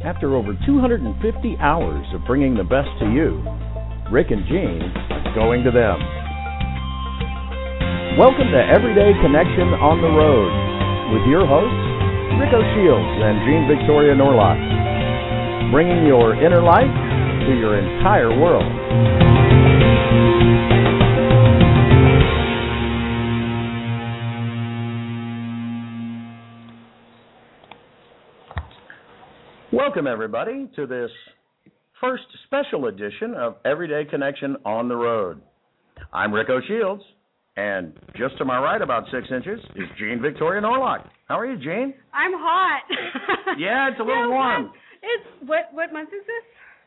After over 250 hours of bringing the best to you, Rick and Jean are going to them. Welcome to Everyday Connection on the Road with your hosts, Rick O'Shields and Jean Victoria Norlock, bringing your inner life to your entire world. Welcome, everybody, to this first special edition of Everyday Connection on the Road. I'm Rick O'Shields, and just to my right, about six inches, is Jean Victoria Norlock. How are you, Jean? I'm hot. Yeah, it's a little warm. what- It's what what month is this?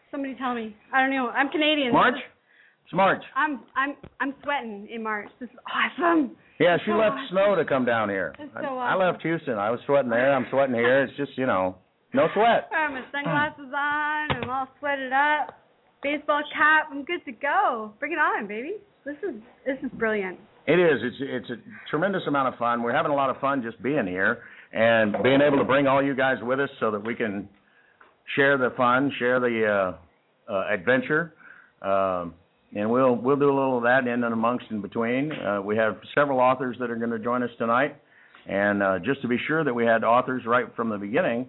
Somebody tell me. I don't know. I'm Canadian. March? It's March. I'm I'm I'm sweating in March. This is awesome. Yeah, she so left awesome. snow to come down here. It's I, so I awesome. left Houston. I was sweating there. I'm sweating here. It's just, you know, no sweat. I have my sunglasses on. I'm all sweated up. Baseball cap. I'm good to go. Bring it on, baby. This is this is brilliant. It is. It's it's a tremendous amount of fun. We're having a lot of fun just being here and being able to bring all you guys with us so that we can share the fun, share the uh, uh, adventure, um, and we'll we'll do a little of that in and amongst in between. Uh, we have several authors that are going to join us tonight, and uh, just to be sure that we had authors right from the beginning,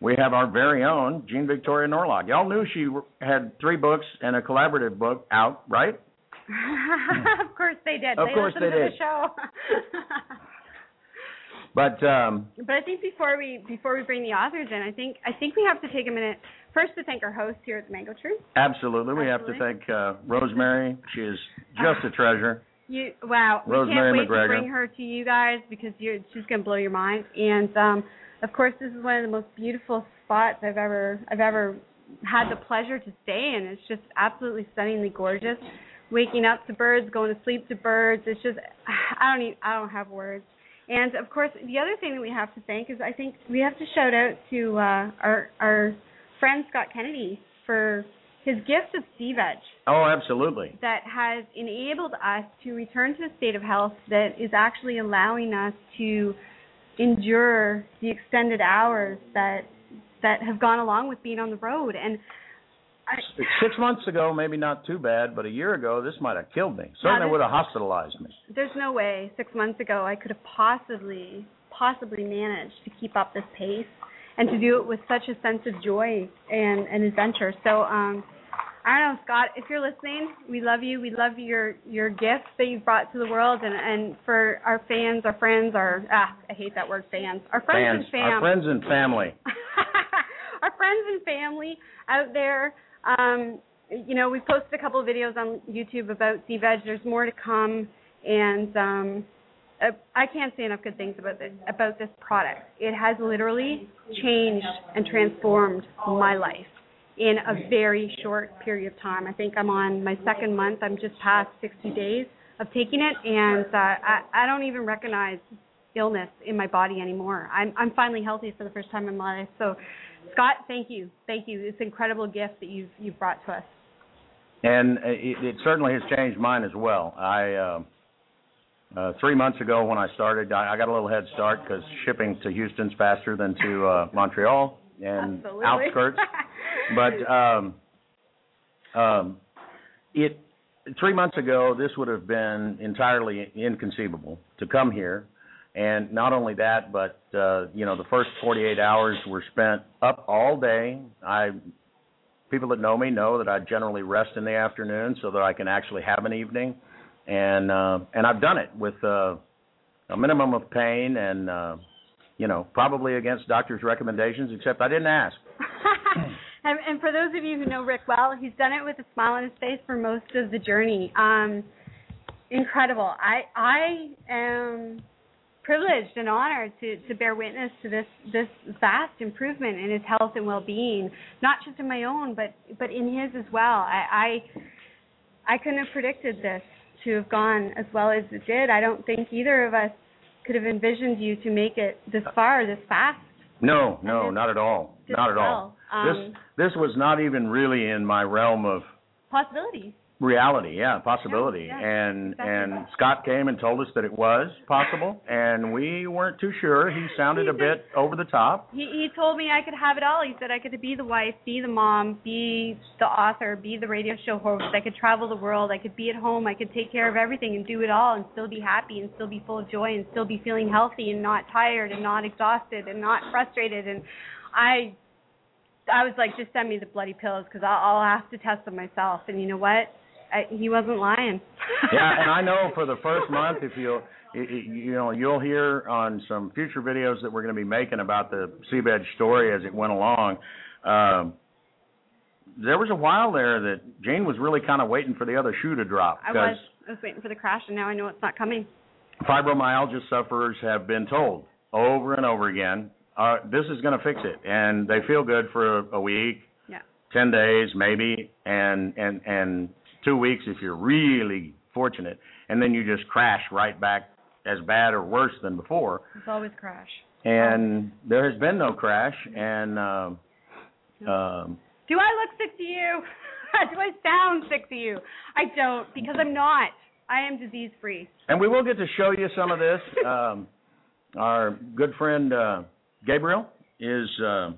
we have our very own Jean Victoria Norlock. Y'all knew she had three books and a collaborative book out, right? of course they did. Of they course they to did. the show. But um, But I think before we before we bring the authors in, I think I think we have to take a minute first to thank our host here at the Mango Tree. Absolutely. We have to thank uh, Rosemary. She is just a treasure. You wow, Rosemary we can't wait McGregor. to bring her to you guys because she's gonna blow your mind. And um, of course, this is one of the most beautiful spots I've ever I've ever had the pleasure to stay in. It's just absolutely stunningly gorgeous. Waking up to birds, going to sleep to birds. It's just I don't even, I don't have words. And of course, the other thing that we have to thank is I think we have to shout out to uh, our our friend Scott Kennedy for his gift of sea veg Oh, absolutely. that has enabled us to return to a state of health that is actually allowing us to endure the extended hours that that have gone along with being on the road and I, Six months ago, maybe not too bad, but a year ago, this might have killed me. Certainly would have hospitalized me. there's no way six months ago I could have possibly possibly managed to keep up this pace and to do it with such a sense of joy and, and adventure. So um I don't know, Scott, if you're listening, we love you. We love your your gifts that you've brought to the world and, and for our fans, our friends, our ah, I hate that word fans. Our friends Fans, and fam. our friends and family. our friends and family out there. Um, you know, we posted a couple of videos on YouTube about sea veg. There's more to come, and um, uh, I can't say enough good things about this about this product. It has literally changed and transformed my life in a very short period of time. I think I'm on my second month. I'm just past 60 days of taking it, and uh, I, I don't even recognize illness in my body anymore. I'm I'm finally healthy for the first time in my life. So, Scott, thank you, thank you. It's an incredible gift that you've you've brought to us. And it, it certainly has changed mine as well. I uh, uh, three months ago when I started, I, I got a little head start because shipping to Houston's faster than to uh, Montreal and Absolutely. outskirts. but um, um, it three months ago, this would have been entirely inconceivable to come here. And not only that, but uh, you know, the first 48 hours were spent up all day. I people that know me know that I generally rest in the afternoon so that I can actually have an evening, and uh, and I've done it with uh, a minimum of pain and uh, you know probably against doctor's recommendations, except I didn't ask. and, and for those of you who know Rick well, he's done it with a smile on his face for most of the journey. Um, incredible. I I am privileged and honored to to bear witness to this this vast improvement in his health and well-being, not just in my own, but but in his as well. I I, I couldn't have predicted this to have gone as well as it did. I don't think either of us could have envisioned you to make it this far, this fast. No, no, not at all. Not at all. Um, this this was not even really in my realm of possibilities. Reality yeah possibility Yeah, and exactly. and scott came and told us that it was possible and we weren't too sure he sounded a bit over the top He he told me I could have it all. He said I could be the wife, be the mom, be the author, be the radio show host. I could travel the world. I could be at home. I could take care of everything and do it all and still be happy and still be full of joy and still be feeling healthy and not tired and not exhausted and not frustrated. And I I was like, just send me the bloody pills because I'll, I'll have to test them myself. And you know what? I, he wasn't lying. yeah and i know for the first month if you you know you'll hear on some future videos that we're going to be making about the sea veg story as it went along um there was a while there that Jane was really kind of waiting for the other shoe to drop I was I was waiting for the crash, and now I know it's not coming. fibromyalgia sufferers have been told over and over again, uh, this is going to fix it, and they feel good for a, a week, Yeah. ten days maybe, and and and two weeks if you're really fortunate, and then you just crash right back as bad or worse than before. It's always crash. And there has been no crash, and um, um, Do I look sick to you? Do I sound sick to you? I don't because I'm not. I am disease free. And we will get to show you some of this. Um, our good friend uh, Gabriel is uh,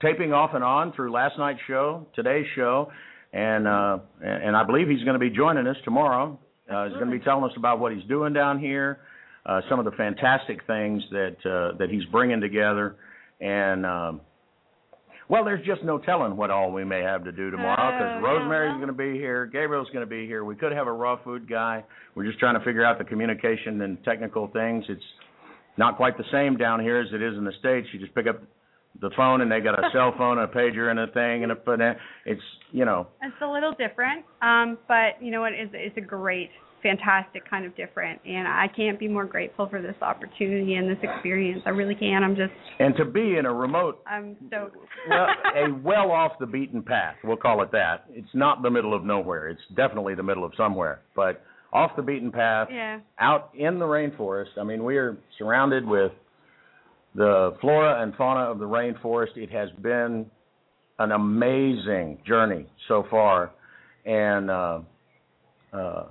taping off and on through last night's show, today's show, and uh, and I believe he's going to be joining us tomorrow. Uh, he's going to be telling us about what he's doing down here, uh, some of the fantastic things that uh, that he's bringing together, and. Um, well, there's just no telling what all we may have to do tomorrow because Oh, Rosemary's well. going to be here, Gabriel's going to be here. We could have a raw food guy. We're just trying to figure out the communication and technical things. It's not quite the same down here as it is in the states. You just pick up the phone and they got a cell phone, a pager, and a thing, and a but it's you know It's a little different, um, but you know what? It's, it's a great, fantastic kind of different, and I can't be more grateful for this opportunity and this experience. I really can. I'm just, and to be in a remote I'm stoked. well, a well off the beaten path. We'll call it that. It's not the middle of nowhere. It's definitely the middle of somewhere, but off the beaten path, yeah. out in the rainforest. I mean, we are surrounded with the flora and fauna of the rainforest. It has been an amazing journey so far, and uh, uh,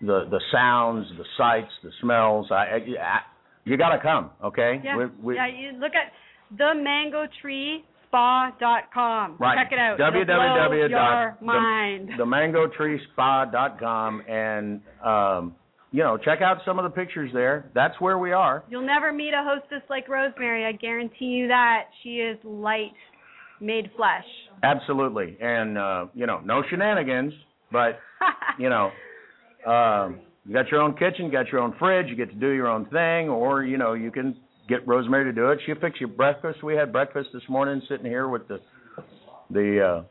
the the sounds, the sights, the smells. I, I, I you got to come, okay? Yeah. We, we, yeah. You look at themangotreespa.com. Right. Check it out. Www. your the- mind. themangotreespa.com and um you know check out some of the pictures there that's where we are You'll never meet a hostess like Rosemary. I guarantee you that. She is light made flesh. absolutely and uh you know no shenanigans but you know um you got your own kitchen you got your own fridge you get to do your own thing or you know you can get rosemary to do it she'll fix your breakfast we had breakfast this morning sitting here with the the uh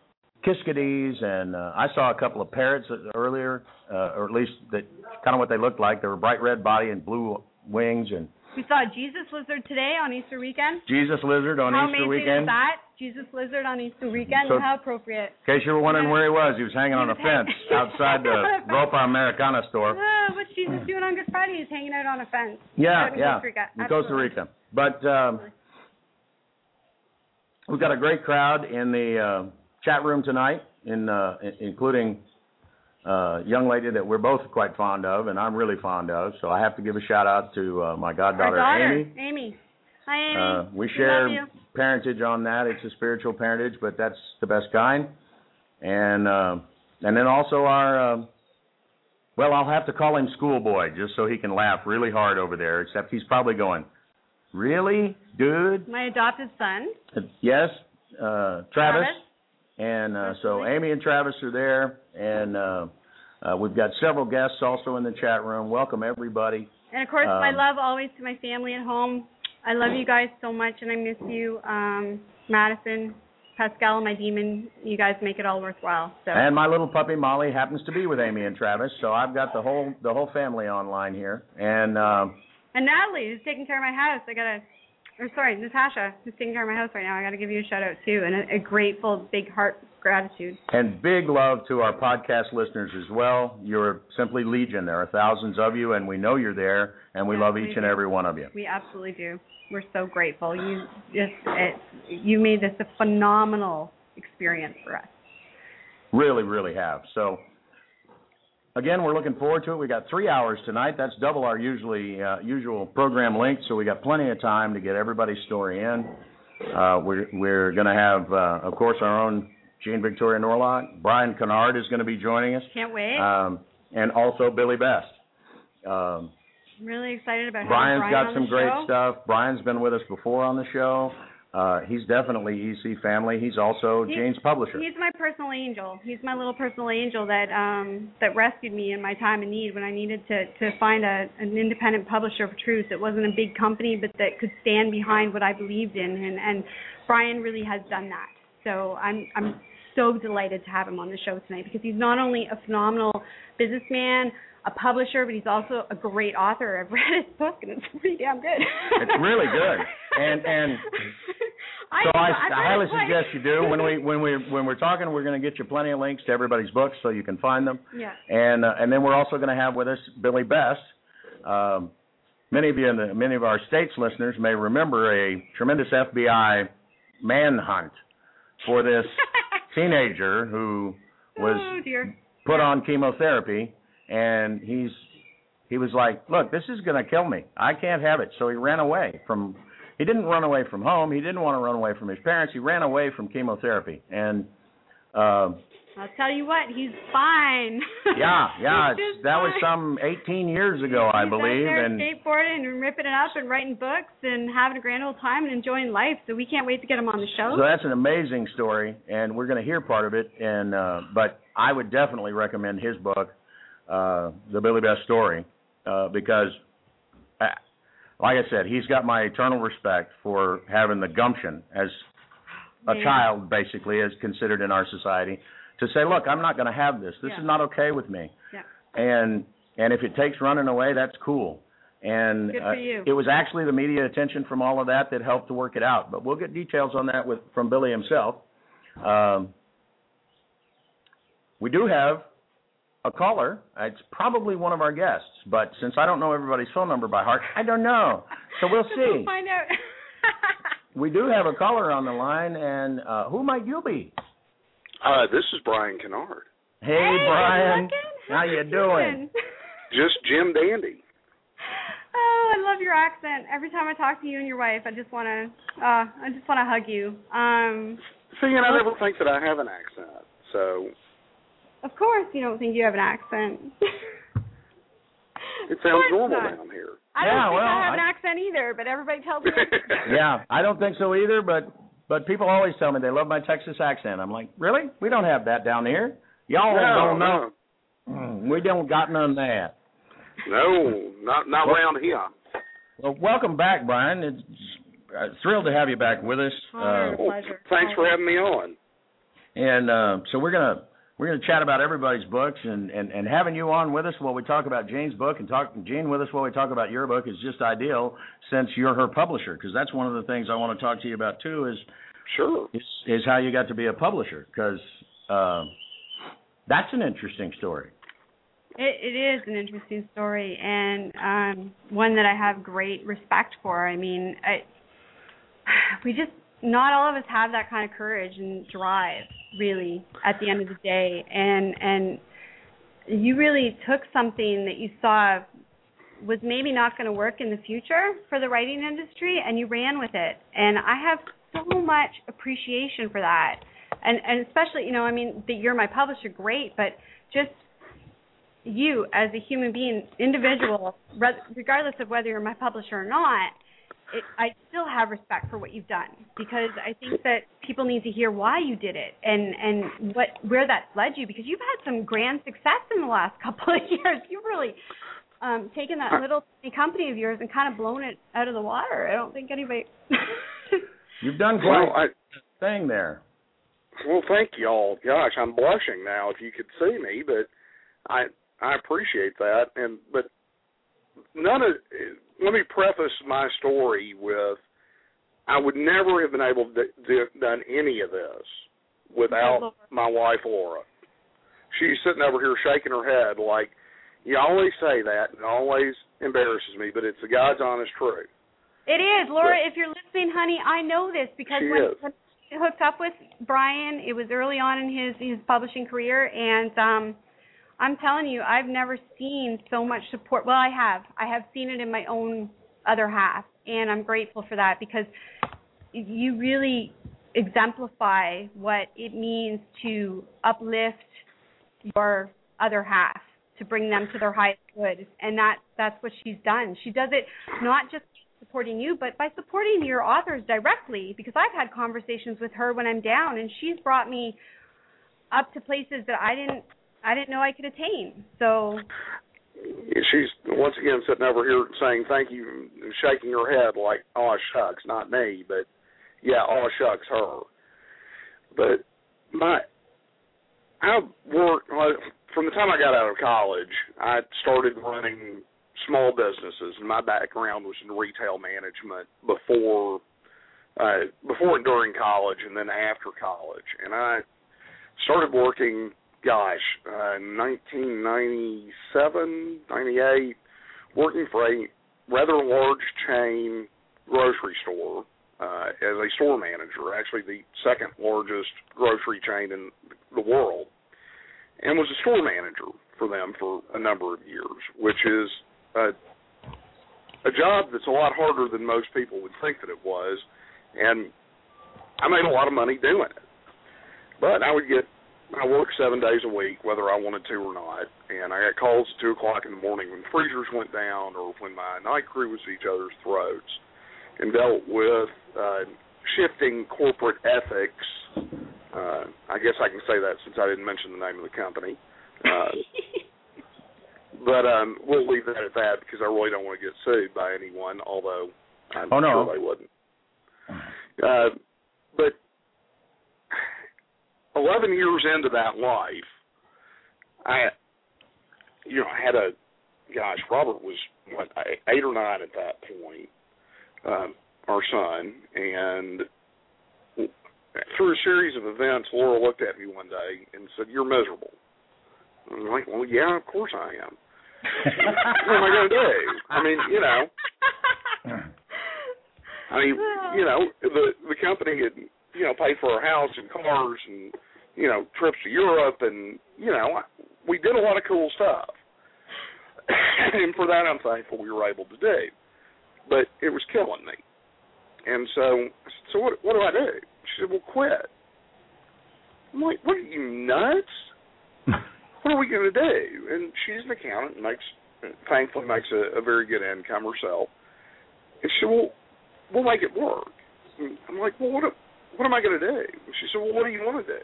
Kiskadees and uh, I saw a couple of parrots earlier, uh, or at least that kind of what they looked like. They were bright red body and blue wings, and we saw a Jesus lizard today on Easter weekend. Jesus lizard on how Easter amazing weekend. is that? Jesus lizard on Easter weekend. So- how appropriate. In case you were wondering where he was, he was hanging on a fence outside the Ropa Americana store. Ah, what's Jesus doing on Good Friday? He's hanging out on a fence. Yeah, yeah, Costa Rica. in Costa Rica. But um, we've got a great crowd in the uh, chat room tonight, in, uh, including uh, young lady that we're both quite fond of, and I'm really fond of. So I have to give a shout out to uh, my goddaughter daughter, Amy. Amy. Hi, Amy. Uh, we love share parentage on that. It's a spiritual parentage, but that's the best kind. And uh, and then also our uh, well, I'll have to call him schoolboy just so he can laugh really hard over there. Except he's probably going, really, dude? My adopted son. Yes, uh, Travis. Travis. And uh, so Amy and Travis are there, and uh, uh, we've got several guests also in the chat room. Welcome everybody. And of course, my Um, love always to my family at home. I love you guys so much, and I miss you, um, Madison, Pascal, my demon. You guys make it all worthwhile. So And my little puppy Molly happens to be with Amy and Travis, so I've got the whole the whole family online here. And um, And Natalie, who's taking care of my house. I gotta, or sorry, Natasha, who's taking care of my house right now. I gotta give you a shout out too, and a, a grateful, big heart gratitude. And big love to our podcast listeners as well. You're simply legion. There are thousands of you, and we know you're there, and we Yeah, love we each and every one of you. We absolutely do. We're so grateful. You just, it, you made this a phenomenal experience for us. Really, really have. So, again, we're looking forward to it. We got three hours tonight. That's double our usually uh, usual program length. So we got plenty of time to get everybody's story in. Uh, we're we're going to have, uh, of course, our own Jean Victoria Norlock. Brian Kennard is going to be joining us, Can't wait. um, and also Billy Best. Um, I'm really excited about Brian's Brian got some great show. stuff. Brian's been with us before on the show. Uh, he's definitely EC family. He's also He- Jane's publisher. He's my personal angel. He's my little personal angel that um that rescued me in my time of need when I needed to to find a an independent publisher of truth that wasn't a big company but that could stand behind what I believed in and and Brian really has done that. So I'm I'm so delighted to have him on the show tonight because he's not only a phenomenal businessman, a publisher, but he's also a great author. I've read his book and it's pretty damn good. It's really good. And and so I, I've I highly suggest you do. When we when we when we're talking, we're going to get you plenty of links to everybody's books so you can find them. Yeah. And uh, and then we're also going to have with us Billy Best. Um, many of you, in the, many of our states listeners may remember a tremendous FBI manhunt for this teenager who was oh dear. put on chemotherapy and he's he was like look this is going to kill me. I can't have it. So he ran away from he didn't run away from home. He didn't want to run away from his parents. He ran away from chemotherapy. And uh I'll tell you what, he's fine. yeah yeah He's it's, just that was some 18 years ago i He's out believe there and skateboarding and ripping it up and writing books and having a grand old time and enjoying life. So we can't wait to get him on the show. so that's an amazing story and we're going to hear part of it. And uh but i would definitely recommend his book uh the billy best story uh because uh, like i said he's got my eternal respect for having the gumption as a Yeah. child basically is considered in our society to say look i'm not going to have this this Yeah. is not okay with me Yeah. and and if it takes running away that's cool and Good uh, for you. it was actually the media attention from all of that that helped to work it out but we'll get details on that with from billy himself um, we do have a caller. It's probably one of our guests, but since I don't know everybody's phone number by heart, I don't know. So we'll see. We'll find out. We do have a caller on the line, and uh, who might you be? Uh, this is Brian Kennard. Hey, Hey, Brian, looking. how you doing? Just Jim Dandy. Oh, I love your accent. Every time I talk to you and your wife, I just want to, uh, I just want to hug you. Um, See, and I never think that I have an accent. So of course, you don't think you have an accent. it sounds normal not. down here. I don't Yeah, think well, I have an accent either, but everybody tells me. Yeah, I don't think so either, but but people always tell me they love my Texas accent. I'm like, really? We don't have that down here. Y'all no, don't know. no, Mm, We don't got none of that. no, not not Well- around here. Well, welcome back, Brian. It's uh, thrilled to have you back with us. Honor. Uh, Pleasure. Thanks for having me on. And uh, so we're gonna we're gonna chat about everybody's books and, and, and having you on with us while we talk about Jane's book and talk Jane with us while we talk about your book is just ideal since you're her publisher because that's one of the things I want to talk to you about too is Sure. is, is how you got to be a publisher because uh, that's an interesting story. It, it is an interesting story and um, one that I have great respect for. I mean, I, we just not all of us have that kind of courage and drive, really, at the end of the day. And and you really took something that you saw was maybe not going to work in the future for the writing industry, and you ran with it. And I have so much appreciation for that. And and especially, you know, I mean, that you're my publisher, great, but just you as a human being, individual, regardless of whether you're my publisher or not, it, I still have respect for what you've done because I think that people need to hear why you did it and and what where that's led you because you've had some grand success in the last couple of years. You've really um taken that little tiny company of yours and kind of blown it out of the water. I don't think anybody. You've done quite Well, I a thing there. well, thank you all. Gosh, I'm blushing now if you could see me, but I I appreciate that. And but none of let me preface my story with I would never have been able to do, done any of this without my wife Laura. She's sitting over here shaking her head like you always say that and it always embarrasses me, but it's the God's honest truth. It is, Laura. If you're listening, honey, I know this because when, is. when I hooked up with Brian, it was early on in his his publishing career, and um I'm telling you, I've never seen so much support. Well, I have. I have seen it in my own other half, and I'm grateful for that because you really exemplify what it means to uplift your other half to bring them to their highest good and that that's what she's done she does it not just supporting you but by supporting your authors directly because i've had conversations with her when i'm down and she's brought me up to places that i didn't i didn't know i could attain so she's once again sitting over here saying thank you and shaking her head like oh shucks not me but yeah oh shucks her but my I worked from the time I got out of college. I started running small businesses, and my background was in retail management before, uh, before and during college, and then after college. And I started working, gosh, uh, 1997, 98, working for a rather large chain grocery store uh, as a store manager, actually the second largest grocery chain in the world, and was a store manager for them for a number of years, which is a, a job that's a lot harder than most people would think that it was, and I made a lot of money doing it. But I would get I worked seven days a week, whether I wanted to or not, and I got calls at two o'clock in the morning when freezers went down or when my night crew was at each other's throats and dealt with uh, shifting corporate ethics. Uh, I guess I can say that since I didn't mention the name of the company. Uh, but um, we'll leave that at that because I really don't want to get sued by anyone, although I'm Oh, no. sure they wouldn't. Uh, but 11 years into that life, I, you know, I had a, gosh, Robert was, what, eight or nine at that point um, our son, and through a series of events, Laura looked at me one day and said, "You're miserable." I'm like, "Well, yeah, of course I am. what am I going to do? I mean, you know, I mean, you know, the the company had, you know, paid for our house and cars and you know trips to Europe and you know we did a lot of cool stuff, and for that I'm thankful we were able to do but it was killing me. And so, so what? What do I do? She said, well, quit. I'm like, what are you nuts? what are we going to do? And she's an accountant, and makes thankfully makes a, a very good income herself. And she said, well, we'll make it work. And I'm like, well, what? What am I going to do? She said, well, what do you want to do?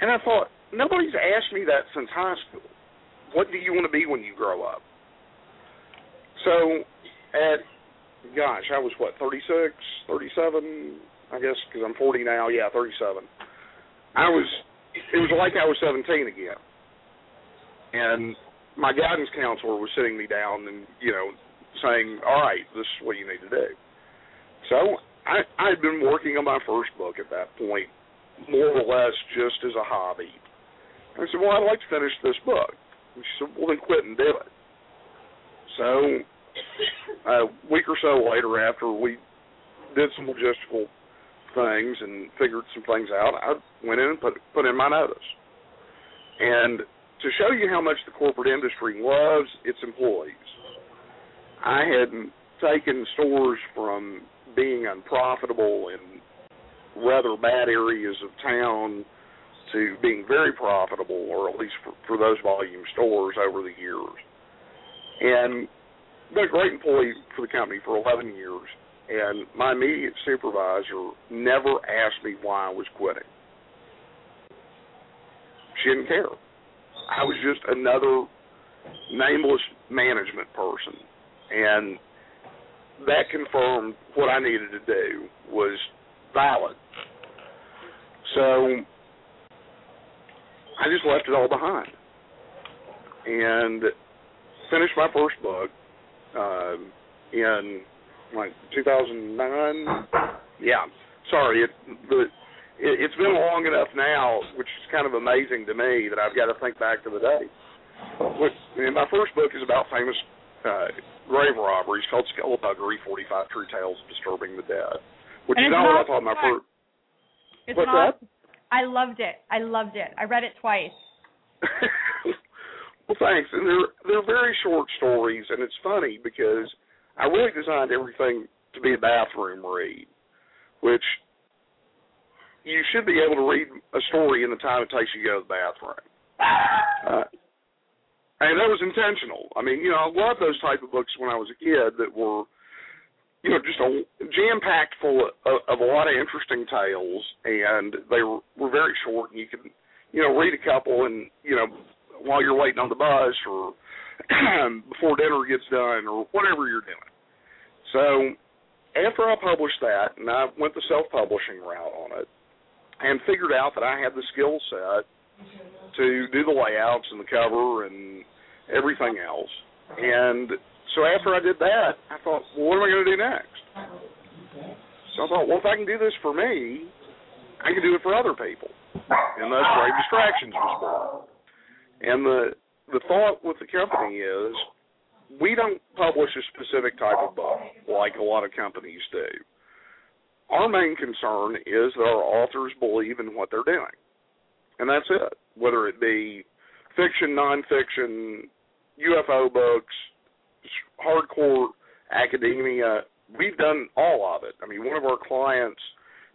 And I thought, nobody's asked me that since high school. What do you want to be when you grow up? So at gosh, I was what 36, 37, I guess, because I'm 40 now. Yeah, 37. I was. It was like I was 17 again, and my guidance counselor was sitting me down and you know saying, "All right, this is what you need to do." So I I had been working on my first book at that point, more or less just as a hobby. I said, "Well, I'd like to finish this book." And she said, "Well, then quit and do it." So a week or so later, after we did some logistical things and figured some things out, I went in and put put in my notice. And to show you how much the corporate industry loves its employees, I had taken stores from being unprofitable in rather bad areas of town to being very profitable, or at least for, for those volume stores over the years. And been a great employee for the company for 11 years, and my immediate supervisor never asked me why I was quitting. She didn't care. I was just another nameless management person, and that confirmed what I needed to do was valid. So I just left it all behind and finished my first book uh, in like 2009. Yeah, sorry, it, the it, it's been long enough now, which is kind of amazing to me that I've got to think back to the day. Which, and my first book is about famous uh, grave robberies called Skelebuggery: 45 True Tales of Disturbing the Dead, which And is not what I thought my first. It's What's not. that? I loved it. I loved it. I read it twice. well, thanks. And they're they're very short stories, and it's funny because I really designed everything to be a bathroom read, which you should be able to read a story in the time it takes you to go to the bathroom. Uh, and that was intentional. I mean, you know, I loved those type of books when I was a kid that were, you know, just a jam packed full of, of a lot of interesting tales, and they were, were very short, and you could, you know, read a couple, and you know, while you're waiting on the bus or before dinner gets done or whatever you're doing. So after I published that, and I went the self-publishing route on it, and figured out that I had the skill set to do the layouts and the cover and everything else. And so after I did that, I thought, well, what am I going to do next? So I thought, well, if I can do this for me, I can do it for other people. And that's Grave Distractions was born. And the the thought with the company is, we don't publish a specific type of book like a lot of companies do. Our main concern is that our authors believe in what they're doing, and that's it. Whether it be fiction, nonfiction, UFO books, hardcore academia, we've done all of it. I mean, one of our clients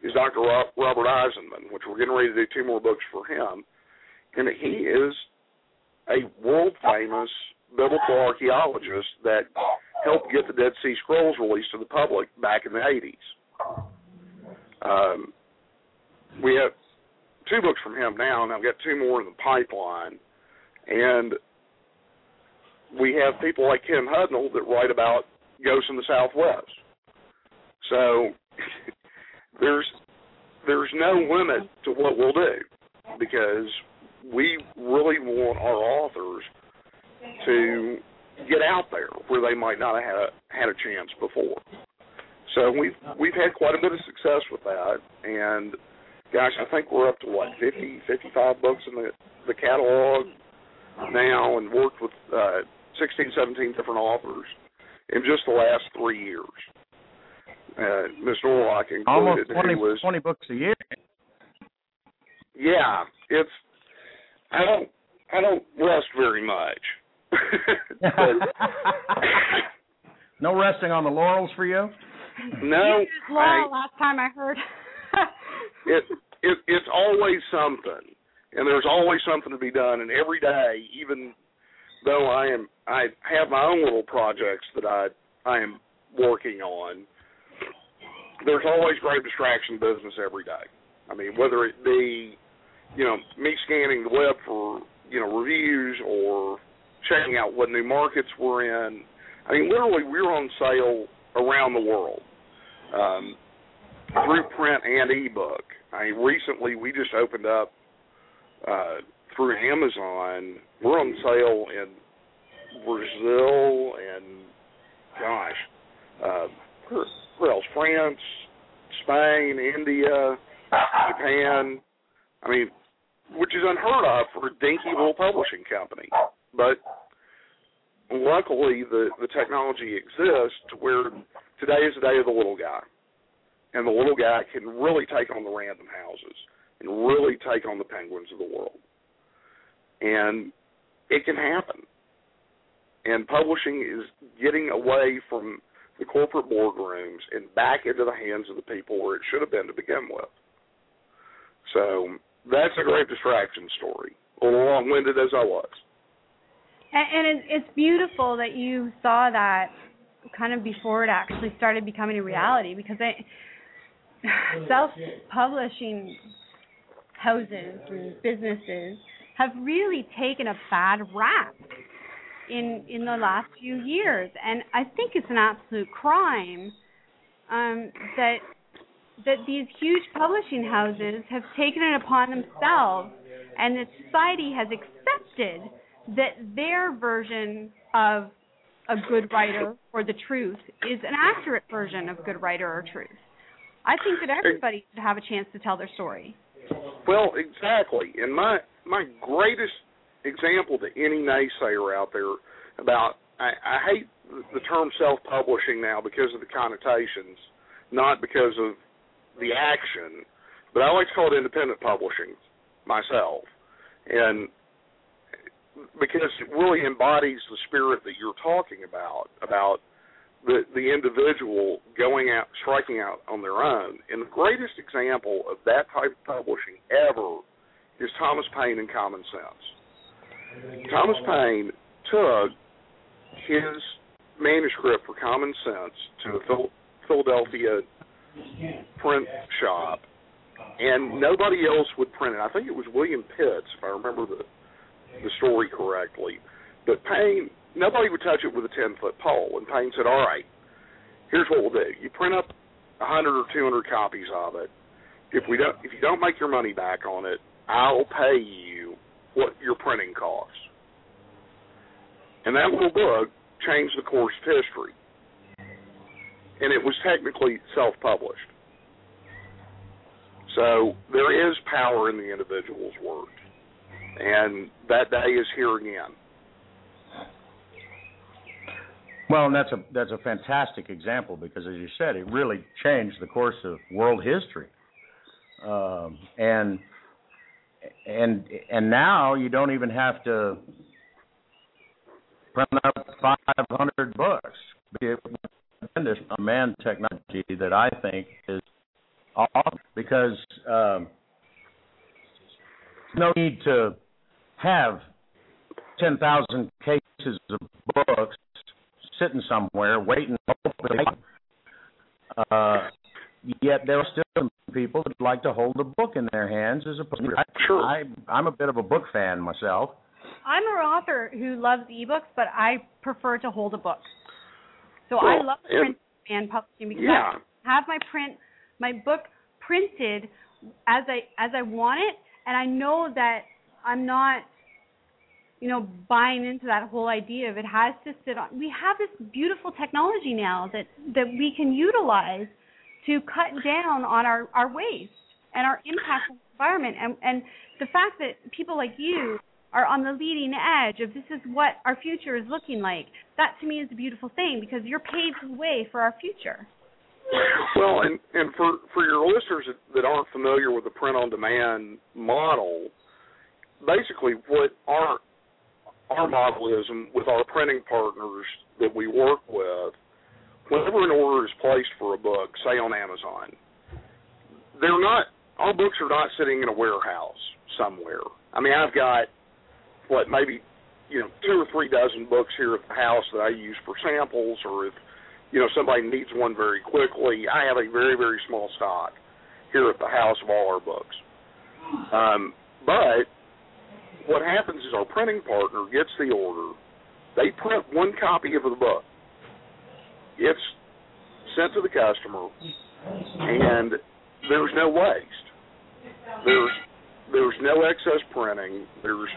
is Dr. Robert Eisenman, which we're getting ready to do two more books for him, and he is a world famous biblical archaeologist that helped get the Dead Sea Scrolls released to the public back in the 80s. Um, we have two books from him now, and I've got two more in the pipeline. And we have people like Ken Hudnall that write about ghosts in the Southwest. So there's there's no limit to what we'll do because we really want our authors to get out there where they might not have had a, had a chance before. So we've we've had quite a bit of success with that, and gosh, I think we're up to what 50, 55 books in the the catalog now, and worked with uh, 16, 17 different authors in just the last three years. Uh, Miss Norlock included, Almost 20, who was 20 books a year. yeah, it's I don't I don't rest very much. But- no resting on the laurels for you. no, You used I, last time I heard. it it it's always something, and there's always something to be done. And every day, even though I am I have my own little projects that I I am working on, there's always grave distraction business every day. I mean, whether it be you know me scanning the web for you know reviews or checking out what new markets we're in. I mean, literally, we're on sale around the world um, through print and ebook. I mean, recently we just opened up uh, through Amazon. We're on sale in Brazil and gosh, uh, where, else? France, Spain, India, Japan. I mean, which is unheard of for a dinky little publishing company. But luckily, the the technology exists to where today is the day of the little guy, and the little guy can really take on the random houses and really take on the penguins of the world, and it can happen. And publishing is getting away from the corporate boardrooms and back into the hands of the people where it should have been to begin with. So that's a Grave Distraction story. Long-winded as I was. And, it's beautiful that you saw that kind of before it actually started becoming a reality because I, self-publishing houses and businesses have really taken a bad rap in in the last few years, and I think it's an absolute crime um, that that these huge publishing houses have taken it upon themselves, and that society has accepted that their version of a good writer or the truth is an accurate version of good writer or truth. I think that everybody should have a chance to tell their story. Well, exactly. And my my greatest example to any naysayer out there about I, I hate the term self-publishing now because of the connotations, not because of the action, but I like to call it independent publishing myself, and because it really embodies the spirit that you're talking about about the the individual going out striking out on their own. And the greatest example of that type of publishing ever is Thomas Paine and Common Sense. Thomas Paine took his manuscript for Common Sense to a Philadelphia print shop, and nobody else would print it. I think it was William Pitts, if I remember the the story correctly. But Paine nobody would touch it with a ten foot pole. And Paine said, "All right, here's what we'll do: you print up hundred or two hundred copies of it. If we don't, if you don't make your money back on it, I'll pay you what your printing costs." And that little book changed the course of history, and it was technically self-published. So there is power in the individual's word, and that day is here again. Well, and that's a that's a fantastic example because, as you said, it really changed the course of world history. Um, and and and now you don't even have to print up 500 books. Tremendous man technology that I think is awesome because um, no need to have 10,000 cases of books sitting somewhere waiting. Uh, yet there are still some people that like to hold a book in their hands as opposed to. Sure. I, I'm a bit of a book fan myself. I'm an author who loves ebooks, but I prefer to hold a book. So well, I love print and publishing because yeah. I have my print, my book printed as I as I want it, and I know that I'm not you know, buying into that whole idea of it has to sit on. We have this beautiful technology now that that we can utilize to cut down on our our waste and our impact on the environment. And and the fact that people like you are on the leading edge of this is what our future is looking like. That to me is a beautiful thing because you're paving the way for our future. Well, and and for for your listeners that aren't familiar with the print on demand model, basically what our our model is, with our printing partners that we work with, whenever an order is placed for a book, say on Amazon, they're not our books are not sitting in a warehouse somewhere. I mean, I've got what maybe you know two or three dozen books here at the house that I use for samples, or if you know somebody needs one very quickly, I have a very very small stock here at the house of all our books. Um, but what happens is our printing partner gets the order. They print one copy of the book. It's sent to the customer, and there's no waste. There's there's no excess printing. There's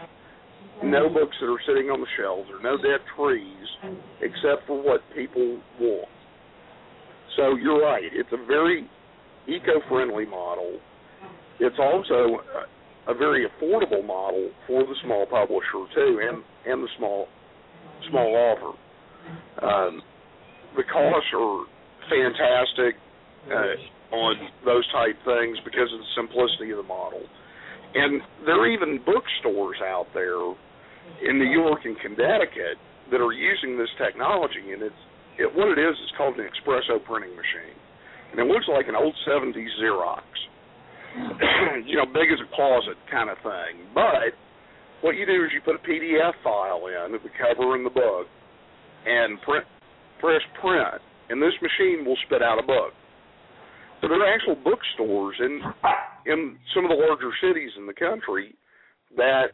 no books that are sitting on the shelves. There's no dead trees, except for what people want. So you're right. It's a very eco-friendly model. It's also a very affordable model for the small publisher too, and and the small small author. Um, the costs are fantastic uh, on those type things because of the simplicity of the model. And there are even bookstores out there in New York and Connecticut that are using this technology, and it's it, what it is. It's called an espresso printing machine, and it looks like an old '70s Xerox you know, big as a closet kind of thing. But what you do is you put a PDF file in, the cover in the book, and print, press print, and this machine will spit out a book. So there are actual bookstores in in some of the larger cities in the country that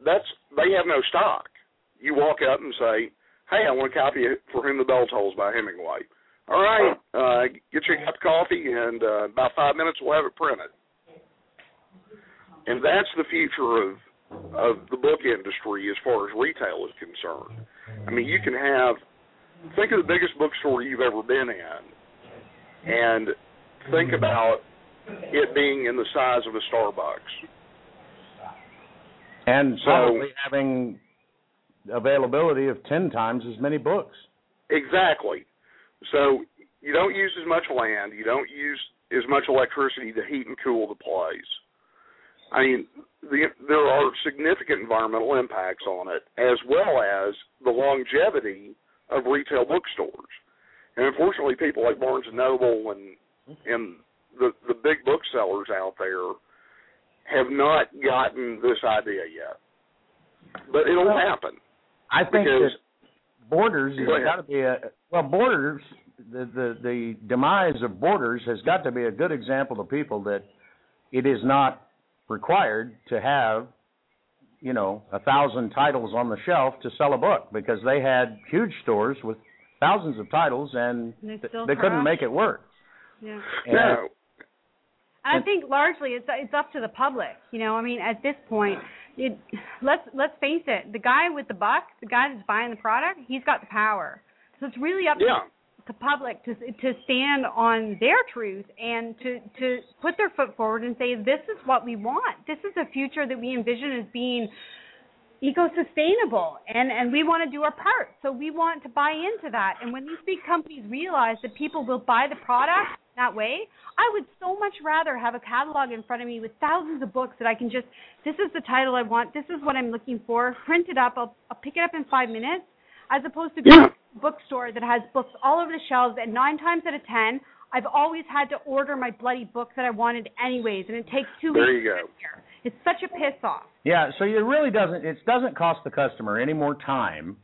that's they have no stock. You walk up and say, "Hey, I want a copy of For Whom the Bell Tolls by Hemingway." All right, uh, get you a cup of coffee, and uh, about five minutes we'll have it printed and that's the future of of the book industry as far as retail is concerned. I mean, you can have think of the biggest bookstore you've ever been in, and think mm-hmm. about it being in the size of a Starbucks. And So- probably having availability of ten times as many books. Exactly. So you don't use as much land. You don't use as much electricity to heat and cool the place. I mean, the, there are significant environmental impacts on it, as well as the longevity of retail bookstores. And unfortunately, people like Barnes and Noble and and the the big booksellers out there have not gotten this idea yet. But it'll Well, happen. I think Because- that Borders has got to be a well. Borders, the, the the demise of Borders has got to be a good example to people that it is not required to have, you know, a thousand titles on the shelf to sell a book because they had huge stores with thousands of titles and And they th- they couldn't make it work. Yeah. And- No. And I think largely it's it's up to the public. You know, I mean, at this point, it, let's let's face it. The guy with the buck, the guy that's buying the product, he's got the power. So it's really up Yeah. to the public to to stand on their truth and to to put their foot forward and say this is what we want. This is a future that we envision as being eco-sustainable and and we want to do our part. So we want to buy into that. And when these big companies realize that people will buy the product that way i would so much rather have a catalog in front of me with thousands of books that i can just this is the title i want. This is what i'm looking for. Print it up. I'll, I'll pick it up in five minutes as opposed to Yeah. a bookstore that has books all over the shelves and nine times out of ten i've always had to order my bloody book that i wanted anyways and it takes two There weeks you go. here. It's such a piss off. Yeah, so it really doesn't it doesn't cost the customer any more time.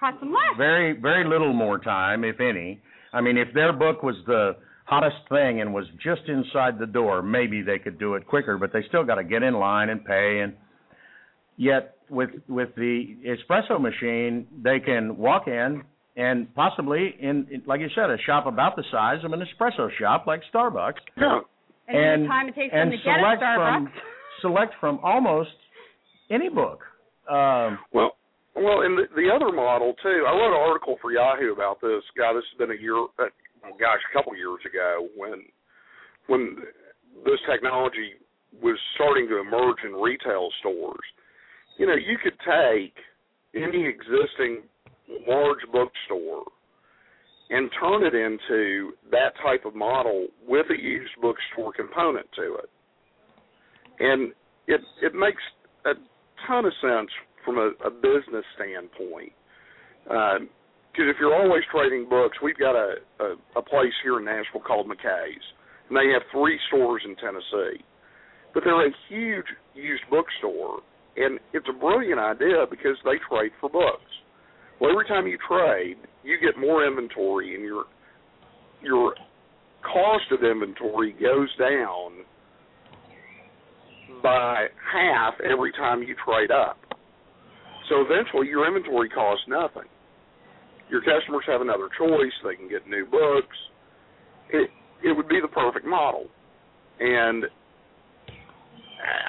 Cost them less. Very very little more time if any. I mean if their book was the hottest thing and was just inside the door maybe they could do it quicker but they still got to get in line and pay and yet with with the espresso machine they can walk in and possibly in, in like you said a shop about the size of an espresso shop like starbucks Yeah. and, and the time it takes and them to get a Starbucks. from select from almost any book um Well, well, and the, the other model too. I wrote an article for Yahoo about this. God, this has been a year. Uh, oh gosh, a couple years ago when when this technology was starting to emerge in retail stores. You know, you could take any existing large bookstore and turn it into that type of model with a used bookstore component to it. And it it makes a ton of sense from a, a business standpoint. Um, because if you're always trading books, we've got a, a a place here in Nashville called McKay's, and they have three stores in Tennessee. But they're a huge used bookstore, and it's a brilliant idea because they trade for books. Well, every time you trade, you get more inventory, and your your cost of inventory goes down by half every time you trade up. So eventually your inventory costs nothing. Your customers have another choice, they can get new books. It it would be the perfect model. And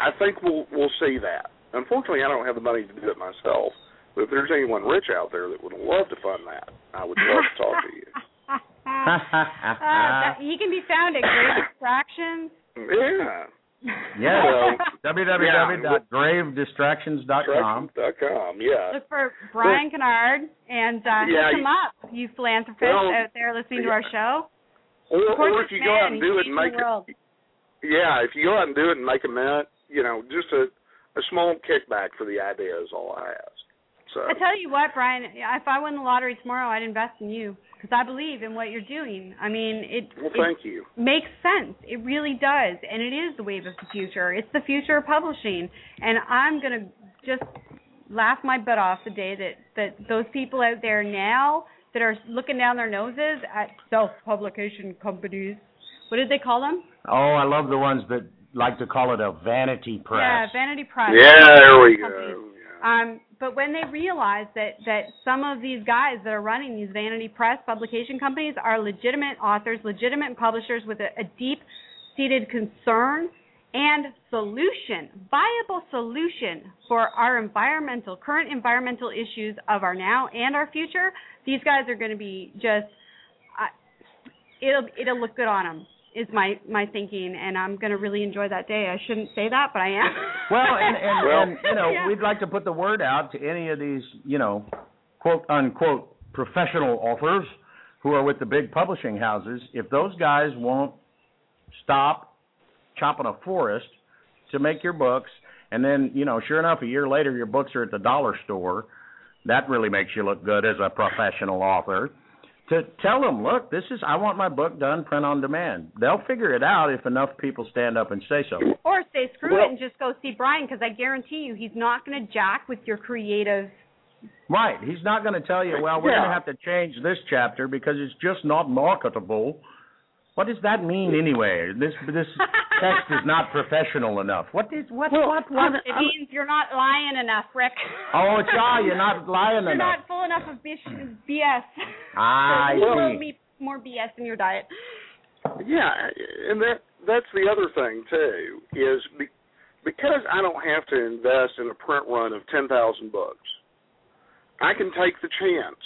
I think we'll we'll see that. Unfortunately I don't have the money to do it myself. But if there's anyone rich out there that would love to fund that, I would love to talk to you. uh, that, he can be found at Grave Distractions. Yeah. yeah So- www.gravedistractions.com com. Yeah. Look for Brian Kennard and uh, Yeah, hook him you- up, you philanthropists Well, out there listening to our show. Or, Support or if this you go out and do it and make the world. it, yeah, if you go out and do it and make a mint, you know, just a a small kickback for the idea is all I ask. So I tell you what, Brian, if I won the lottery tomorrow, I'd invest in you because I believe in what you're doing. I mean, it, well, it thank you. makes sense. It really does, and it is the wave of the future. It's the future of publishing, and I'm gonna just laugh my butt off the day that that those people out there now that are looking down their noses at self-publication companies. What did they call them? oh i love the ones that like to call it a vanity press Yeah, Vanity Press. Yeah, there we Companies. go. Yeah. Um, but when they realize that that some of these guys that are running these vanity press publication companies are legitimate authors, legitimate publishers with a, a deep-seated concern and solution, viable solution for our environmental, current environmental issues of our now and our future, these guys are going to be just, uh, it'll it'll look good on them. Is my my thinking, and I'm going to really enjoy that day. I shouldn't say that, but I am. Well, and and, Well- and you know, Yeah. we'd like to put the word out to any of these, you know, quote unquote professional authors who are with the big publishing houses. If those guys won't stop chopping a forest to make your books, and then you know, sure enough, a year later your books are at the dollar store, that really makes you look good as a professional author. To tell them, look, this is I want my book done print on demand. They'll figure it out if enough people stand up and say so. or say screw Well- it and just go see Brian because I guarantee you he's not going to jack with your creative. Right. He's not going to tell you, well, we're going to have to change this chapter because it's just not marketable. What does that mean anyway? This this text is not professional enough. What is what Well, what what? It means you're not lying enough, Rick. Oh, it's ah, you're not lying enough. You're not full enough of bish- BS. I There's a little see. me- more BS in your diet. Yeah, and that that's the other thing too is be, because I don't have to invest in a print run of ten thousand books. I can take the chance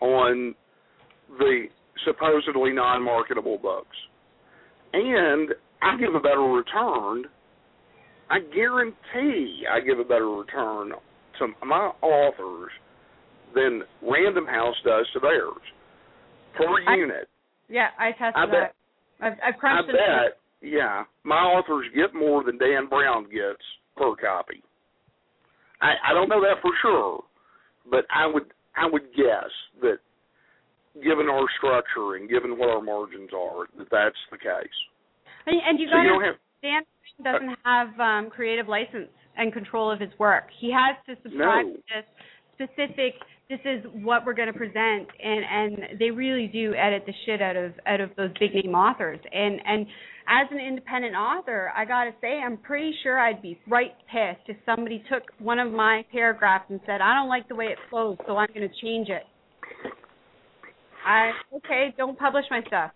on the supposedly non-marketable books, and I give a better return. I guarantee I give a better return to my authors than Random House does to theirs per I- unit. Yeah, I tested I that. bet- I've, I've I crunched it. bet, yeah, my authors get more than Dan Brown gets per copy. I I don't know that for sure, but I would I would guess that given our structure and given what our margins are, that that's the case. And, and you So got you to don't have Dan doesn't have um, creative license and control of his work. He has to subscribe No. to this specific. This is what we're going to present, and and they really do edit the shit out of out of those big name authors. And and as an independent author, I got to say, I'm pretty sure I'd be right pissed if somebody took one of my paragraphs and said, I don't like the way it flows, so I'm going to change it. I okay, don't publish my stuff.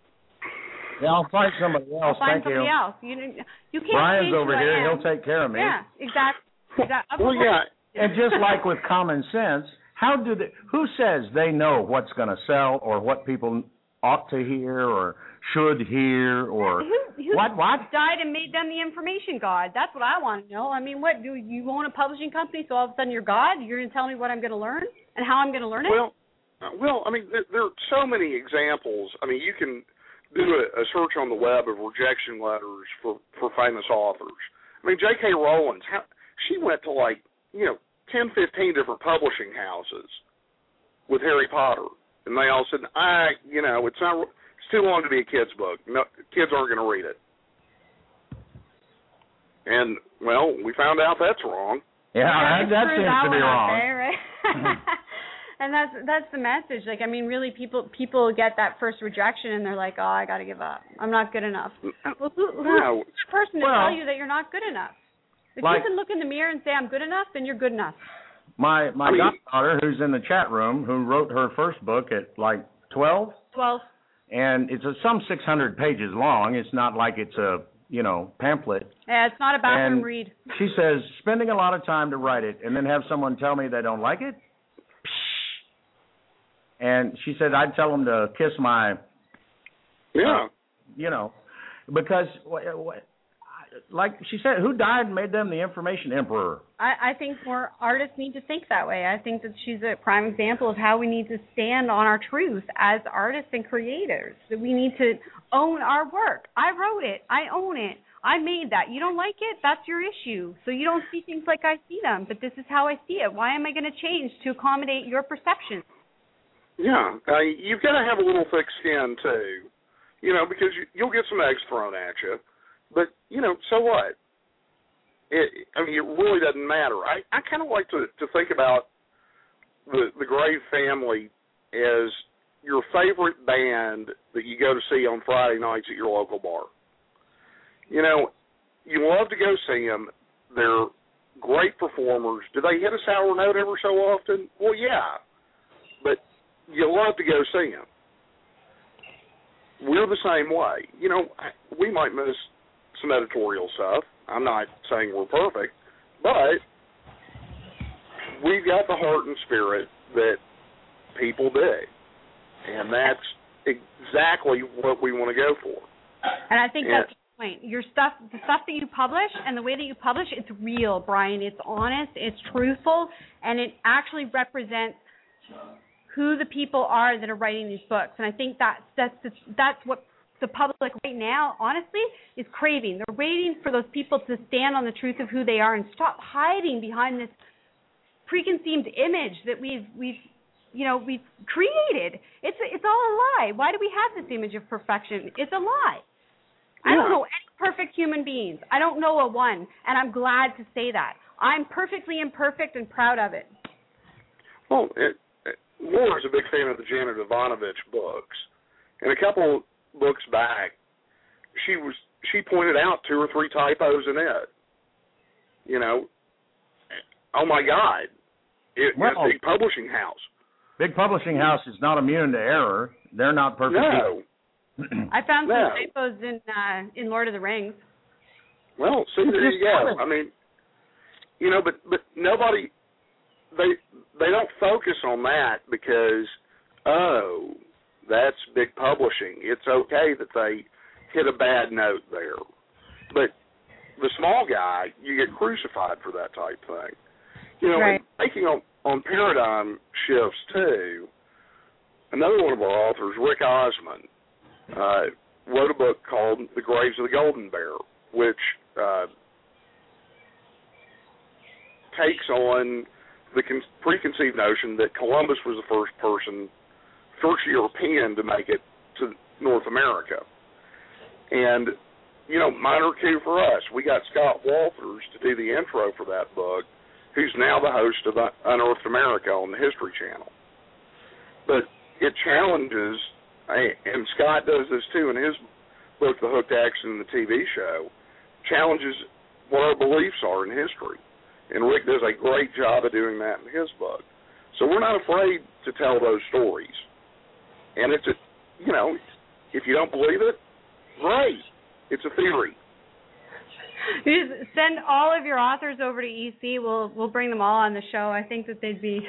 Yeah, I'll find somebody else. I'll find Thank somebody you. else. You you can't. Brian's over here. He'll take care of me. Yeah, exactly. exactly. well, yeah, And just like with common sense, how do they? Who says they know what's going to sell or what people ought to hear or should hear or who, who what? What? died and made them the information god? That's what I want to know. I mean, what do you own a publishing company? So all of a sudden you're God? You're going to tell me what I'm going to learn and how I'm going to learn it? Well, Uh, well, I mean, there, there are so many examples. I mean, you can do a, a search on the web of rejection letters for for famous authors. I mean, J.K. Rowling, how, she went to like you know ten, fifteen different publishing houses with Harry Potter, and they all said, "I, you know, it's not, it's too long to be a kid's book. No, kids aren't going to read it." And well, we found out that's wrong. Yeah, Yeah, that, that seems to be wrong. there, right? Mm-hmm. and that's that's the message. Like, I mean, really, people people get that first rejection and they're like, "Oh, I got to give up. I'm not good enough." Mm, uh, well, who, who's No. the person to Well- tell you that you're not good enough? If Like- you can look in the mirror and say, "I'm good enough," then you're good enough. My my I mean- goddaughter, who's in the chat room, who wrote her first book at like twelve, Well, and it's a, some six hundred pages long. It's not like it's a you know pamphlet. yeah, it's not a bathroom And- read. She says spending a lot of time to write it, and then have someone tell me they don't like it. And she said I'd tell them to kiss my uh, Yeah. you know, because wh- wh- like she said, who died and made them the information emperor? I, I think more artists need to think that way. I think that she's a prime example of how we need to stand on our truth as artists and creators. That we need to own our work. I wrote it. I own it. I made that. You don't like it? That's your issue. So you don't see things like I see them, but this is how I see it. Why am I going to change to accommodate your perception? Yeah, uh, you've got to have a little thick skin too, you know, because you, you'll get some eggs thrown at you. But you know, so what? It, I mean, it really doesn't matter. I I kind of like to to think about the the Grave Family as your favorite band that you go to see on Friday nights at your local bar. You know, you love to go see them. They're great performers. Do they hit a sour note ever so often? Well, yeah, you love to go see them. We're the same way. You know, we might miss some editorial stuff. I'm not saying we're perfect, but we've got the heart and spirit that people dig, and that's exactly what we want to go for. And I think Yeah. that's the point. Your stuff, the stuff that you publish, and the way that you publish, it's real, Brian. It's honest, it's truthful, and it actually represents who the people are that are writing these books. And I think that's that's the, that's what the public right now, honestly, is craving. They're waiting for those people to stand on the truth of who they are and stop hiding behind this preconceived image that we've we've you know we've created. It's it's all a lie. Why do we have this image of perfection? It's a lie. I don't know any perfect human beings. I don't know a one, and I'm glad to say that. I'm perfectly imperfect and proud of it. Well, it, it, Laura's a big fan of the Janet Evanovich books, and a couple books back, she was she pointed out two or three typos in it. You know, oh my God, it, Well- it's a big publishing house. Big publishing house is not immune to error. They're not perfect. No, I found some No. typos in uh, in Lord of the Rings. well, see there you go. I mean, you know, but but nobody they they don't focus on that because oh that's big publishing. It's okay that they hit a bad note there, but the small guy you get crucified for that type thing. You know, Right. and taking on on paradigm shifts too. Another one of our authors, Rick Osborn, uh, wrote a book called The Graves of the Golden Bear, which uh, takes on the con- preconceived notion that Columbus was the first person, first European to make it to North America. And, you know, minor coup for us. We got Scott Wolter to do the intro for that book, who's now the host of uh, Unearthed America on the History Channel. But it challenges, and Scott does this too in his book, The Hooked Action, and the TV show, challenges what our beliefs are in history. And Rick does a great job of doing that in his book. So we're not afraid to tell those stories. And it's a, you know, if you don't believe it, great. It's a theory. Just send all of your authors over to EC. We'll we'll bring them all on the show. I think that they'd be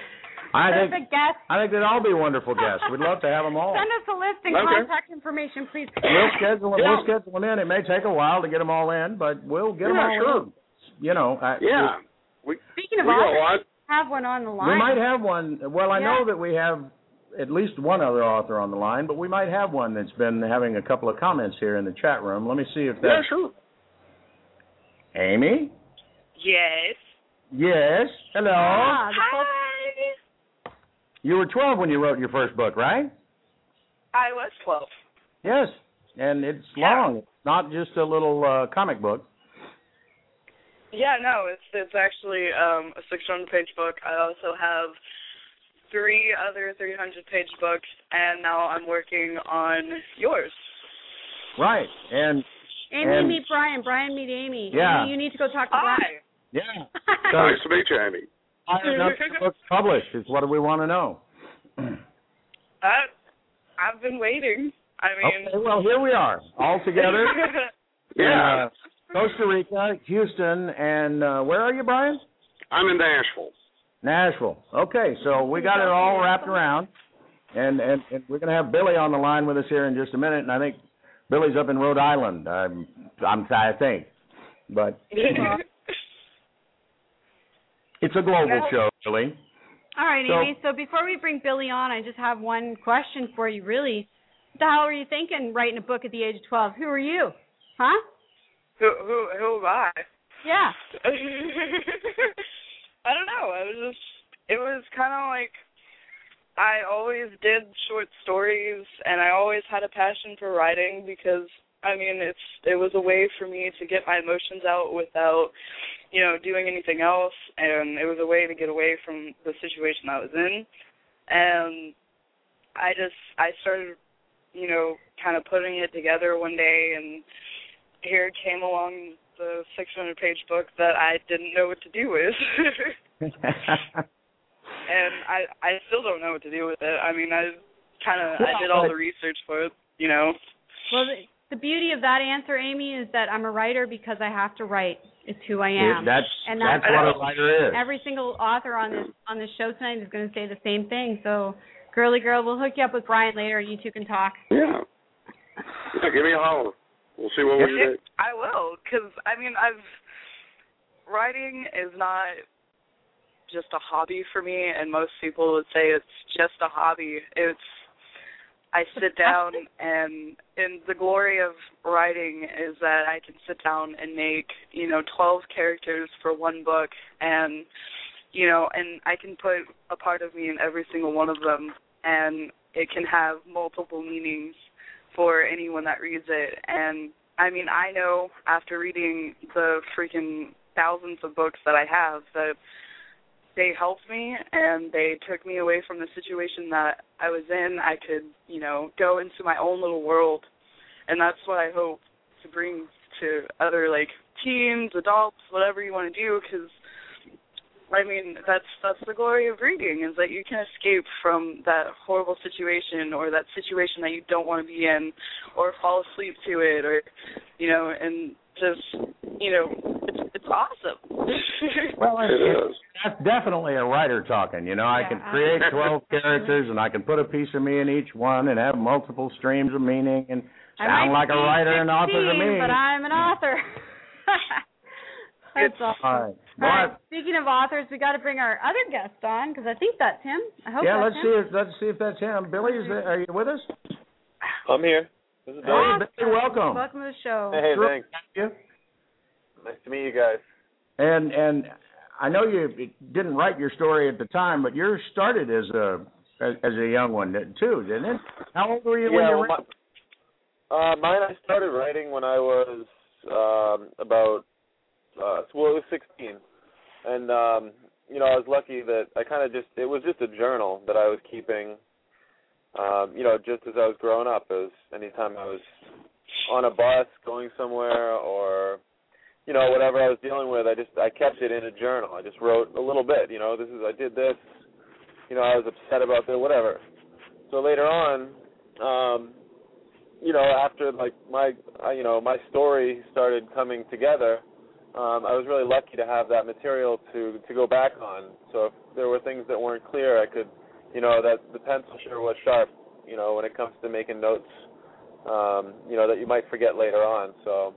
I think guests. I think they'd all be wonderful guests. We'd love to have them all. Send us a list and Okay. contact information, please. We'll schedule Yeah. we'll schedule them in. It may take a while to get them all in, but we'll get them Yeah, all sure. in. You know, I, Yeah. We, Speaking of we authors, lot. have one on the line. we might have one. Well, I know that we have at least one other author on the line, but we might have one that's been having a couple of comments here in the chat room. Let me see if that's. Yeah, that's sure. Amy. Yes. Yes. Hello. Ah, the folks- Hi. You were 12 when you wrote your first book, right? I was 12. Yes. And it's Yeah. long. It's not just a little uh, comic book. Yeah, no, it's it's actually um, a 600 page book. I also have three other 300 page books, and now I'm working on yours. Right. And Amy, And- meet Brian. Brian, meet Amy. Yeah. Amy, you need to go talk to Brian. Hi. yeah. Nice to meet you, Amy. Why are none of your books published is what we want to know. Uh, I've been waiting. I mean, Okay, well here we are, all together Yeah. in uh, Costa Rica, Houston, and uh, where are you, Brian? I'm in Nashville. Nashville. Okay, so we got it all wrapped around, and and, and we're going to have Billy on the line with us here in just a minute, and I think Billy's up in Rhode Island. I'm, I'm I think, but it's a global show, Billy. All right, So- Amy. So before we bring Billy on, I just have one question for you. Really, what the hell were you thinking writing a book at the age of twelve? Who are you? Huh? Who who who am I? Yeah. I don't know. I was just it was kind of like I always did short stories and I always had a passion for writing because I mean it's it was a way for me to get my emotions out without you know doing anything else and it was a way to get away from the situation I was in and I just I started you know kind of putting it together one day and here came along the 600 page book that I didn't know what to do with. and I I still don't know what to do with it. I mean, I kind of I did all the research for it, you know. Well, th- the beauty of that answer, Amy, is that I'm a writer because I have to write. It's who I am. It- that's and that's that's what a writer is. every single author on this on this show tonight is going to say the same thing. So, girly girl, we'll hook you up with Brian later, and you two can talk. Yeah. Yeah, give me a holler. We'll see what we can do. I will, because I mean, I've writing is not just a hobby for me, and most people would say it's just a hobby. It's I sit down and and the glory of writing is that I can sit down and make, you know, 12 characters for one book and you know, and I can put a part of me in every single one of them and it can have multiple meanings for anyone that reads it and I mean, I know after reading the freaking thousands of books that I have that they helped me and they took me away from the situation that I was in. I could, you know, go into my own little world, and that's what I hope to bring to other like teens, adults, whatever you want to do. Because I mean, that's that's the glory of reading is that you can escape from that horrible situation or that situation that you don't want to be in, or fall asleep to it, or you know, and just you know, it's it's awesome. Well, It it's, that's definitely a writer talking. You know, I can create twelve characters, and I can put a piece of me in each one, and have multiple streams of meaning, and sound like a be writer and author to me. but I'm an author. That's awesome. All right. All Well, right. Speaking of authors, we got to bring our other guest on because I think that's him. I hope yeah, that's let's him. see if let's see if that's him. Billy, is there, are you with us? I'm here. This is Hey, Billy. Billy, welcome. Welcome to the show. Hey, Sure. thanks. You. Nice to meet you guys. And and I know you didn't write your story at the time, but yours started as a as, as a young one too, didn't it? How old were you when you well, wrote? my, uh, mine I started writing when I was um, about uh, well, it was 16, and um, you know I was lucky that I kind of just it was just a journal that I was keeping. Um, you know, just as I was growing up, as anytime I was on a bus going somewhere or you know whatever I was dealing with, I just I kept it in a journal. I just wrote a little bit. You know, this is I did this. You know, I was upset about this, whatever. So later on, um, you know, after like my, uh, you know, my story started coming together, um, I was really lucky to have that material to to go back on. So if there were things that weren't clear, I could, you know, that the pencil sure was sharp. You know, when it comes to making notes, um, you know, that you might forget later on. So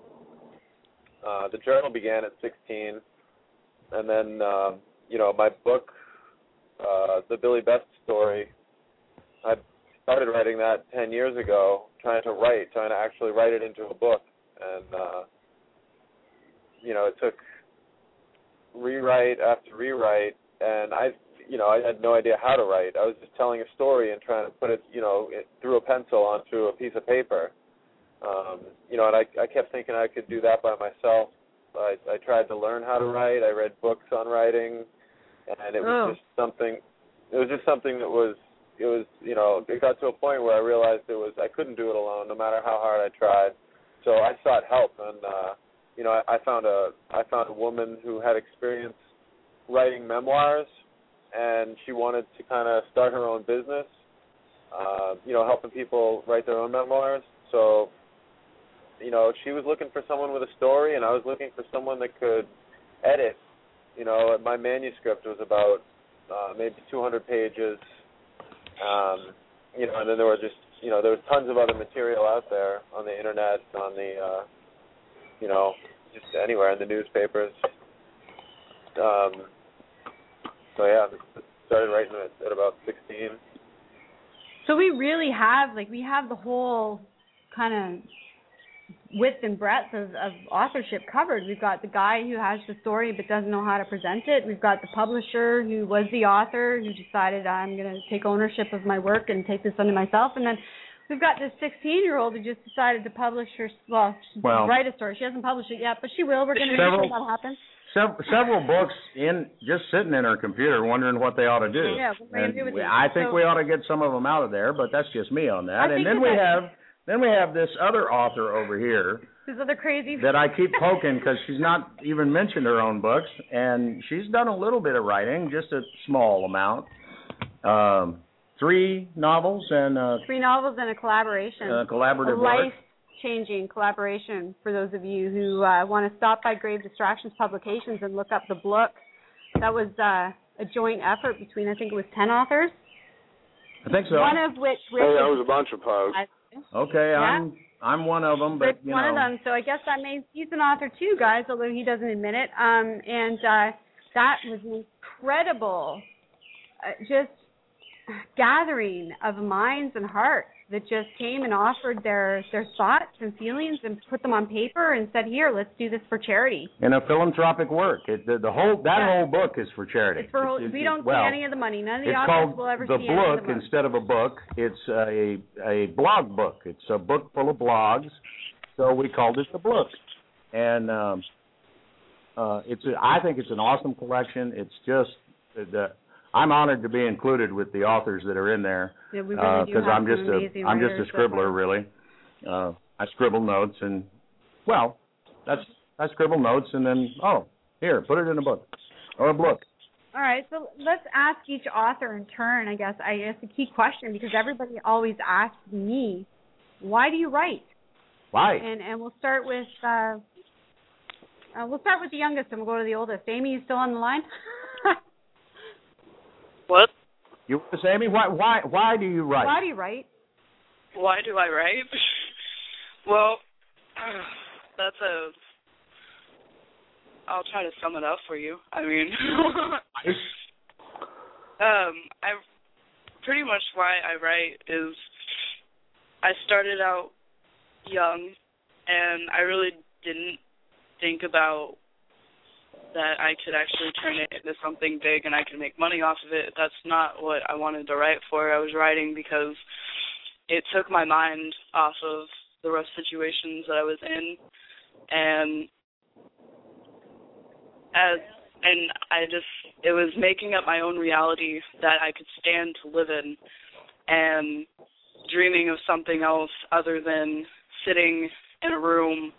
uh, the journal began at 16, and then, uh, you know, my book, uh, the Billy Best story, I started writing that 10 years ago, trying to write, trying to actually write it into a book. And, uh, you know, it took rewrite after rewrite, and I, you know, I had no idea how to write. I was just telling a story and trying to put it, you know, it, through a pencil onto a piece of paper. Um, you know, and I, I kept thinking I could do that by myself. I, I tried to learn how to write. I read books on writing, and it was Oh. just something. It was just something that was it was you know it got to a point where I realized it was I couldn't do it alone no matter how hard I tried. So I sought help and uh you know I, I found a I found a woman who had experience writing memoirs and she wanted to kind of start her own business uh you know helping people write their own memoirs. So you know she was looking for someone with a story and I was looking for someone that could edit. You know my manuscript was about uh maybe 200 pages um, you know, and then there were just, you know, there was tons of other material out there on the internet, on the, uh, you know, just anywhere in the newspapers. Um, so yeah, started writing it at about 16. So we really have like we have the whole kind of width and breadth of, of authorship covered. We've got the guy who has the story but doesn't know how to present it. We've got the publisher who was the author who decided I'm going to take ownership of my work and take this under myself, and then we've got this 16 year old who just decided to publish her well, Well- write a story. She hasn't published it yet, but she will. We're going to make see that happen. Sev- several books in just sitting in her computer, wondering what they ought to do. Yeah, what And do with we- these? I think So- we ought to get some of them out of there, but that's just me on I that. And then we have then we have this other author over here This other crazy. that I keep poking because she's not even mentioned her own books, and she's done a little bit of writing, just a small amount. Um, three novels and a, Three novels and a collaboration. a collaborative a life changing collaboration for those of you who uh, want to stop by Grave Distractions Publications and look up the book. That was uh, a joint effort between, I think it was 10 authors. I think so. One of which Rick Hey, that is- was a bunch of posts. Okay, Yeah. I'm I'm one of them, but Rick's you one know. of them, so I guess that means he's an author too, guys, although he doesn't admit it. Um, and uh, that was an incredible, uh, just gathering of minds and hearts that just came and offered their their thoughts and feelings and put them on paper and said, "Here, let's do this for charity." in a philanthropic work. It, the, the whole that Yeah. whole book is for charity. It's for It's- we don't well, see any of the money. None of the authors will ever the see any of book the instead of a book. It's a a blog book. It's a book full of blogs, so we called it the book. And um, uh, it's a, I think it's an awesome collection. It's just the I'm honored to be included with the authors that are in there Yeah, really do because I'm just a I'm just a scribbler really. Uh, I scribble notes and well, that's I scribble notes and then oh here put it in a book or a book. All right, so let's ask each author in turn. I guess I guess the key question because everybody always asks me, why do you write? Why? And and we'll start with uh, uh we'll start with the youngest and we'll go to the oldest. Amy, you still on the line? What? You want to say Amy? Why why why do you write? Why do you write? Why do I write? well, that's a. I'll try to sum it up for you. I mean, um, I pretty much why I write is I started out young, and I really didn't think about that I could actually turn it into something big and I could make money off of it. That's not what I wanted to write for. I was writing because it took my mind off of the rough situations that I was in and as and I just it was making up my own reality that I could stand to live in and dreaming of something else other than sitting in a room,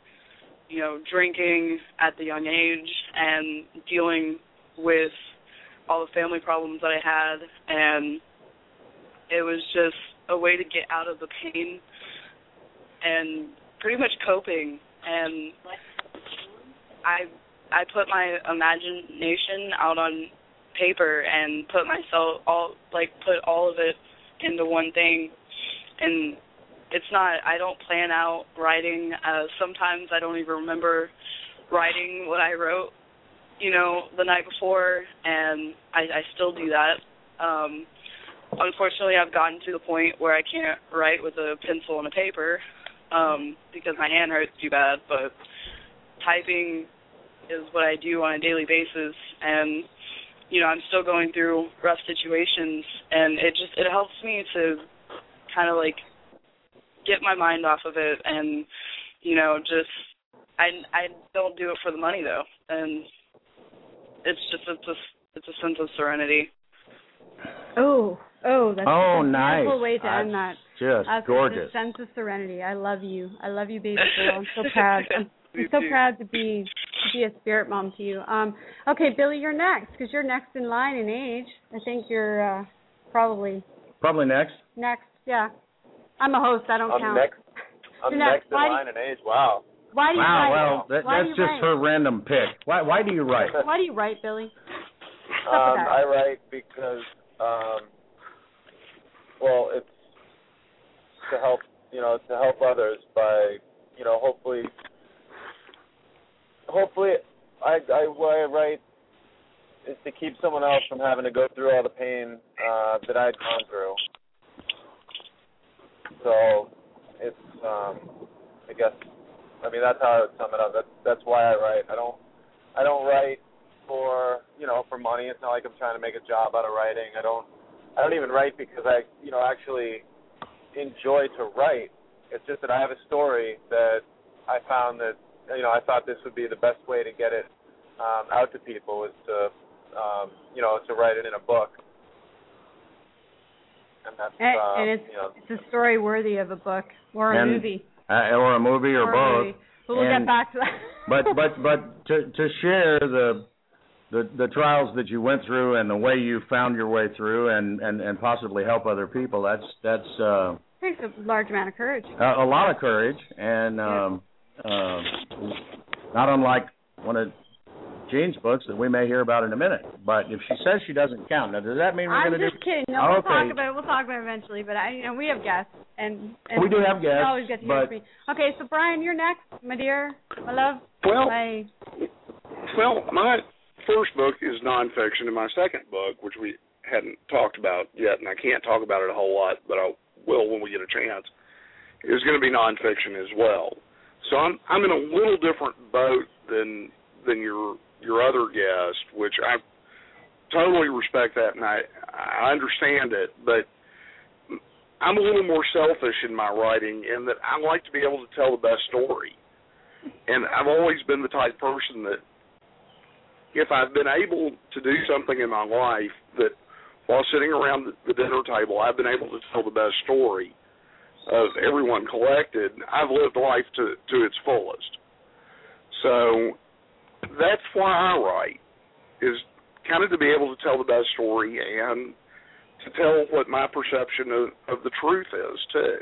you know, drinking at the young age and dealing with all the family problems that I had. And it was just a way to get out of the pain and pretty much coping. And I I put my imagination out on paper and put myself all like put all of it into one thing. And it's not I don't plan out writing. Uh sometimes I don't even remember writing what I wrote you know the night before and I I still do that. Um unfortunately I've gotten to the point where I can't write with a pencil and a paper um because my hand hurts too bad but typing is what I do on a daily basis and you know I'm still going through rough situations and it just it helps me to kind of like get my mind off of it and you know just I I don't do it for the money though and it's just it's a it's a sense of serenity Oh, oh, that's Oh, a nice. beautiful way to end that. Just That's gorgeous. a sense of serenity. I love you. I love you, baby girl. I'm so proud. I'm, I'm so proud to be to be a spirit mom to you. Um, okay, Billy, you're next because you're next in line in age. I think you're uh, probably Probably next. next. Yeah, I'm a host. I don't I'm count. next. I'm You're next. next in Why do- line in age. Wow. Why do you Wow, write? well, that, Why that's just write? her random pick. Why why do you write? Why do you write, Billy? Um. I write because, um, well, it's to help, you know, to help others by, you know, hopefully, hopefully, I, I, what I write is to keep someone else from having to go through all the pain uh, that I'd gone through. So, it's, um, I guess, I mean, that's how I would sum it up. That's that's why I write. I don't, I don't write for you know for money. It's not like I'm trying to make a job out of writing. I don't I don't even write because I you know actually enjoy to write. It's just that I have a story that I found that you know I thought this would be the best way to get it um, out to people is to um, you know to write it in a book. And that's And, um, and it's you know it's a story worthy of a book or a And- movie Uh, or a movie or, or both. movie. But we'll And- get back to that. but but but to to share the the the trials that you went through and the way you found your way through and and and possibly help other people that's that's uh takes a large amount of courage. Uh, a lot of courage, and um, uh, not unlike one of Jean's books that we may hear about in a minute. But if she says she doesn't count, now does that mean we're I'm going to just do? kidding. No, Oh, we'll okay. talk about it. We'll talk about it eventually. But I, you know, we have guests, and, and We do have guests, You always get to hear but- from me. Okay, so Brian, you're next, my dear, my love. Well, my Well, my first book is nonfiction, and my second book, which we hadn't talked about yet, and I can't talk about it a whole lot, but I will when we get a chance, is going to be nonfiction as well. So I'm I'm in a little different boat than than your your other guest, which I totally respect that, and I I understand it, but I'm a little more selfish in my writing in that I like to be able to tell the best story. And I've always been the type person that if I've been able to do something in my life that while sitting around the dinner table I've been able to tell the best story of everyone collected, I've lived life to to its fullest. So that's why I write is kind of to be able to tell the best story and to tell what my perception of, of the truth is too.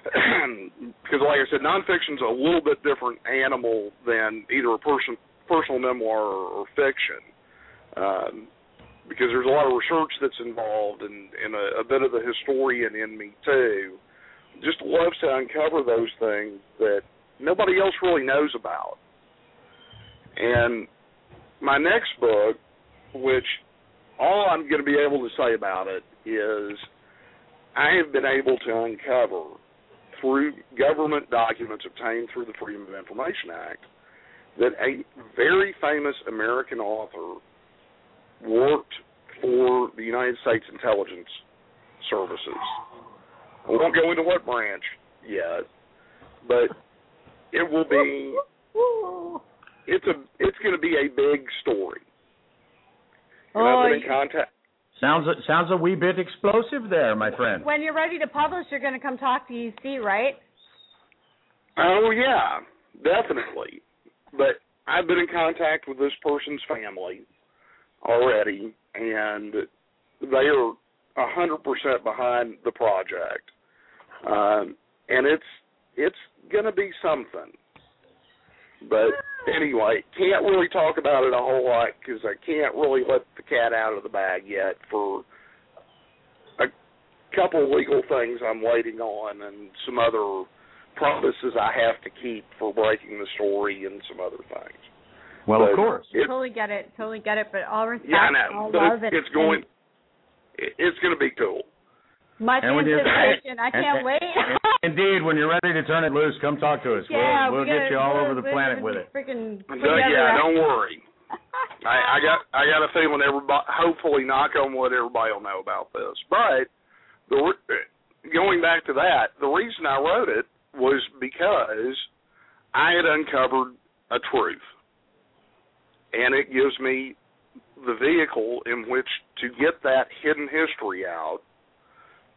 because, like I said, nonfiction's a little bit different animal than either a person personal memoir or, or fiction, um, because there's a lot of research that's involved and, and a, a bit of the historian in me too. Just loves to uncover those things that nobody else really knows about. And my next book, which all I'm going to be able to say about it is I have been able to uncover through government documents obtained through the Freedom of Information Act that a very famous American author worked for the United States Intelligence Services. I won't go into what branch yet, but it will be it's a it's going to be a big story. And I've been in contact. Sounds a, sounds a wee bit explosive there, my friend. when you're ready to publish, you're going to come talk to EC, right? Oh yeah, definitely. But I've been in contact with this person's family already, and they are a hundred percent behind the project. Um, and it's it's gonna be something. But anyway, can't really talk about it a whole lot because I can't really let the cat out of the bag yet for a couple legal things I'm waiting on and some other promises I have to keep for breaking the story and some other things. Well, But of course. It, totally get it. Totally get it. But all respect, yeah, I know, all but love, it, and- it's going. it- It's going to be cool. Much And anticipation. I can't and- wait. Indeed, when you're ready to turn it loose, come talk to us. yeah, we'll we'll we get you gotta- all over the planet with it. Freaking put yeah, don't worry. I, I got I got a feeling everybody. Hopefully, knock on wood, everybody will know about this. But the going back to that, the reason I wrote it was because I had uncovered a truth, and it gives me the vehicle in which to get that hidden history out,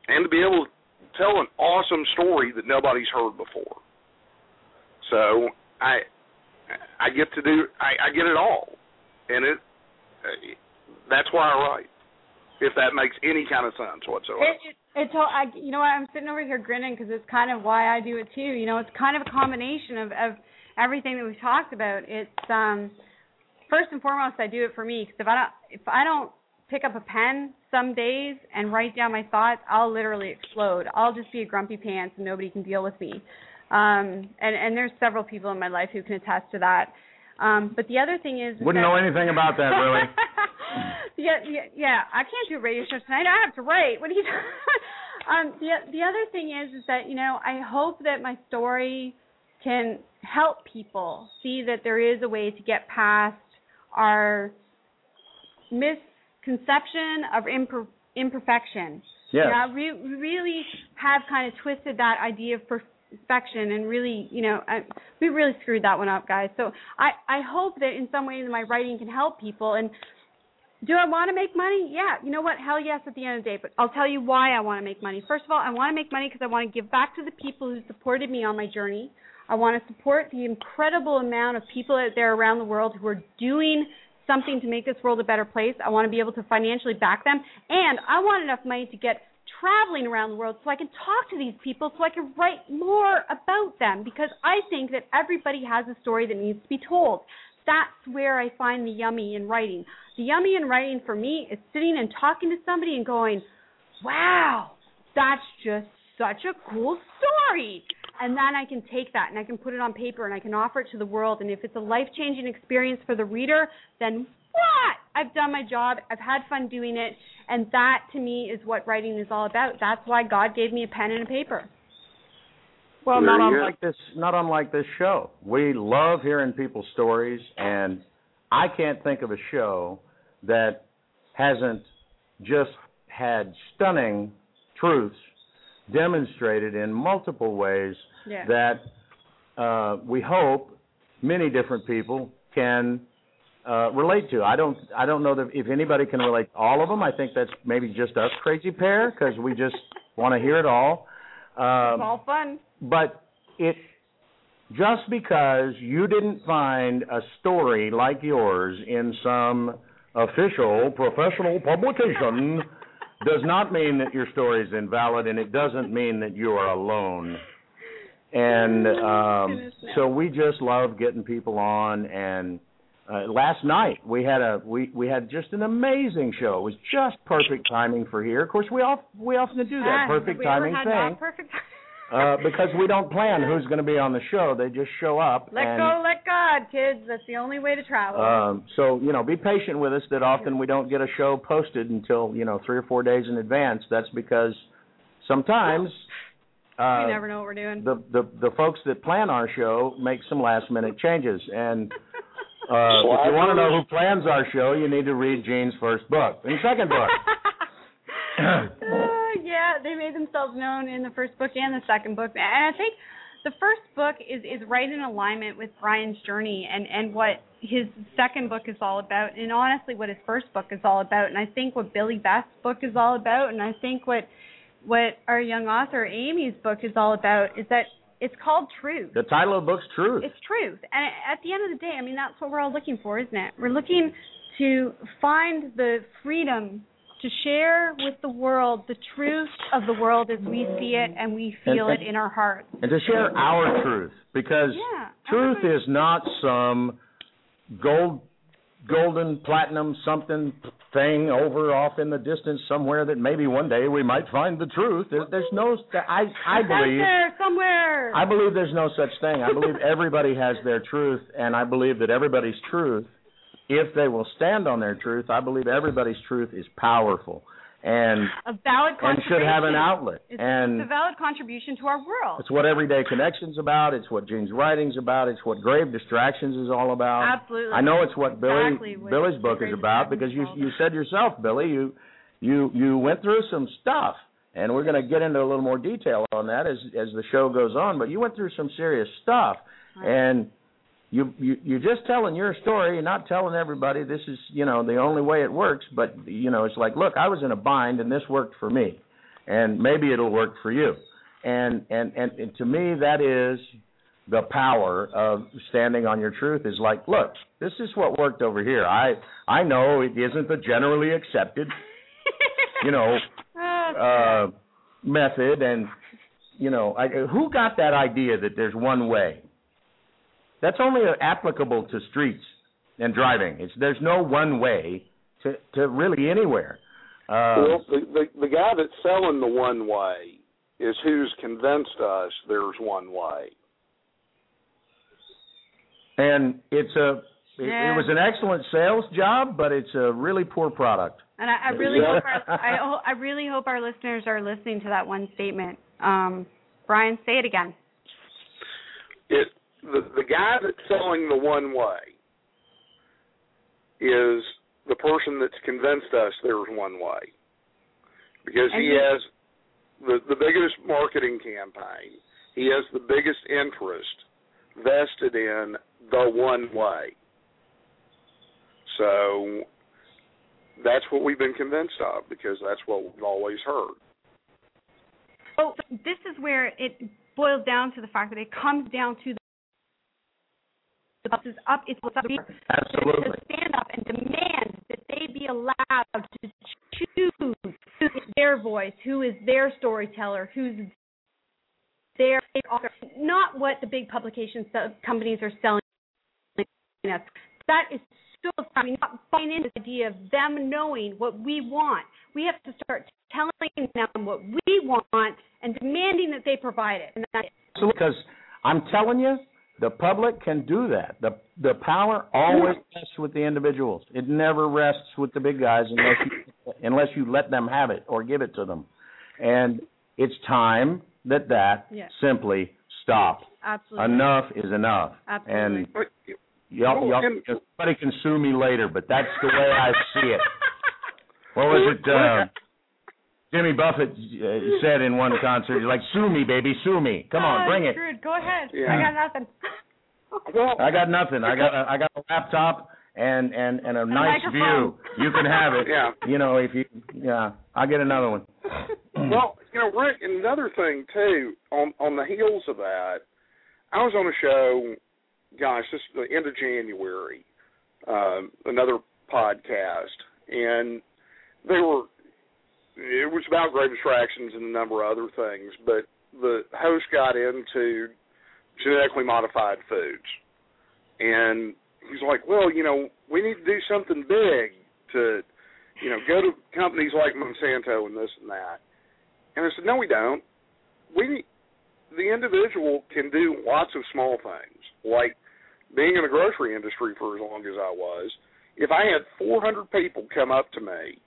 and to be able to tell an awesome story that nobody's heard before. So I I get to do I, I get it all, and it uh, that's why I write. If that makes any kind of sense whatsoever. It, it, it's all, I, you know what? I'm sitting over here grinning because it's kind of why I do it too. You know, it's kind of a combination of of everything that we've talked about. It's um, first and foremost, I do it for me because if I don't if I don't pick up a pen some days and write down my thoughts, I'll literally explode. I'll just be a grumpy pants and nobody can deal with me. Um, and and there's several people in my life who can attest to that. Um, but the other thing is, Wouldn't that- know anything about that, really. yeah, yeah, yeah. I can't do radio show tonight. I have to write. What are you? um, the the other thing is, is that you know, I hope that my story can help people see that there is a way to get past our misconception of imper- imperfection. Yes. Yeah, we we really have kind of twisted that idea of perfection and really, you know, I, we really screwed that one up, guys. So I I hope that in some way my writing can help people. And do I want to make money? Yeah. You know what? Hell yes at the end of the day. But I'll tell you why I want to make money. First of all, I want to make money because I want to give back to the people who supported me on my journey. I want to support the incredible amount of people out there around the world who are doing something to make this world a better place. I want to be able to financially back them, and I want enough money to get traveling around the world so I can talk to these people so I can write more about them because I think that everybody has a story that needs to be told. That's where I find the yummy in writing. The yummy in writing for me is sitting and talking to somebody and going, wow, that's just such a cool story. And then I can take that and I can put it on paper and I can offer it to the world. And if it's a life changing experience for the reader, then what? I've done my job. I've had fun doing it. And that to me is what writing is all about. That's why God gave me a pen and a paper. Well, There not you go. unlike this, not unlike this show. We love hearing people's stories, and I can't think of a show that hasn't just had stunning truths demonstrated in multiple ways Yeah. that uh, we hope many different people can uh, relate to. I don't, I don't know that if anybody can relate to all of them. I think that's maybe just us crazy pair because we just want to hear it all. Um, It's all fun. but it just because you didn't find a story like yours in some official professional publication does not mean that your story is invalid and it doesn't mean that you are alone. And um so we just love getting people on. And uh, last night we had a we we had just an amazing show. It was just perfect timing for here. Of course, we all we often do that. Ah, perfect have we ever timing thing. perfect uh, because we don't plan who's going to be on the show. They just show up. Let and, go, let God, kids. That's the only way to travel. Um, so you know, be patient with us. That often we don't get a show posted until you know three or four days in advance. That's because sometimes uh, we never know what we're doing. the the the folks that plan our show make some last minute changes. And uh, if you want to know who plans our show, you need to read Jean's first book and second book. uh, yeah, they made themselves known in the first book and the second book, and I think the first book is is right in alignment with Brian's journey and and what his second book is all about, and honestly, what his first book is all about, and I think what Billy Best's book is all about, and I think what what our young author Amy's book is all about is that it's called Truth. the title of the book's Truth. It's truth. And at the end of the day, I mean, that's what we're all looking for, isn't it? We're looking to find the freedom to share with the world the truth of the world as we see it and we feel And- it in our hearts. and to share our truth because Yeah, truth is not some gold golden platinum something thing over off in the distance somewhere that maybe one day we might find the truth there, there's no i i believe there somewhere. i believe there's no such thing i believe everybody has their truth and i believe that everybody's truth if they will stand on their truth i believe everybody's truth is powerful and a valid and should have an outlet It's, and it's a valid contribution to our world. it's what Everyday Connections about. It's what Jean's writing's about. It's what Grave Distractions is all about. Absolutely. I know it's what Billy Exactly what Billy's book is about because you you said yourself, Billy, you you you went through some stuff, and we're going to get into a little more detail on that as as the show goes on. But you went through some serious stuff, Right. and you you you're just telling your story. You're not telling everybody this is you know the only way it works. But you know it's like, look, I was in a bind, and this worked for me, and maybe it'll work for you. And and and, and to me, that is the power of standing on your truth. Is like, look, this is what worked over here. I I know it isn't the generally accepted, you know, uh, method, and you know, I, who got that idea that there's one way? That's only applicable to streets and driving. It's there's no one way to to really anywhere. Uh, well, the, the the guy that's selling the one way is who's convinced us there's one way. and it's a it, Yeah. it was an excellent sales job, but it's a really poor product. And I, I really hope our, I, I really hope our listeners are listening to that one statement. Um, Brian, say it again. It the the guy that's selling the one way is the person that's convinced us there's one way because he has the the biggest marketing campaign. He has the biggest interest vested in the one way. So that's what we've been convinced of because that's what we've always heard. Oh, this is where it boils down to the fact that it comes down to the the is up. It's up. Absolutely. To stand up and demand that they be allowed to choose who is their voice, who is their storyteller, who's their author, not what the big publication companies are selling us. That is so I mean, not buying into the idea of them knowing what we want. We have to start telling them what we want and demanding that they provide it. And that's it. Because I'm telling you, the public can do that. The the power always rests with the individuals. It never rests with the big guys unless you, unless you let them have it or give it to them. And it's time that that yeah. simply stop. Absolutely. Enough is enough. Absolutely. And y'all, y'all, somebody can sue me later, but that's the way I see it. What was it? Uh, Jimmy Buffett uh, said in one concert, "Like sue me, baby, sue me. Come on, bring it." Screwed. Go ahead. Yeah. I got nothing. Well, I got nothing. I got a, I got a laptop and and and a And a nice microphone. view. You can have it. Yeah. You know, if you yeah, I'll get another one. well, you know, Rick, another thing too, on on the heels of that, I was on a show, gosh, this is the end of January, um, another podcast, and they were it was about Grave Distractions and a number of other things, but the host got into genetically modified foods. And he's like, Well, you know, we need to do something big to you know, go to companies like Monsanto and this and that. And I said, No we don't. We the individual can do lots of small things. Like being in the grocery industry for as long as I was, if I had 400 people come up to me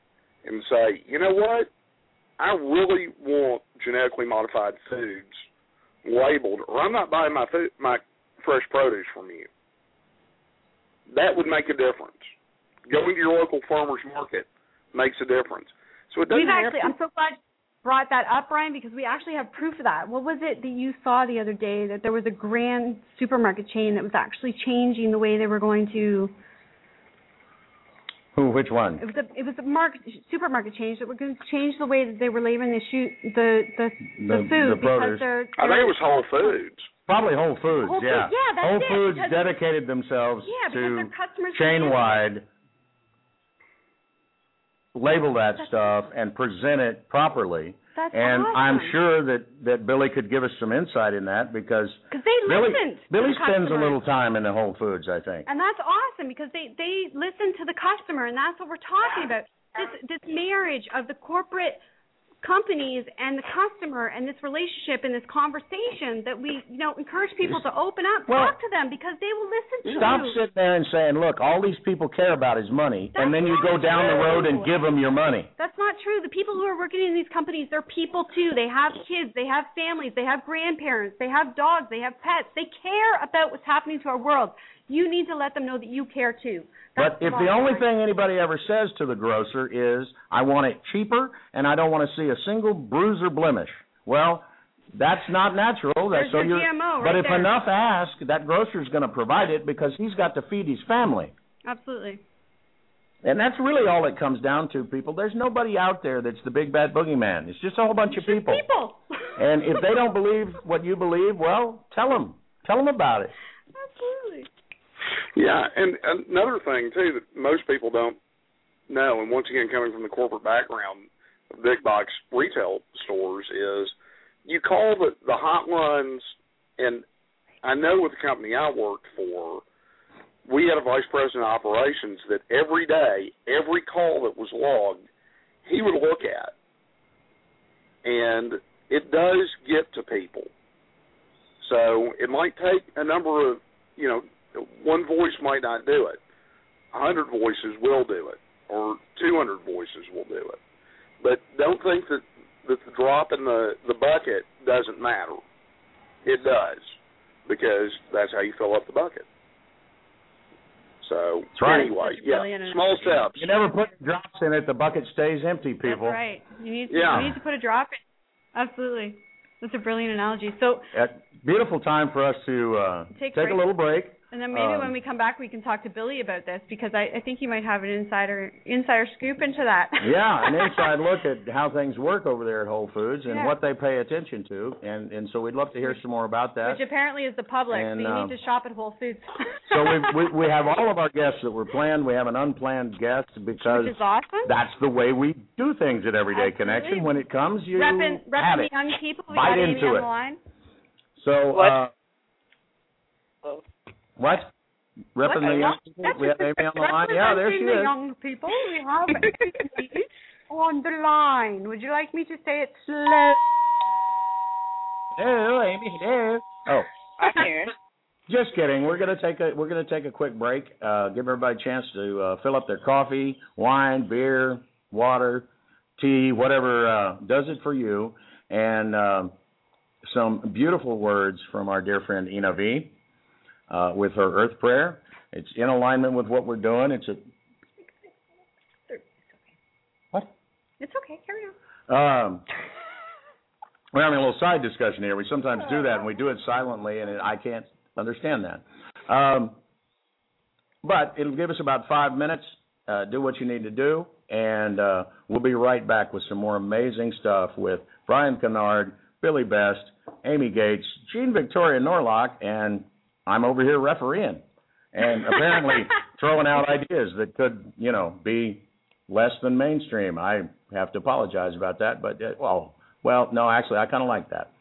and say, you know what, I really want genetically modified foods labeled, or I'm not buying my food, my fresh produce from you. That would make a difference. Going to your local farmers market makes a difference. So it doesn't We've actually. to. I'm so glad you brought that up, Brian, because we actually have proof of that. What was it that you saw the other day? That there was a grand supermarket chain that was actually changing the way they were going to. Who? Which one? It was a it was a market supermarket change that were going to change the way that they were labeling the shoot the the the, The- food the because produce. they're, I think it was Whole Foods. Probably Whole Foods. Whole Foods, yeah. yeah, that's Whole it, Foods dedicated themselves yeah to chain wide label that That's- stuff and present it properly. That's and awesome. I'm sure that that Billy could give us some insight in that because because they Billy listened. Billy the spends a little time in the Whole Foods, I think. And that's awesome because they they listen to the customer, and that's what we're talking about. This this marriage of the corporate companies and the customer and this relationship and this conversation that we you know encourage people to open up, Well- talk to them because they will listen to you. Stop you. sitting there and saying, "Look, all these people care about is money," That's and then you go down the road and give them your money. That's not true. The people who are working in these companies, they're people too. They have kids, they have families, they have grandparents, they have dogs, they have pets. They care about what's happening to our world. You need to let them know that you care too. That's But if the only thing anybody ever says to the grocer is, "I want it cheaper and I don't want to see a single bruise or blemish," well, that's not natural. That's There's so. GMO but if there. enough ask, that grocer's going to provide it because he's got to feed his family. Absolutely. And that's really all it comes down to, people. There's nobody out there that's the big bad boogeyman. It's just a whole bunch of It's just people. people. And if they don't believe what you believe, well, tell them. Tell them about it. Absolutely. Yeah, and another thing too that most people don't know, and once again coming from the corporate background of big box retail stores, is you call the the hotlines, and I know with the company I worked for, we had a vice president of operations that every day, every call that was logged, he would look at, and it does get to people. So it might take a number of, you know, one voice might not do it. A hundred voices will do it, or two hundred voices will do it. But don't think that that the drop in the the bucket doesn't matter. It does, because that's how you fill up the bucket. So That's right. anyway, yeah, small steps. You never put drops in it, the bucket stays empty, people. That's right. You need to, Yeah. you need to put a drop in. Absolutely. That's a brilliant analogy. So Uh, beautiful time for us to uh, Take take break. a little break. And then maybe Um, when we come back, we can talk to Billy about this because I, I think you might have an insider insider scoop into that. yeah, an inside look at how things work over there at Whole Foods and Yeah. what they pay attention to, and and so we'd love to hear some more about that. Which apparently is the public, And, so you um, need to shop at Whole Foods. So we, we we have all of our guests that were planned. We have an unplanned guest because Which is awesome. that's the way we do things at Everyday Absolutely. Connection. When it comes, you repping, repping it. the young people. We Bite got Amy into on it. the line. So What? uh. What? Repping the young people. That's We have Amy on the line. Yeah, there she representing the is. young people. We have Amy on the line. Would you like me to say it slow? Hello, Amy. Hello. Oh. I'm here. Just kidding. We're gonna take a we're gonna take a quick break. Uh, give everybody a chance to uh, fill up their coffee, wine, beer, water, tea, whatever uh, does it for you, and um some beautiful words from our dear friend Ina V. Uh, with her Earth prayer. It's in alignment with what we're doing. It's a what? It's okay. Carry on. Um, we're having a little side discussion here. We sometimes do that, and we do it silently, and it, I can't understand that. Um, but it'll give us about five minutes. Uh, do what you need to do, and uh, we'll be right back with some more amazing stuff with Brian Kennard, Billy Best, Amy Gates, Jean Victoria Norlock, and I'm over here refereeing, and apparently throwing out ideas that could, you know, be less than mainstream. I have to apologize about that, but uh, well, well, no, actually, I kind of like that.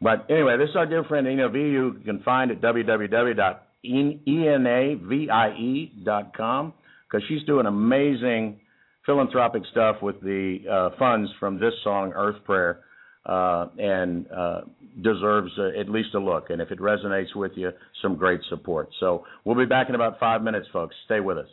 But anyway, this is our dear friend Ina V. You can find at www.enavie.com because she's doing amazing philanthropic stuff with the uh, funds from this song, Earth Prayer, uh, and uh, deserves uh, at least a look. And if it resonates with you, some great support. So we'll be back in about five minutes, folks. Stay with us.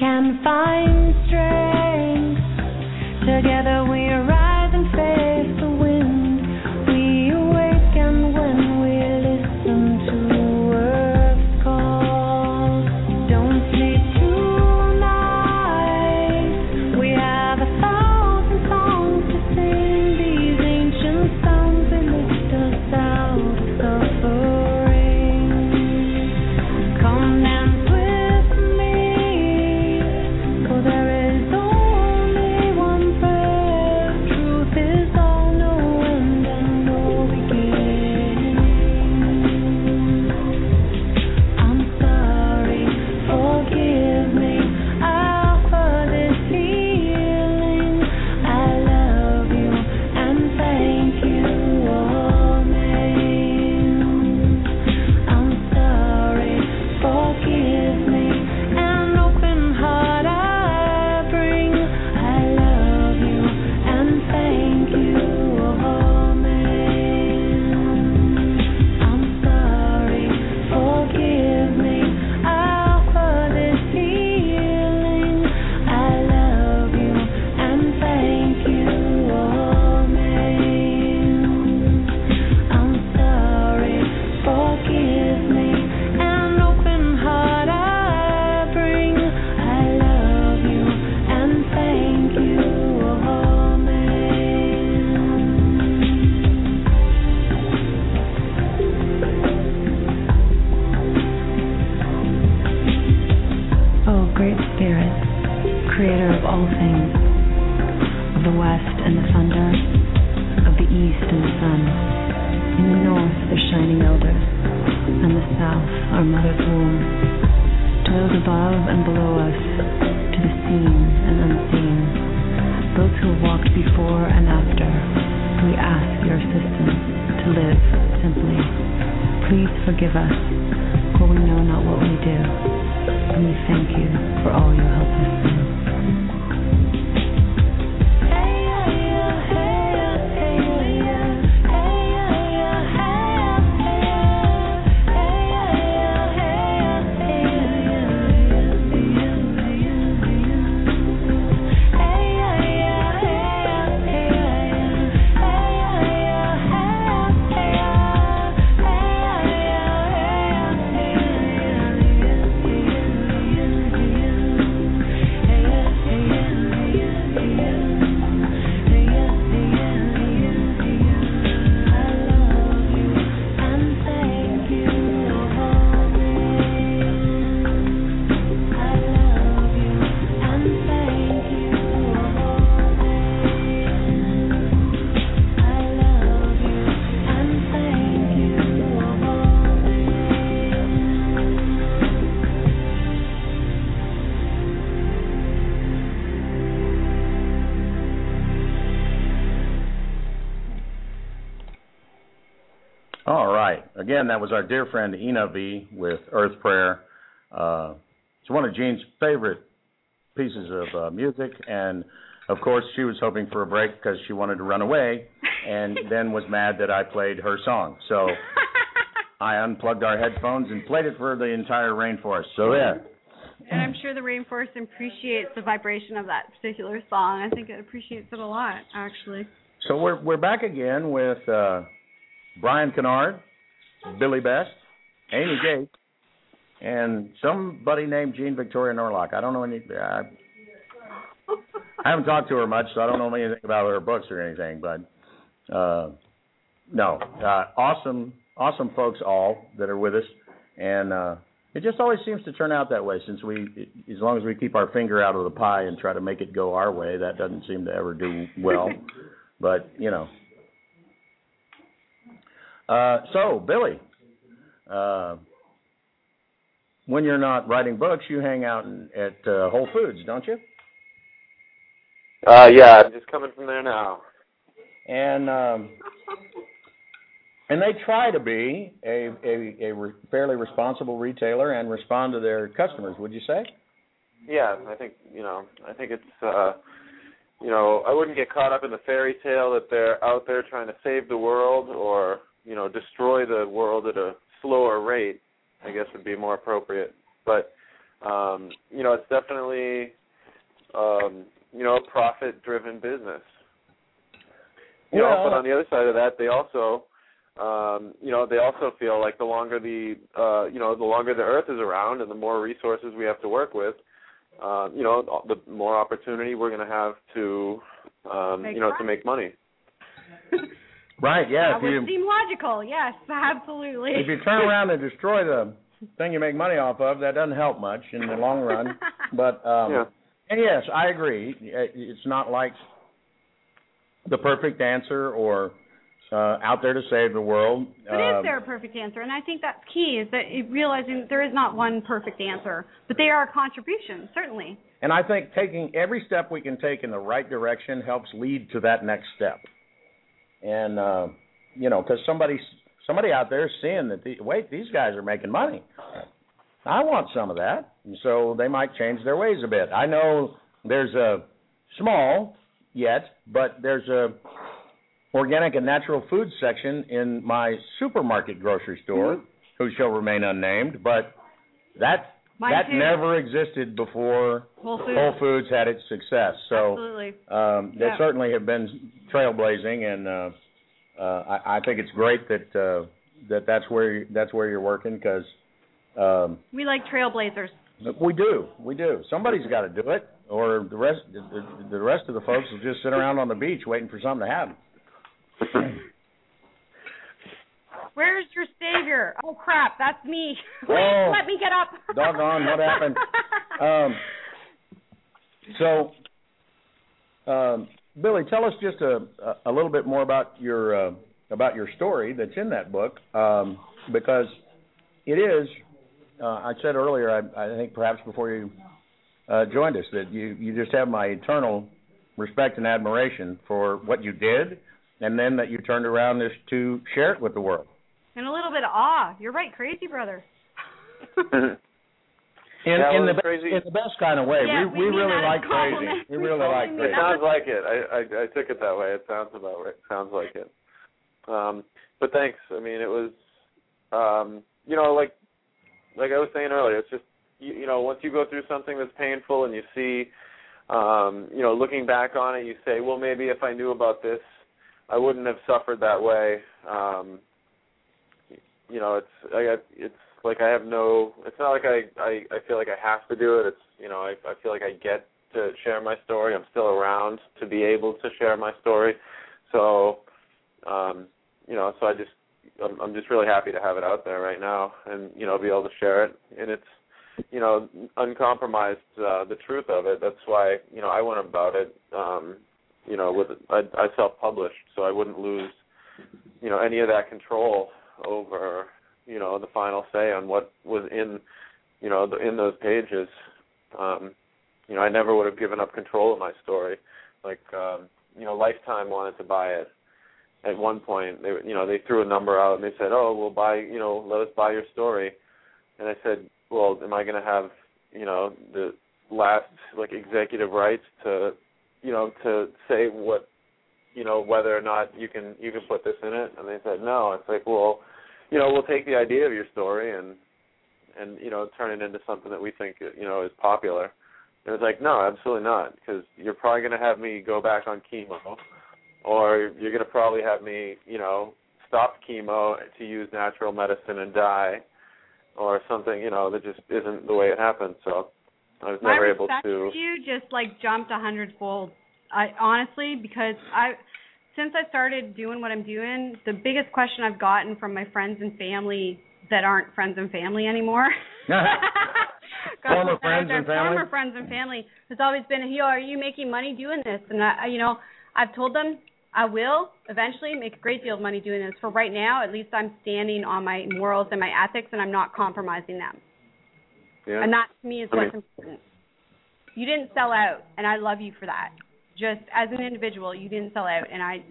Can find strength. Together we rise Again, that was our dear friend Ina V with Earth Prayer. Uh, it's one of Jean's favorite pieces of uh, music, and of course, she was hoping for a break because she wanted to run away, and then was mad that I played her song. So I unplugged our headphones and played it for the entire rainforest. So yeah. And I'm sure the rainforest appreciates the vibration of that particular song. I think it appreciates it a lot, actually. So we're we're back again with uh, Brian Kennard, Billy Best, Amy Gates, and somebody named Jean Victoria Norlock. I don't know any. I, I haven't talked to her much, so I don't know anything about her books or anything. But uh, no, uh, awesome, awesome folks all that are with us, and uh, it just always seems to turn out that way. Since we, as long as we keep our finger out of the pie and try to make it go our way, that doesn't seem to ever do well. but you know. Uh, so Billy, uh, when you're not writing books, you hang out in, at uh, Whole Foods, don't you? Uh, yeah, I'm just coming from there now. And um, and they try to be a a, a re- fairly responsible retailer and respond to their customers. Would you say? Yeah, I think you know, I think it's uh you know, I wouldn't get caught up in the fairy tale that they're out there trying to save the world or, you know, destroy the world at a slower rate, I guess would be more appropriate. But um, you know, it's definitely um, you know, a profit driven business. You know, but on the other side of that, they also um, you know, they also feel like the longer the uh, you know, the longer the earth is around and the more resources we have to work with, uh, you know, the more opportunity we're going to have to um, Make you know, to make money. Right. Yeah. that If would you seem logical. Yes, absolutely. if you turn around and destroy the thing you make money off of, that doesn't help much in the long run. But um, Yeah. and yes, I agree. It's not like the perfect answer or uh, out there to save the world. But Um, is there a perfect answer? And I think that's key is that it, realizing that there is not one perfect answer, but they are a contribution, certainly. And I think taking every step we can take in the right direction helps lead to that next step. And uh, you know, because somebody somebody out there is seeing that the, wait, these guys are making money. I want some of that, and so they might change their ways a bit. I know there's a small yet, but there's a organic and natural food section in my supermarket grocery store, who shall remain unnamed, but that Mine that too. never existed before Whole Foods. Whole Foods had its success. So Absolutely. um, they Yeah. certainly have been trailblazing, and uh, uh, I, I think it's great that uh, that that's where that's where you're working because um, We like trailblazers. we do, we do. Somebody's got to do it, or the rest the, the rest of the folks will just sit around on the beach waiting for something to happen. Where's your savior? Oh crap, that's me. Oh. Let me get up. Doggone, what happened? Um, So, um, Billy, tell us just a a little bit more about your uh, about your story that's in that book, um, because it is. Uh, I said earlier, I, I think perhaps before you uh, joined us, that you you just have my eternal respect and admiration for what you did, and then that you turned around this to share it with the world. And a little bit of awe. You're right, crazy brother. In, Yeah, in the be- crazy- in the best kind of way. Yeah, we we we mean really that as like crazy. We We really like mean crazy. It sounds like it. I, I I took it that way. It sounds about right. It sounds like it. Um, but thanks. I mean, it was, um, you know, like like I was saying earlier. It's just you, you know, once you go through something that's painful and you see, um, you know, looking back on it, you say, well, maybe if I knew about this, I wouldn't have suffered that way. Um, you know, it's I it's like I have no. It's not like I I I feel like I have to do it. It's you know I I feel like I get to share my story. I'm still around to be able to share my story. So, um, you know, so I just I'm, I'm just really happy to have it out there right now, and you know, be able to share it. And it's you know uncompromised uh, the truth of it. That's why you know I went about it. Um, you know, with I, I self-published, so I wouldn't lose you know any of that control over you know the final say on what was in you know the, in those pages. Um, you know, I never would have given up control of my story. Like um, you know, Lifetime wanted to buy it. At one point, they you know they threw a number out and they said, "Oh, we'll buy you know let us buy your story." And I said, "Well, am I going to have you know the last like executive rights to you know to say what you know whether or not you can you can put this in it?" And they said, "No." It's like, well, you know, we'll take the idea of your story and and you know turn it into something that we think you know is popular. And it's like, no, absolutely not, because you're probably going to have me go back on chemo, or you're going to probably have me, you know, stop chemo to use natural medicine and die, or something, you know, that just isn't the way it happened. So I was never able to. you just like jumped a hundredfold. I honestly because I since I started doing what I'm doing, the biggest question I've gotten from my friends and family that aren't friends and family anymore. former friends and family? Former friends and family has always been, yo, are you making money doing this? And I, you know, I've told them I will eventually make a great deal of money doing this. For right now, at least I'm standing on my morals and my ethics, and I'm not compromising them. Yeah. And that to me is I what's mean- important. You didn't sell out, and I love you for that. Just as an individual, you didn't sell out, and I,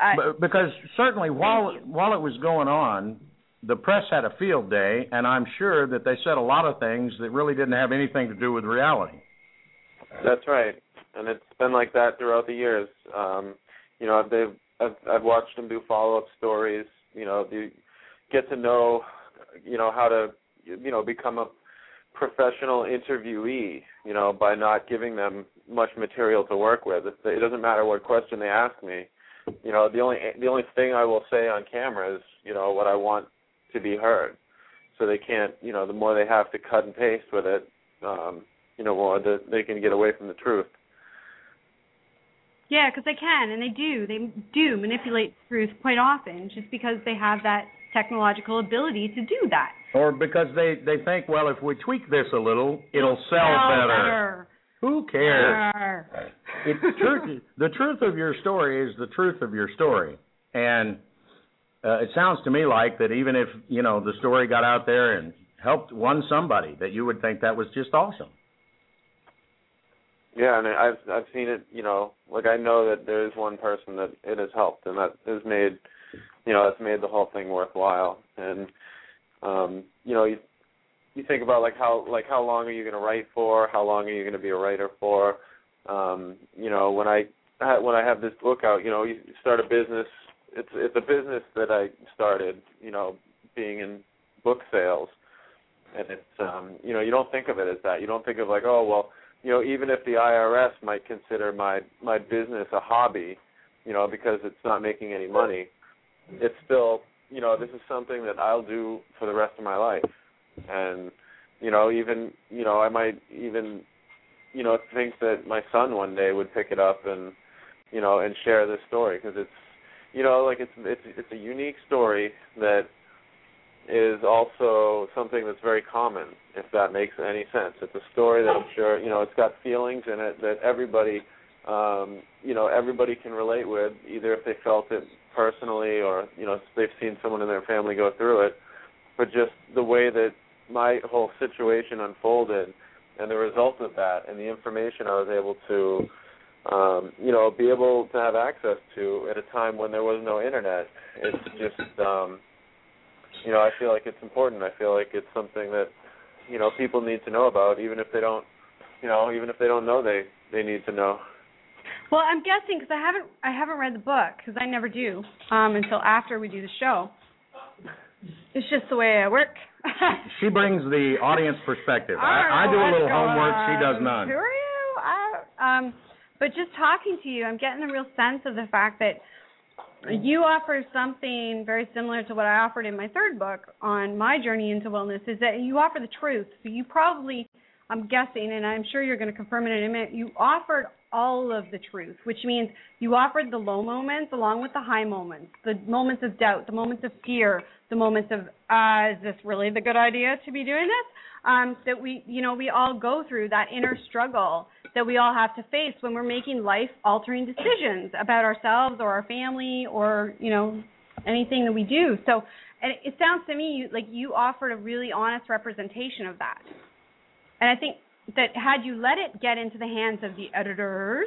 I because certainly while you. while it was going on, the press had a field day, and I'm sure that they said a lot of things that really didn't have anything to do with reality. That's right, and it's been like that throughout the years. Um, you know, they've I've, I've watched them do follow up stories. You know, you get to know, you know, how to, you know, become a professional interviewee. You know, by not giving them much material to work with. It, it doesn't matter what question they ask me. You know, the only the only thing I will say on camera is, you know, what I want to be heard. So they can't, you know, the more they have to cut and paste with it, um, you know, more the, they can get away from the truth. yeah, because they can, and they do. They do manipulate truth quite often, just because they have that technological ability to do that. Or because they they think, well, if we tweak this a little, it'll sell, Sell better. better. Who cares? It's truth. The truth of your story is the truth of your story, and uh, it sounds to me like that even if you know the story got out there and helped one somebody, that you would think that was just awesome. Yeah, and I've I've seen it. You know, like I know that there is one person that it has helped, and that has made, you know, that's made the whole thing worthwhile. And um, you know, you you think about like how like how long are you going to write for? How long are you going to be a writer for? Um, you know, when I when I have this book out, you know, you start a business. It's it's a business that I started. You know, being in book sales, and it's um, you know, you don't think of it as that. You don't think of like, oh well you know, even if the IRS might consider my my business a hobby, you know, because it's not making any money, it's still, you know, this is something that I'll do for the rest of my life. And you know, even, you know, I might even you know, think that my son one day would pick it up and you know, and share this story because it's you know, like it's it's it's a unique story that is also something that's very common, if that makes any sense. It's a story that I'm sure you know it's got feelings in it that everybody um, you know everybody can relate with, either if they felt it personally or you know they've seen someone in their family go through it, but just the way that my whole situation unfolded and the result of that and the information I was able to um, you know, be able to have access to at a time when there was no internet. It's just um you know, I feel like it's important. I feel like it's something that, you know, people need to know about even if they don't you know, even if they don't know they they need to know. Well, I'm guessing because I haven't I haven't read the book because I never do um, until after we do the show. It's just the way I work. She brings the audience perspective. I, I, do a little homework. She does on. none. Who are you? I, um, but just talking to you, I'm getting a real sense of the fact that you offer something very similar to what I offered in my third book on my journey into wellness. Is that you offer the truth. So you probably, I'm guessing, and I'm sure you're going to confirm it in a minute. You offered all of the truth, which means you offered the low moments along with the high moments, the moments of doubt, the moments of fear, the moments of, uh, is this really the good idea to be doing this? Um, that we, you know, we all go through that inner struggle that we all have to face when we're making life altering decisions about ourselves or our family or, you know, anything that we do. So, and it sounds to me like you offered a really honest representation of that. And I think that had you let it get into the hands of the editors,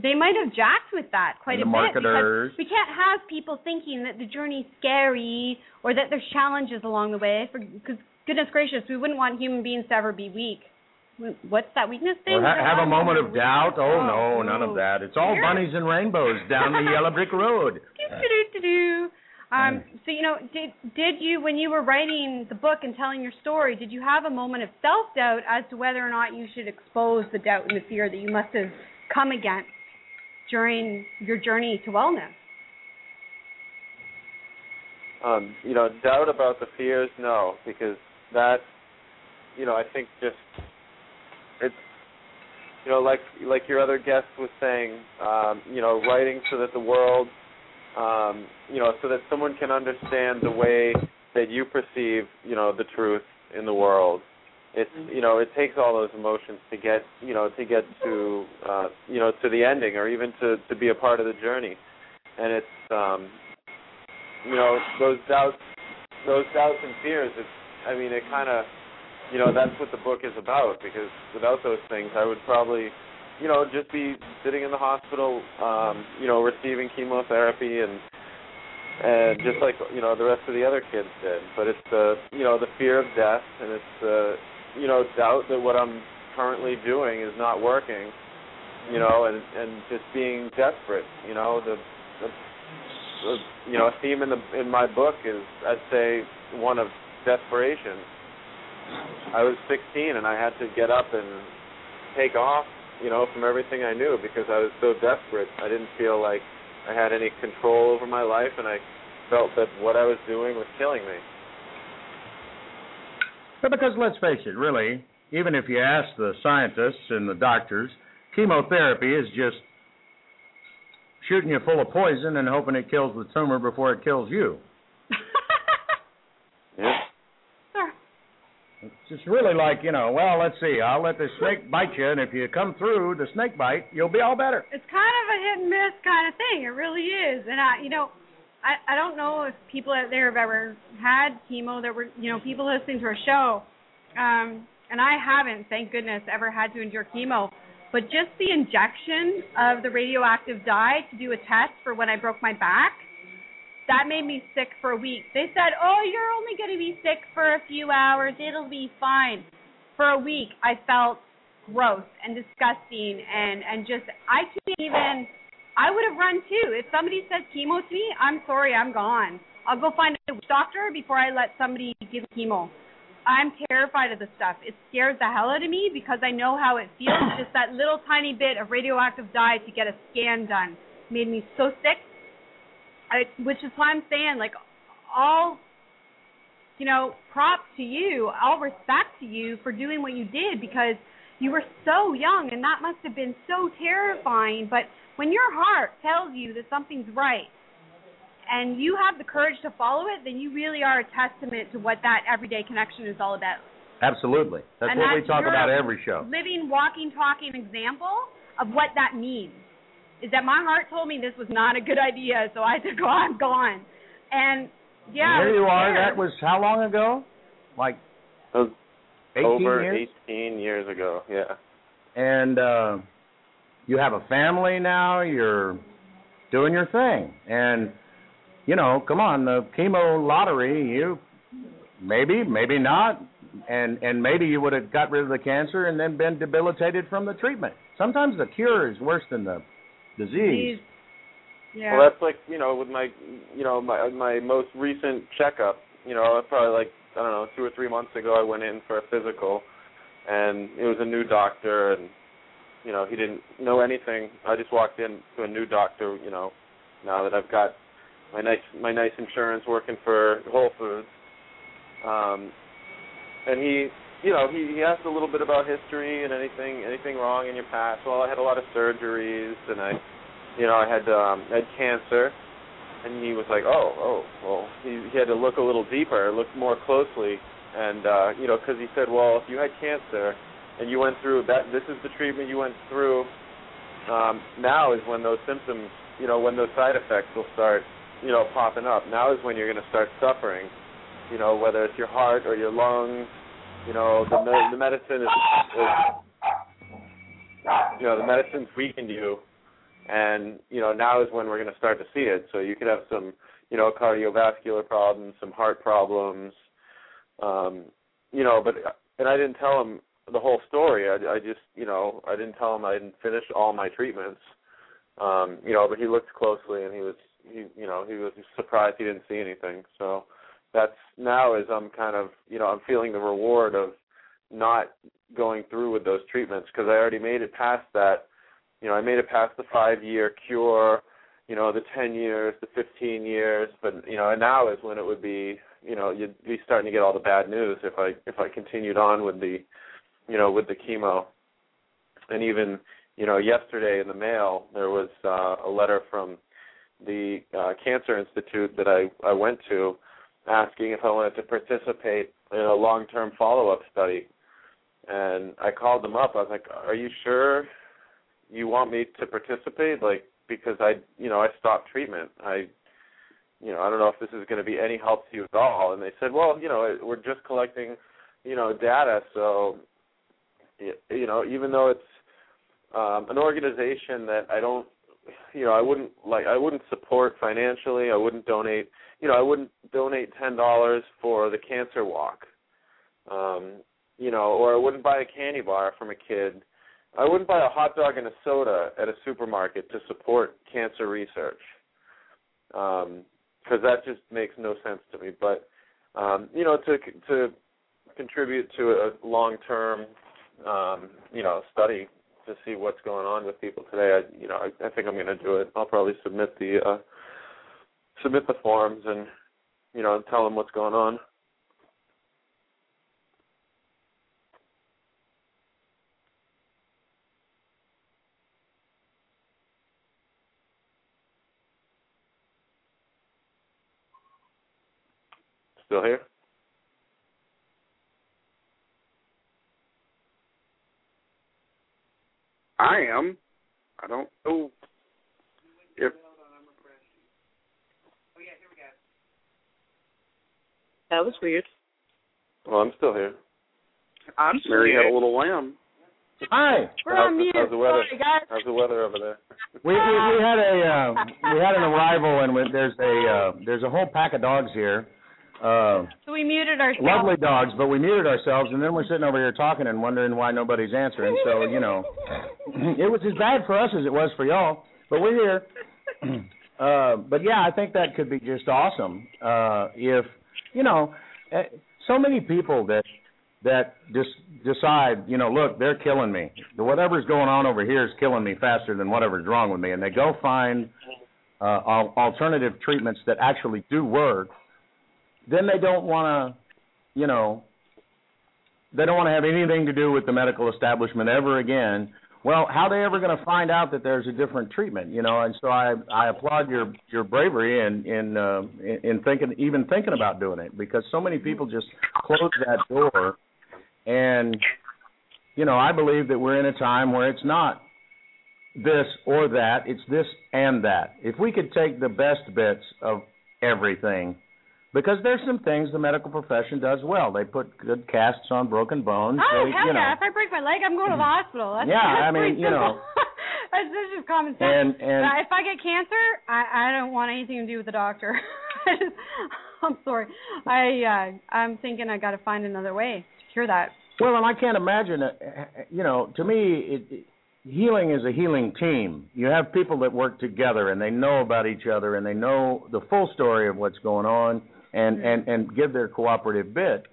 they might have jacked with that quite a the bit marketers. because we can't have people thinking that the journey's scary or that there's challenges along the way. Because goodness gracious, we wouldn't want human beings to ever be weak. What's that weakness thing? Or ha- have a moment of doubt. weak. Oh no, none of that. It's all bunnies and rainbows down the yellow brick road. Um, so you know, did did you when you were writing the book and telling your story, did you have a moment of self doubt as to whether or not you should expose the doubt and the fear that you must have come against during your journey to wellness? Um, you know, doubt about the fears, no, because that, you know, I think just it's, you know, like like your other guest was saying, um, you know, writing so that the world, um, you know, so that someone can understand the way that you perceive, you know, the truth in the world. It's, you know, it takes all those emotions to get, you know, to get to, uh, you know, to the ending, or even to to be a part of the journey, and it's, um, you know those doubts those doubts and fears it's i mean it kind of you know that's what the book is about because without those things i would probably you know just be sitting in the hospital um you know receiving chemotherapy and and just like you know the rest of the other kids did. But it's the you know the fear of death and it's the you know doubt that what i'm currently doing is not working you know and and just being desperate you know the the the, you know, a theme in the in my book is I'd say one of desperation. I was 16 and I had to get up and take off, you know, from everything I knew because I was so desperate. I didn't feel like I had any control over my life and I felt that what I was doing was killing me. But because let's face it, really, even if you ask the scientists and the doctors, chemotherapy is just shooting you full of poison and hoping it kills the tumor before it kills you. Yeah. Sure. It's just really like, you know, well, let's see, I'll let the snake bite you, and if you come through the snake bite, you'll be all better. It's kind of a hit and miss kind of thing. It really is. And I, you know, I I don't know if people out there have ever had chemo that were, you know, people listening to our show. Um, and I haven't, thank goodness, ever had to endure chemo. But just the injection of the radioactive dye to do a test for when I broke my back, that made me sick for a week. They said, "Oh, you're only going to be sick for a few hours. It'll be fine." For a week, I felt gross and disgusting and and just I can't even I would have run too. If somebody said chemo to me, I'm sorry, I'm gone. I'll go find a doctor before I let somebody give chemo. I'm terrified of the stuff. It scares the hell out of me because I know how it feels. Just that little tiny bit of radioactive dye to get a scan done made me so sick. I, which is why I'm saying, like, all, you know, props to you, all respect to you for doing what you did because you were so young and that must have been so terrifying. But when your heart tells you that something's right and you have the courage to follow it, then you really are a testament to what that everyday connection is all about. Absolutely. That's And what we talk about every show. Living, walking, talking example of what that means. Is that my heart told me this was not a good idea, so I said, "Go on, go on." And yeah, And I you are. That was how long ago? Like That 18 over years. 18 years ago. Yeah. And uh, you have a family now. You're doing your thing, and you know, come on, the chemo lottery. You maybe, maybe not, and and maybe you would have got rid of the cancer and then been debilitated from the treatment. Sometimes the cure is worse than the disease. Yeah. Well, that's like you know with my you know my my most recent checkup. You know, probably like I don't know two or three months ago, I went in for a physical, and it was a new doctor, and you know he didn't know anything. I just walked in to a new doctor. You know, now that I've got my nice my nice insurance working for Whole Foods, um, and he you know he he asked a little bit about history and anything anything wrong in your past. Well, I had a lot of surgeries, and I you know, I had um I had cancer and he was like, "Oh, oh, well." He he had to look a little deeper, look more closely and uh, you know, cuz he said, "Well, if you had cancer and you went through that this is the treatment you went through, um now is when those symptoms, you know, when those side effects will start, you know, popping up. Now is when you're going to start suffering. You know, whether it's your heart or your lungs, you know, the me- the medicine is, is you know, the medicine's weakened you and you know now is when we're going to start to see it. So you could have some you know cardiovascular problems, some heart problems, um, you know. But and I didn't tell him the whole story. I, I just you know I didn't tell him I didn't finish all my treatments. Um, you know, but he looked closely and he was he you know he was surprised he didn't see anything. So that's now as I'm kind of you know I'm feeling the reward of not going through with those treatments because I already made it past that you know, I made it past the five year cure, you know, the ten years, the fifteen years, but you know, and now is when it would be, you know, you'd be starting to get all the bad news if I if I continued on with the, you know, with the chemo. And even, you know, yesterday in the mail there was uh, a letter from the uh, Cancer Institute that I I went to, asking if I wanted to participate in a long term follow up study. And I called them up. I was like, "Are you sure you want me to participate like because i you know i stopped treatment i you know i don't know if this is going to be any help to you at all and they said well you know we're just collecting you know data so you know even though it's um an organization that i don't you know i wouldn't like i wouldn't support financially i wouldn't donate you know i wouldn't donate ten dollars for the cancer walk. Um you know or i wouldn't buy a candy bar from a kid. I wouldn't buy a hot dog and a soda at a supermarket to support cancer research, because um, that just makes no sense to me. But um, you know, to to contribute to a long-term, um, you know, study to see what's going on with people today, I you know, I, I think I'm going to do it. I'll probably submit the uh, submit the forms and you know tell them what's going on. Still here? I am. I don't know if That was weird. Well, I'm still here. I'm still here. Mary had a little lamb. Hi. We're how's, on mute. how's the weather? Sorry, guys. How's the weather over there? We we, we had a uh, we had an arrival and we, there's a uh, there's a whole pack of dogs here. Uh, So we muted ourselves. lovely dogs, but we muted ourselves, and then we're sitting over here talking and wondering why nobody's answering. So you know, it was as bad for us as it was for y'all, but we're here. uh, but yeah, I think that could be just awesome uh, if you know, eh, so many people that that just decide, you know, look, they're killing me. Whatever's going on over here is killing me faster than whatever's wrong with me, and they go find uh, alternative treatments that actually do work. Then they don't want to, you know, they don't want to have anything to do with the medical establishment ever again, Well, how are they ever going to find out that there's a different treatment, you know? And so I I applaud your your bravery in in uh, in, in thinking even thinking about doing it because so many people just close that door, and you know I believe that we're in a time where it's not this or that, it's this and that. If we could take the best bits of everything because there's some things the medical profession does well. They put good casts on broken bones. Oh they, hell you know, yeah! If I break my leg, I'm going to the hospital. That's, Yeah, that's I mean, you know. that's, that's just common sense. And- and- But if I get cancer, I I don't want anything to do with the doctor. Just, I'm sorry. I uh I'm thinking I got to find another way to cure that. Well, and I can't imagine. Uh, you know, to me, it, it, healing is a healing team. You have people that work together, and they know about each other, and they know the full story of what's going on, and and and give their cooperative bit.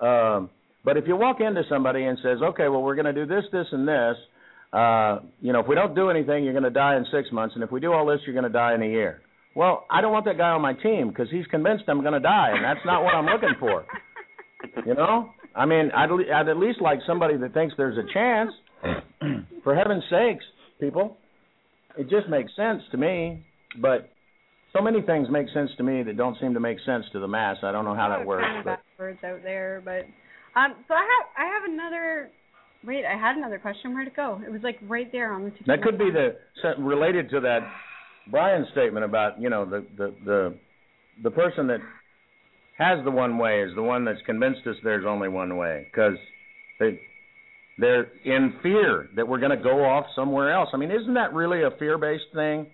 Um, but if you walk into somebody and says, "Okay, well, we're going to do this, this, and this," uh, you know, if we don't do anything, you're going to die in six months, and if we do all this, you're going to die in a year. Well, I don't want that guy on my team because he's convinced I'm going to die, and that's not what I'm looking for. You know, I mean, I'd, I'd at least like somebody that thinks there's a chance. For heaven's sakes, people, it just makes sense to me. But so many things make sense to me that don't seem to make sense to the mass. I don't know how that works. Kind of But backwards out there, but um. So I have I have another. Wait, I had another question. Where'd it go? It was like right there on the that could be the related to that Brian statement about you know the the the the person that has the one way is the one that's convinced us there's only one way because they they're in fear that we're going to go off somewhere else. I mean, isn't that really a fear-based thing,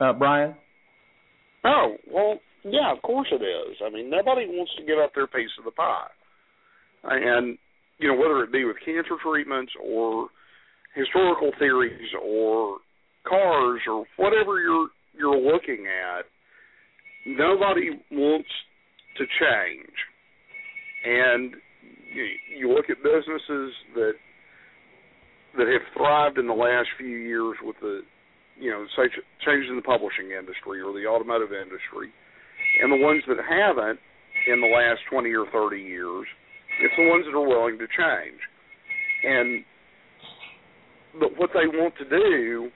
uh, Brian? Oh, well, yeah, of course it is. I mean, nobody wants to give up their piece of the pie. And, you know, whether it be with cancer treatments or historical theories or cars or whatever you're you're looking at, nobody wants to change. And you, you look at businesses that that have thrived in the last few years with the you know, say ch- changes in the publishing industry or the automotive industry, and the ones that haven't in the last 20 or 30 years, it's the ones that are willing to change. And but what they want to do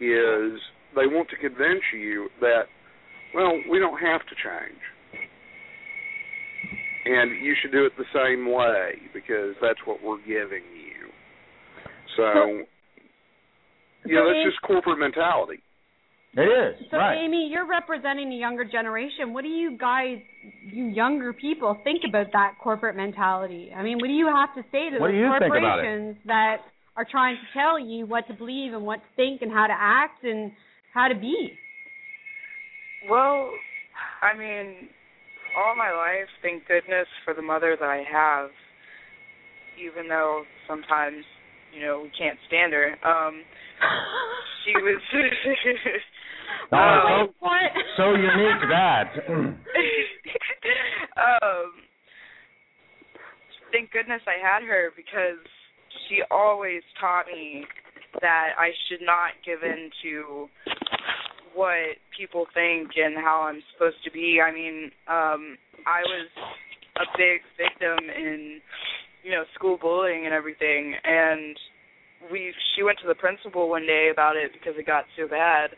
is they want to convince you that, well, we don't have to change. And you should do it the same way because that's what we're giving you. So, you know, that's just corporate mentality. It is So right. Amy, you're representing the younger generation. What do you guys, you younger people, think about that corporate mentality? I mean, what do you have to say to What those do you think about it? corporations that are trying to tell you what to believe and what to think and how to act and how to be? Well, I mean, all my life, thank goodness for the mother that I have, even though sometimes, you know, we can't stand her. Um she was Oh, um, so, so unique that. um thank goodness I had her because she always taught me that I should not give in to what people think and how I'm supposed to be. I mean, um I was a big victim in you know school bullying and everything and we she went to the principal one day about it because it got so bad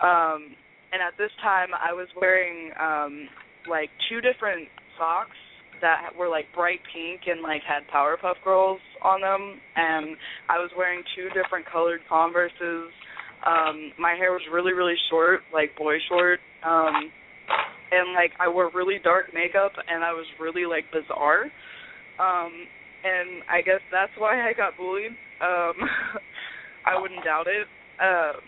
um and at this time I was wearing um like two different socks that were like bright pink and like had Powerpuff Girls on them and I was wearing two different colored Converses. Um my hair was really really short, like boy short. Um and like I wore really dark makeup and I was really like bizarre. Um and I guess that's why I got bullied. Um I wouldn't doubt it. Um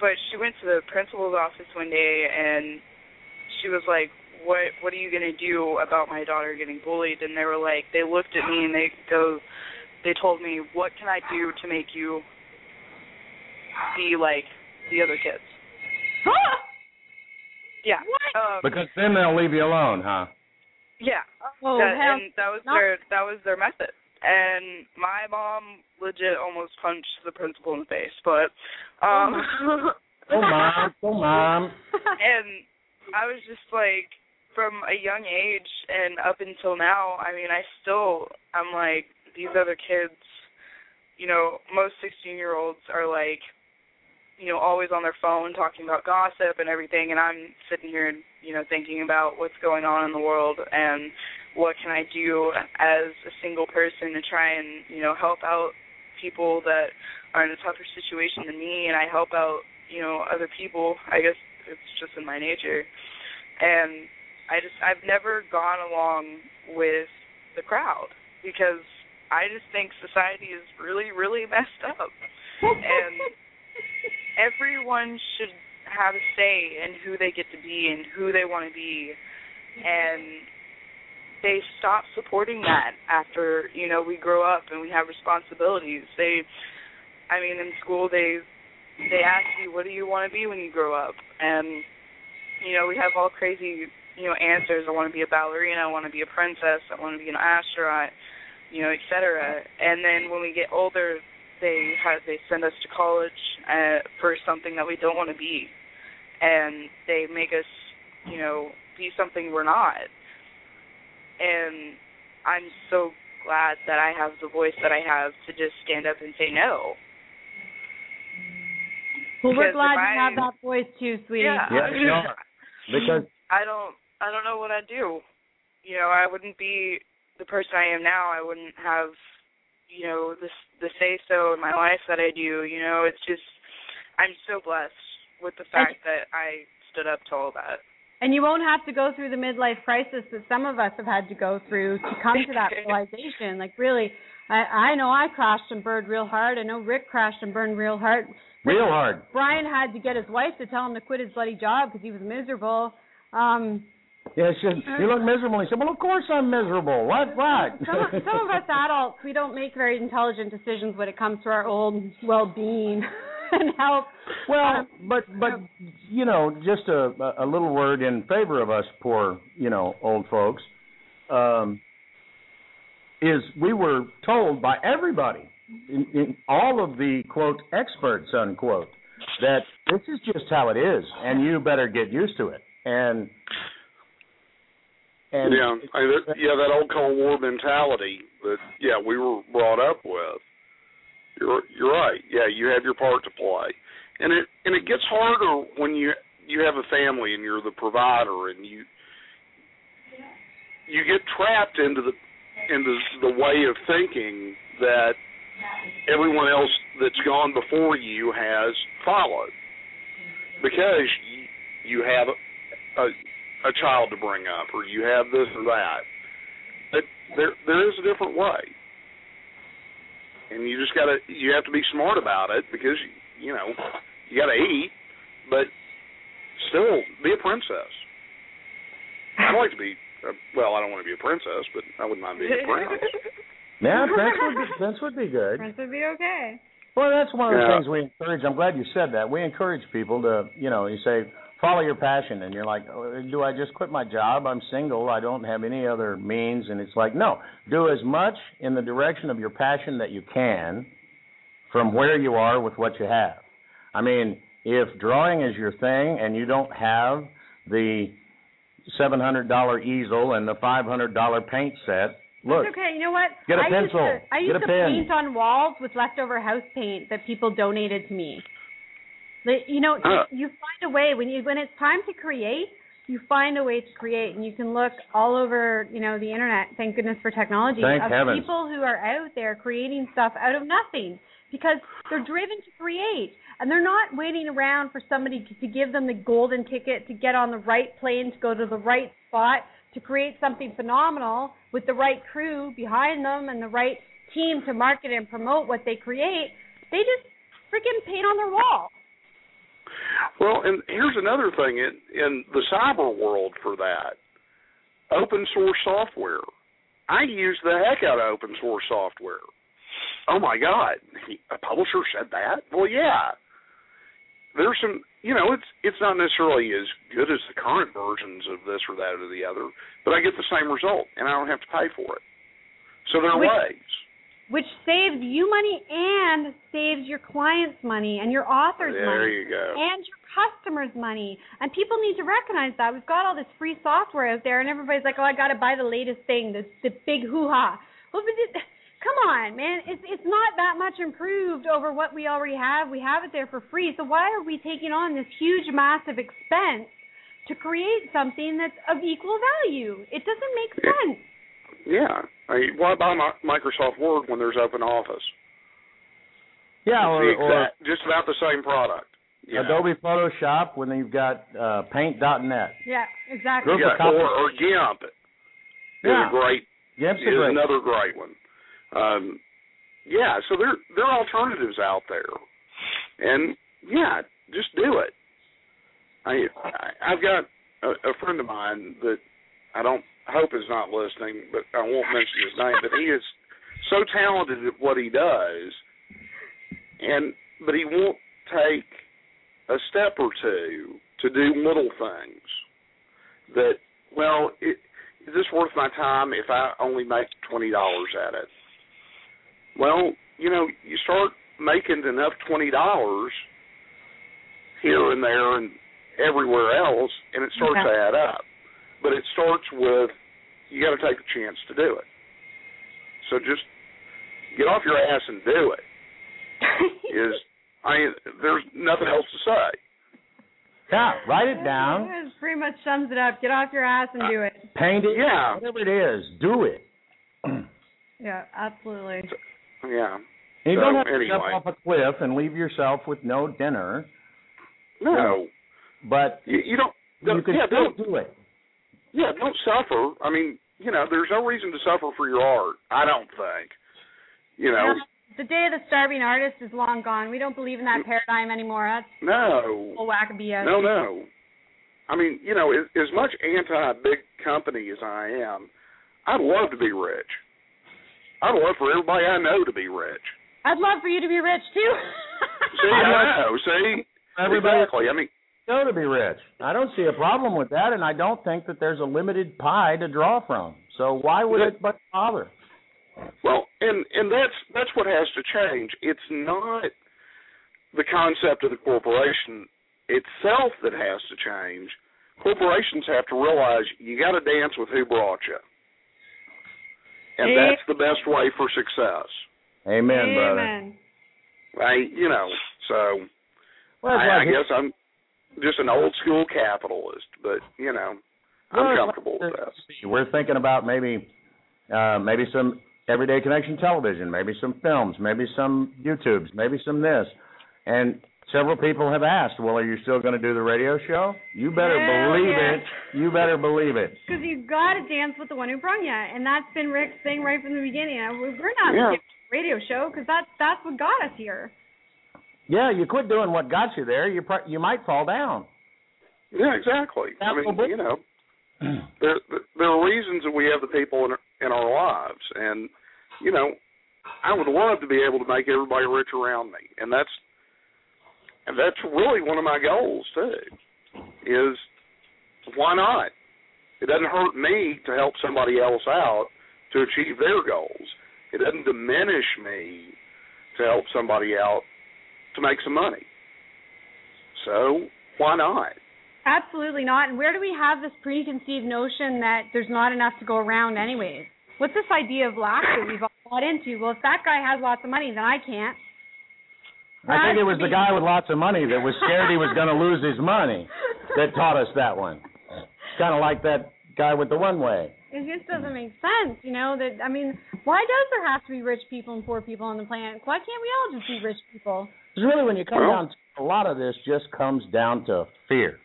but she went to the principal's office one day and she was like, What what are you gonna do about my daughter getting bullied? And they were like they looked at me and they go they told me, What can I do to make you be like the other kids? Yeah. Um because then they'll leave you alone, huh? yeah. Oh, that, hell, and that was not- their that was their method. And my mom legit almost punched the principal in the face, but um Oh, mom. Oh, mom. and I was just like from a young age and up until now, I mean I still I'm like these other kids you know, most 16 year olds are like, you know, always on their phone talking about gossip and everything, and I'm sitting here, you know, thinking about what's going on in the world and what can I do as a single person to try and, you know, help out people that are in a tougher situation than me, and I help out, you know, other people. I guess it's just in my nature, and I just I've never gone along with the crowd because I just think society is really, really messed up. and everyone should have a say in who they get to be and who they want to be. And they stop supporting that after, you know, we grow up and we have responsibilities. They I mean in school they they ask you what do you want to be when you grow up and you know, we have all crazy, you know, answers. I want to be a ballerina, I want to be a princess, I want to be an astronaut you know, et cetera. And then when we get older, they have they send us to college uh, for something that we don't want to be, and they make us, you know, be something we're not. And I'm so glad that I have the voice that I have to just stand up and say no. Well, we're glad if you I- have that voice too, sweetie. Yeah, Yeah, you are. Because I don't I don't know what I'd do. You know, I wouldn't be the person I am now. I wouldn't have, you know, the the say so in my life that I do. You know, it's just I'm so blessed with the fact that I stood up to all that. And you won't have to go through the midlife crisis that some of us have had to go through to come to that realization. Like really, I I know I crashed and burned real hard. I know Rick crashed and burned real hard. real hard. Brian had to get his wife to tell him to quit his bloody job because he was miserable. Um, Yeah, she said, you look miserable. He said, well, of course I'm miserable. What? What? some of, some of us adults, we don't make very intelligent decisions when it comes to our own well-being and health. Well, Um, but but you know, just a a little word in favor of us poor you know old folks, um, is we were told by everybody, in, in all of the quote experts unquote, that this is just how it is, and you better get used to it. And and yeah, I, that, yeah, that old Cold War mentality that yeah we were brought up with. You're you're right. Yeah, you have your part to play, and it and it gets harder when you you have a family and you're the provider and you you get trapped into the into the way of thinking that everyone else that's gone before you has followed because you, have a, a a child to bring up or you have this or that. But there there is a different way. And you just gotta you have to be smart about it because you know, you gotta eat, but still be a princess. I'd like to be uh, well, I don't want to be a princess, but I wouldn't mind being a prince. yeah, Prince would be, Prince would be good. Prince would be okay. Well, that's one of the Yeah. things we encourage. I'm glad you said that. We encourage people to, you know, you say follow your passion, and you're like, oh, do I just quit my job? I'm single. I don't have any other means, and it's like, no, do as much in the direction of your passion that you can, from where you are with what you have. I mean, if drawing is your thing and you don't have the seven hundred dollar easel and the five hundred dollar paint set, look, It's okay. You know what? Get a I pencil. Used to, I Get used a to pen. paint on walls with leftover house paint that people donated to me. You know, Huh. you find a way when you when it's time to create. You find a way to create, and you can look all over, you know, the internet. Thank goodness for technology Thank of heavens. people who are out there creating stuff out of nothing because they're driven to create, and they're not waiting around for somebody to give them the golden ticket to get on the right plane to go to the right spot to create something phenomenal with the right crew behind them and the right team to market and promote what they create. They just freaking paint on their wall. Well, and here's another thing in in the cyber world for that. Open source software. I use the heck out of open source software. Oh my god, a publisher said that? Well, yeah. There's some, you know, it's it's not necessarily as good as the current versions of this or that or the other, but I get the same result and I don't have to pay for it. So there are Which- ways. Which saves you money and saves your clients money and your authors There money. you go. and your customers money. And people need to recognize that. We've got all this free software out there, and everybody's like, oh, I got to buy the latest thing, the, the big hoo ha. Well, but it, come on, man. It's it's not that much improved over what we already have. We have it there for free. So why are we taking on this huge, massive expense to create something that's of equal value? It doesn't make sense. Yeah. I mean, why buy Microsoft Word when there's Open Office? Yeah, or, the or exact- just about the same product. you know? Adobe Photoshop when you've got uh, Paint.net. Yeah, exactly. Group of Yeah, copies. or, or GIMP is Yeah. a great Gimp's a is great. another great one. Um, yeah, so there there are alternatives out there, and yeah, just do it. I, I I've got a, a friend of mine that I don't I hope is not listening, but I won't mention his name. But he is so talented at what he does, and but he won't take a step or two to do little things that well it is this worth my time if I only make twenty dollars at it? Well, you know, you start making enough twenty dollars here and there and everywhere else, and it starts to add up. But it starts with you got to take a chance to do it. So just get off your ass and do it. Is I there's nothing else to say. Yeah, write it down, It pretty much sums it up. Get off your ass and do it. paint it, Yeah. whatever it is, do it. Yeah, absolutely. Yeah. And you So, don't have to anyway. jump off a cliff and leave yourself with no dinner, No. but You, you don't. you can yeah, still don't do it. Yeah, don't suffer. I mean, you know, there's no reason to suffer for your art. I don't think. You know, The day of the starving artist is long gone. We don't believe in that paradigm anymore. That's no, a whack of BS. no, no. I mean, you know, as, as much anti-big company as I am, I'd love to be rich. I'd love for everybody I know to be rich. I'd love for you to be rich too. See, I know. See, Everybody exactly. I mean, go to be rich. I don't see a problem with that, and I don't think that there's a limited pie to draw from. So why would it but bother? Well, and and that's that's what has to change. It's not the concept of the corporation itself that has to change. Corporations have to realize you got to dance with who brought you, and that's the best way for success. Amen, brother. Amen. I, you know, so Well, it's I, I guess I'm just an old school capitalist, but you know, Well, I'm it's comfortable with that. this. We're thinking about maybe, uh, maybe some everyday connection television, maybe some films, maybe some YouTubes, maybe some this, and several people have asked, "Well, are you still going to do the radio show?" You better Hell believe yeah. it. You better believe it. Because you got to dance with the one who brung you, and that's been Rick's thing right from the beginning. Uh, we- We're not Yeah. a radio show because that's that's what got us here. Yeah, you quit doing what got you there. You pro- you might fall down. Yeah, exactly. I mean, you know, there there are reasons that we have the people in in our lives, and you know, I would love to be able to make everybody rich around me, and that's and that's really one of my goals too. Is why not? It doesn't hurt me to help somebody else out to achieve their goals. It doesn't diminish me to help somebody out to make some money. So why not? Absolutely not. And where do we have this preconceived notion that there's not enough to go around anyways? What's this idea of lack that we've all bought into? Well, if that guy has lots of money, then I can't. I think it was the guy with lots of money that was scared he was going to lose his money that taught us that one. Kind of like that guy with the one way. It just doesn't make sense, you know. That I mean, why does there have to be rich people and poor people on the planet? Why can't we all just be rich people? Because really, when you come Well- down, to, a lot of this just comes down to fear,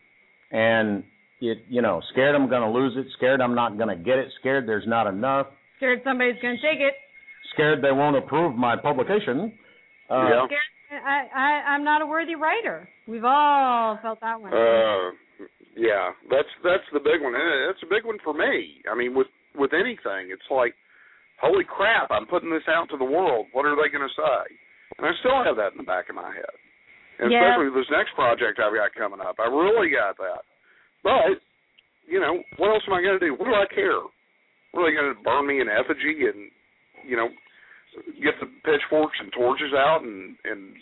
and it, you know, scared I'm going to lose it, scared I'm not going to get it, scared there's not enough, Scared somebody's gonna take it. scared they won't approve my publication. Uh, Yeah. Scared I, I I'm not a worthy writer. We've all felt that one. Uh, yeah, that's that's the big one. That's a big one for me. I mean, with with anything, it's like, holy crap, I'm putting this out to the world. What are they going to say? And I still have that in the back of my head. And Yeah. especially this next project I've got coming up, I really got that. But you know, what else am I going to do? What do I care? What are they going to burn me in effigy and you know get the pitchforks and torches out and and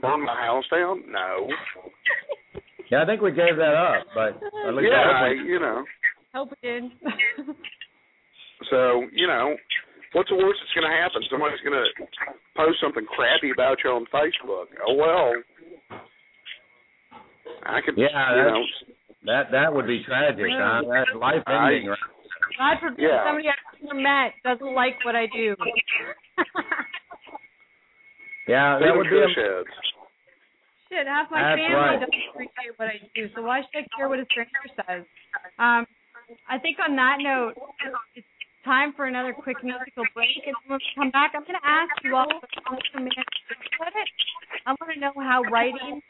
burn my house down? No. yeah, I think we gave that up, but at least I Yeah, I, you know. Hope we did. So you know, What's the worst that's going to happen? Somebody's going to post something crappy about you on Facebook. Oh well. I could, Yeah, you know, that that would be tragic. Huh? That's life ending. I- Right? God forbid Yeah. somebody I've never met doesn't like what I do. Yeah, that them would be. A, cush heads. Shit, half my That's family right. doesn't appreciate what I do, so why should I care what a stranger says? Um, I think on that note, it's time for another quick musical break, and when we come back, I'm going to ask you all some it. I want to know how writing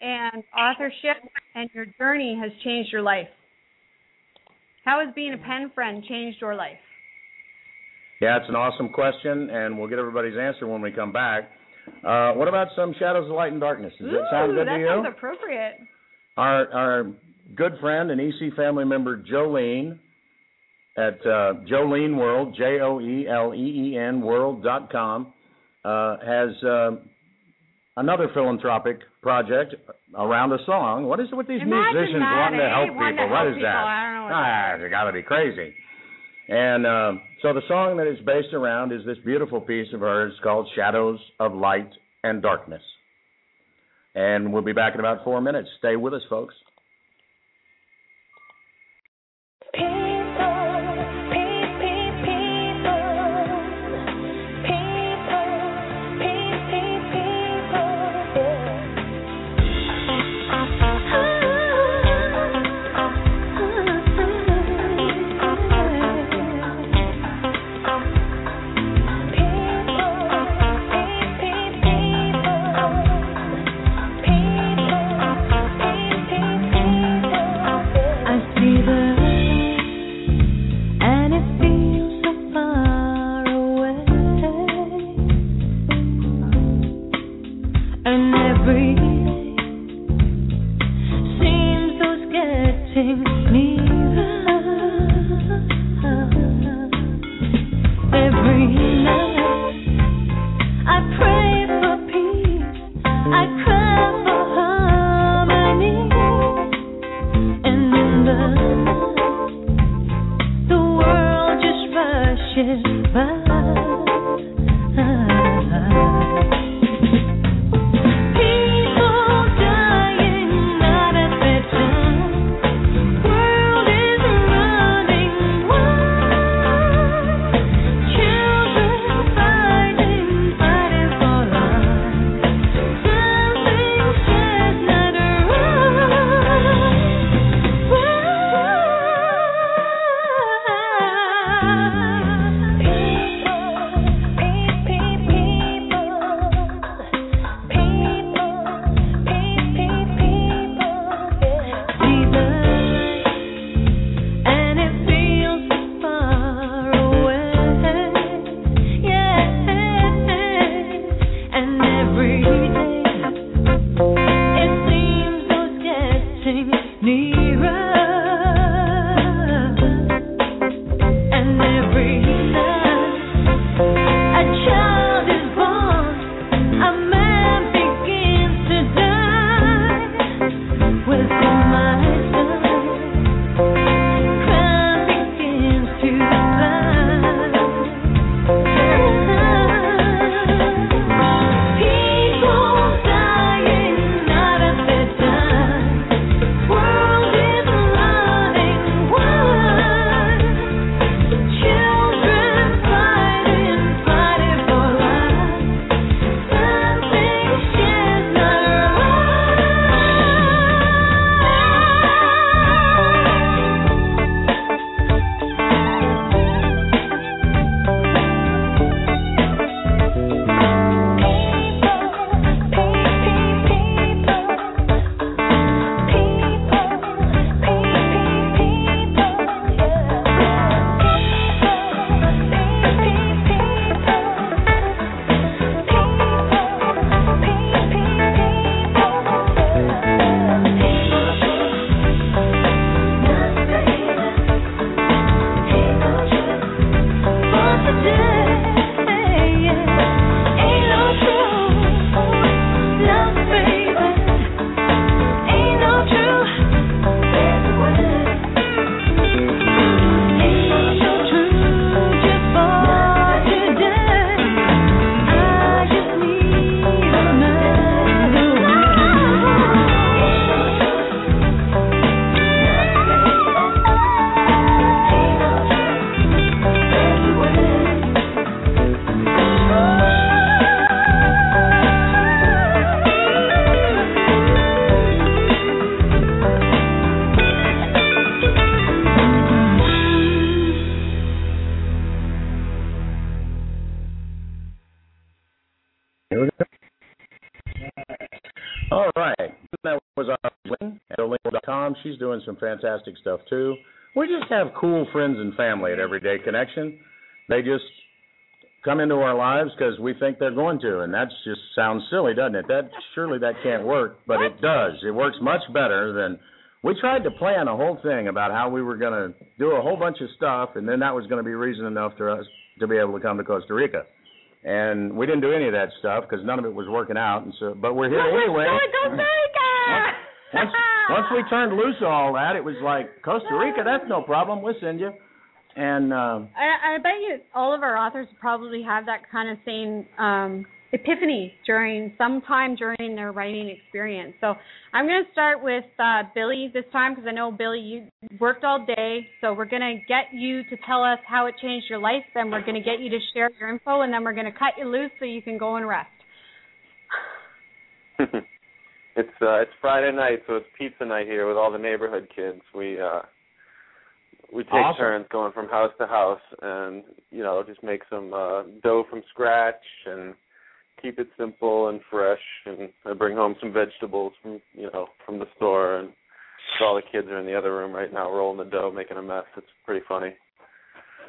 and authorship and your journey has changed your life. How has being a pen friend changed your life? yeah, it's an awesome question, and we'll get everybody's answer when we come back. Uh, what about some shadows of light and darkness? Does that sound good that to you? That sounds appropriate. Our our good friend and EC family member Jolene at uh, Jolene World J O E L E E N World dot com uh, has uh, another philanthropic project around a song. What is it with these Imagine musicians wanting to help people? to What help is people. that? I don't know what ah, they got to be crazy. And uh, so the song that it's based around is this beautiful piece of hers called Shadows of Light and Darkness. And we'll be back in about four minutes. Stay with us, folks. Doing some fantastic stuff too. We just have cool friends and family at Everyday Connection. They just come into our lives because we think they're going to, and that just sounds silly, doesn't it? That surely that can't work, but it does. It works much better than we tried to plan a whole thing about how we were going to do a whole bunch of stuff, and then that was going to be reason enough for us to be able to come to Costa Rica. And we didn't do any of that stuff because none of it was working out. And so, but we're here anyway. Costa Rica. Once, once we turned loose of all that, it was like Costa Rica. That's no problem. We'll send you. And uh, I, I bet you all of our authors probably have that kind of same um, epiphany during some time during their writing experience. So I'm going to start with uh, Billy this time because I know Billy you worked all day. So we're going to get you to tell us how it changed your life. Then we're going to get you to share your info, and then we're going to cut you loose so you can go and rest. it's uh it's Friday night, so it's pizza night here with all the neighborhood kids. We uh we take Awesome. turns going from house to house and you know just make some uh dough from scratch and keep it simple and fresh and I bring home some vegetables from you know from the store and so all the kids are in the other room right now rolling the dough making a mess. It's pretty funny.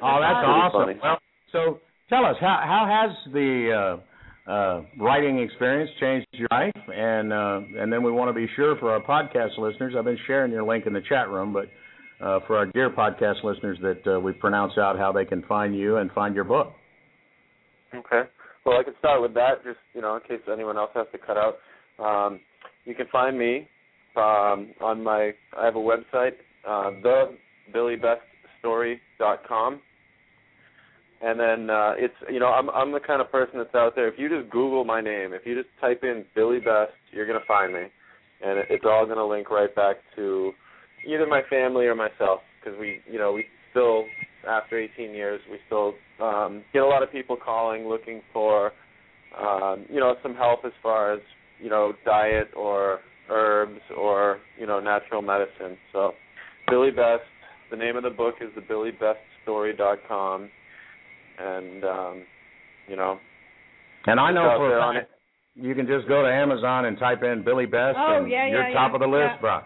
oh, that's awesome. funny. Well, so tell us how how has the uh, uh, writing experience changed your life? And uh, and then we want to be sure for our podcast listeners. I've been sharing your link in the chat room, but uh, for our dear podcast listeners, that uh, we pronounce out how they can find you and find your book. Okay. Well, I can start with that, just you know, in case anyone else has to cut out. Um, you can find me um, on my. I have a website, uh, thebillybeststory.com, and then uh, it's you know I'm I'm the kind of person that's out there. If you just Google my name, if you just type in Billy Best, you're gonna find me, and it, it's all gonna link right back to either my family or myself because we you know we still after 18 years we still um, get a lot of people calling looking for um, you know some help as far as you know diet or herbs or you know natural medicine. So Billy Best. The name of the book is the BillyBestStory.com, and um, you know And I know for there a on fact you can just go to Amazon and type in Billy Best, Oh, and yeah, you're yeah, top yeah, of the list, yeah. bro.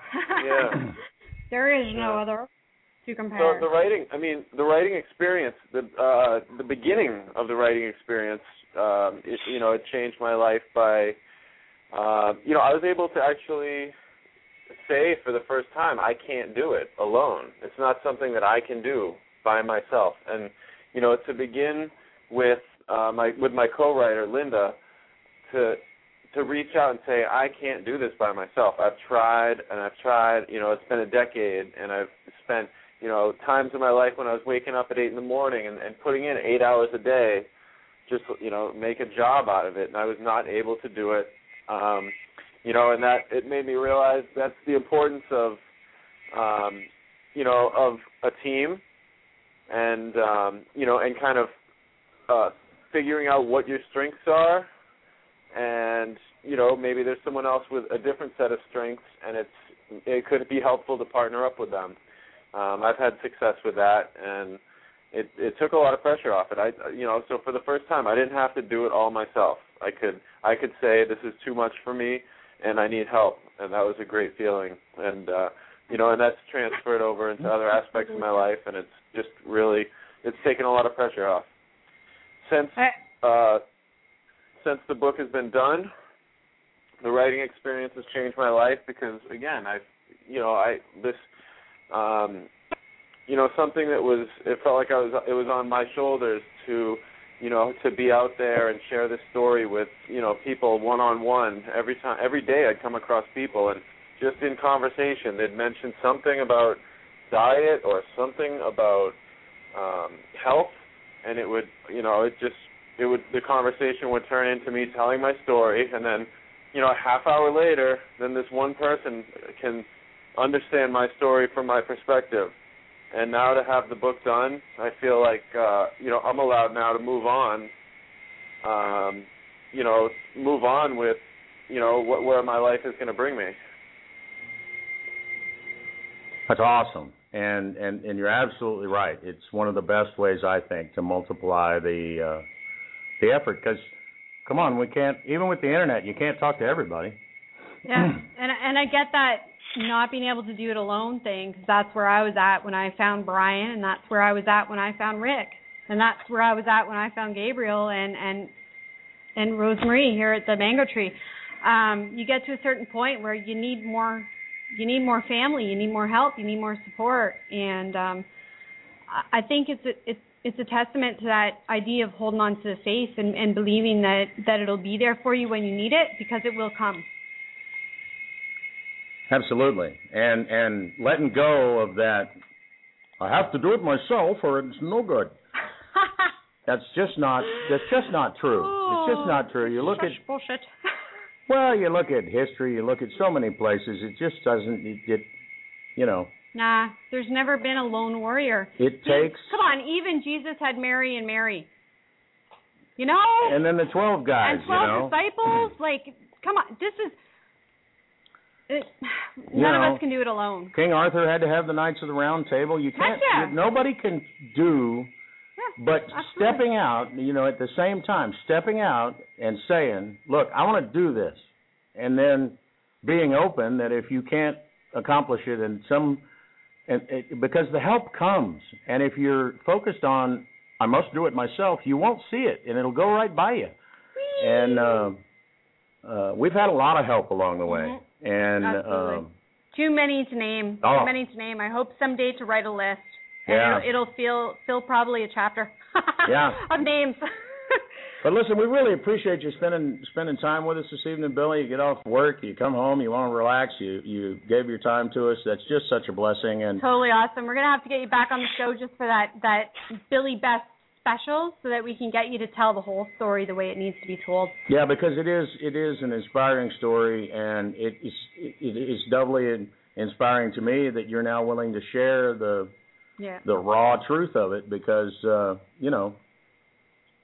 Yeah. there is no Yeah. other to compare. So compare. the writing, I mean, the writing experience, the uh, the beginning of the writing experience, um, it, you know, it changed my life by, uh, you know, I was able to actually say for the first time, I can't do it alone. It's not something that I can do by myself. And you know, to begin with uh, my with my co-writer Linda, to to reach out and say I can't do this by myself. I've tried and I've tried. You know, it's been a decade, and I've spent you know times in my life when I was waking up at eight in the morning and, and putting in eight hours a day, just you know make a job out of it, and I was not able to do it. Um, you know, and that it made me realize that's the importance of um, you know of a team, and um, you know, and kind of uh, figuring out what your strengths are. And you know maybe there's someone else with a different set of strengths and it's it could be helpful to partner up with them. Um i've had success with that and it it took a lot of pressure off it. I you know so for the first time i didn't have to do it all myself. I could i could say this is too much for me and i need help. And that was a great feeling. And uh you know and that's transferred over into other aspects of my life and it's just really it's taken a lot of pressure off since uh since the book has been done, the writing experience has changed my life because again, I you know, I this um you know, something that was it felt like I was it was on my shoulders to you know, to be out there and share this story with, you know, people one on one. Every time every day I'd come across people and just in conversation they'd mention something about diet or something about um health and it would you know, it just it would the conversation would turn into me telling my story and then you know a half hour later then this one person can understand my story from my perspective. And now to have the book done i feel like uh you know i'm allowed now to move on um you know move on with you know what where my life is going to bring me That's awesome, and and and you're absolutely right. It's one of the best ways I think to multiply the uh, the effort. Because, come on, we can't even with the internet, you can't talk to everybody, Yeah, and and I get that not being able to do it alone thing because that's where I was at when I found Brian, and that's where I was at when I found Rick, and that's where I was at when I found Gabriel and and and Rosemary here at the Mango Tree. Um, you get to a certain point where you need more, you need more family, you need more help, you need more support, and um, I think it's a, it's it's a testament to that idea of holding on to the faith and, and believing that that it'll be there for you when you need it because it will come. Absolutely, and and letting go of that. I have to do it myself, or it's no good. That's just not. That's just not true. It's just not true. You look at bullshit. well, you look at history. You look at so many places. It just doesn't. It, it you know, Nah, there's never been a lone warrior. it takes. Come on, even Jesus had Mary and Mary. You know? And then the twelve guys. and 12 you know. disciples, like, come on, this is. It, You none know, of us can do it alone. King Arthur had to have the Knights of the Round Table. You can't. yeah. you- nobody can do. But stepping out, you know, at the same time, stepping out and saying, "Look, I want to do this," and then being open that if you can't accomplish it in some, and it, because the help comes, and if you're focused on, "I must do it myself," you won't see it, and it'll go right by you. And uh, uh, we've had a lot of help along the way, and Absolutely. um, Too many to name. Oh. Too many to name. I hope someday to write a list. Yeah. it'll, it'll fill fill probably a chapter. Yeah. Of names. But listen, we really appreciate you spending spending time with us this evening, Billy. You get off work, you come home, you want to relax, you you gave your time to us. That's just such a blessing. And totally awesome. We're gonna have to get you back on the show just for that that Billy Best special, so that we can get you to tell the whole story the way it needs to be told. yeah, because it is it is an inspiring story, and it is it is doubly inspiring to me that you're now willing to share the Yeah. the raw truth of it, because uh, you know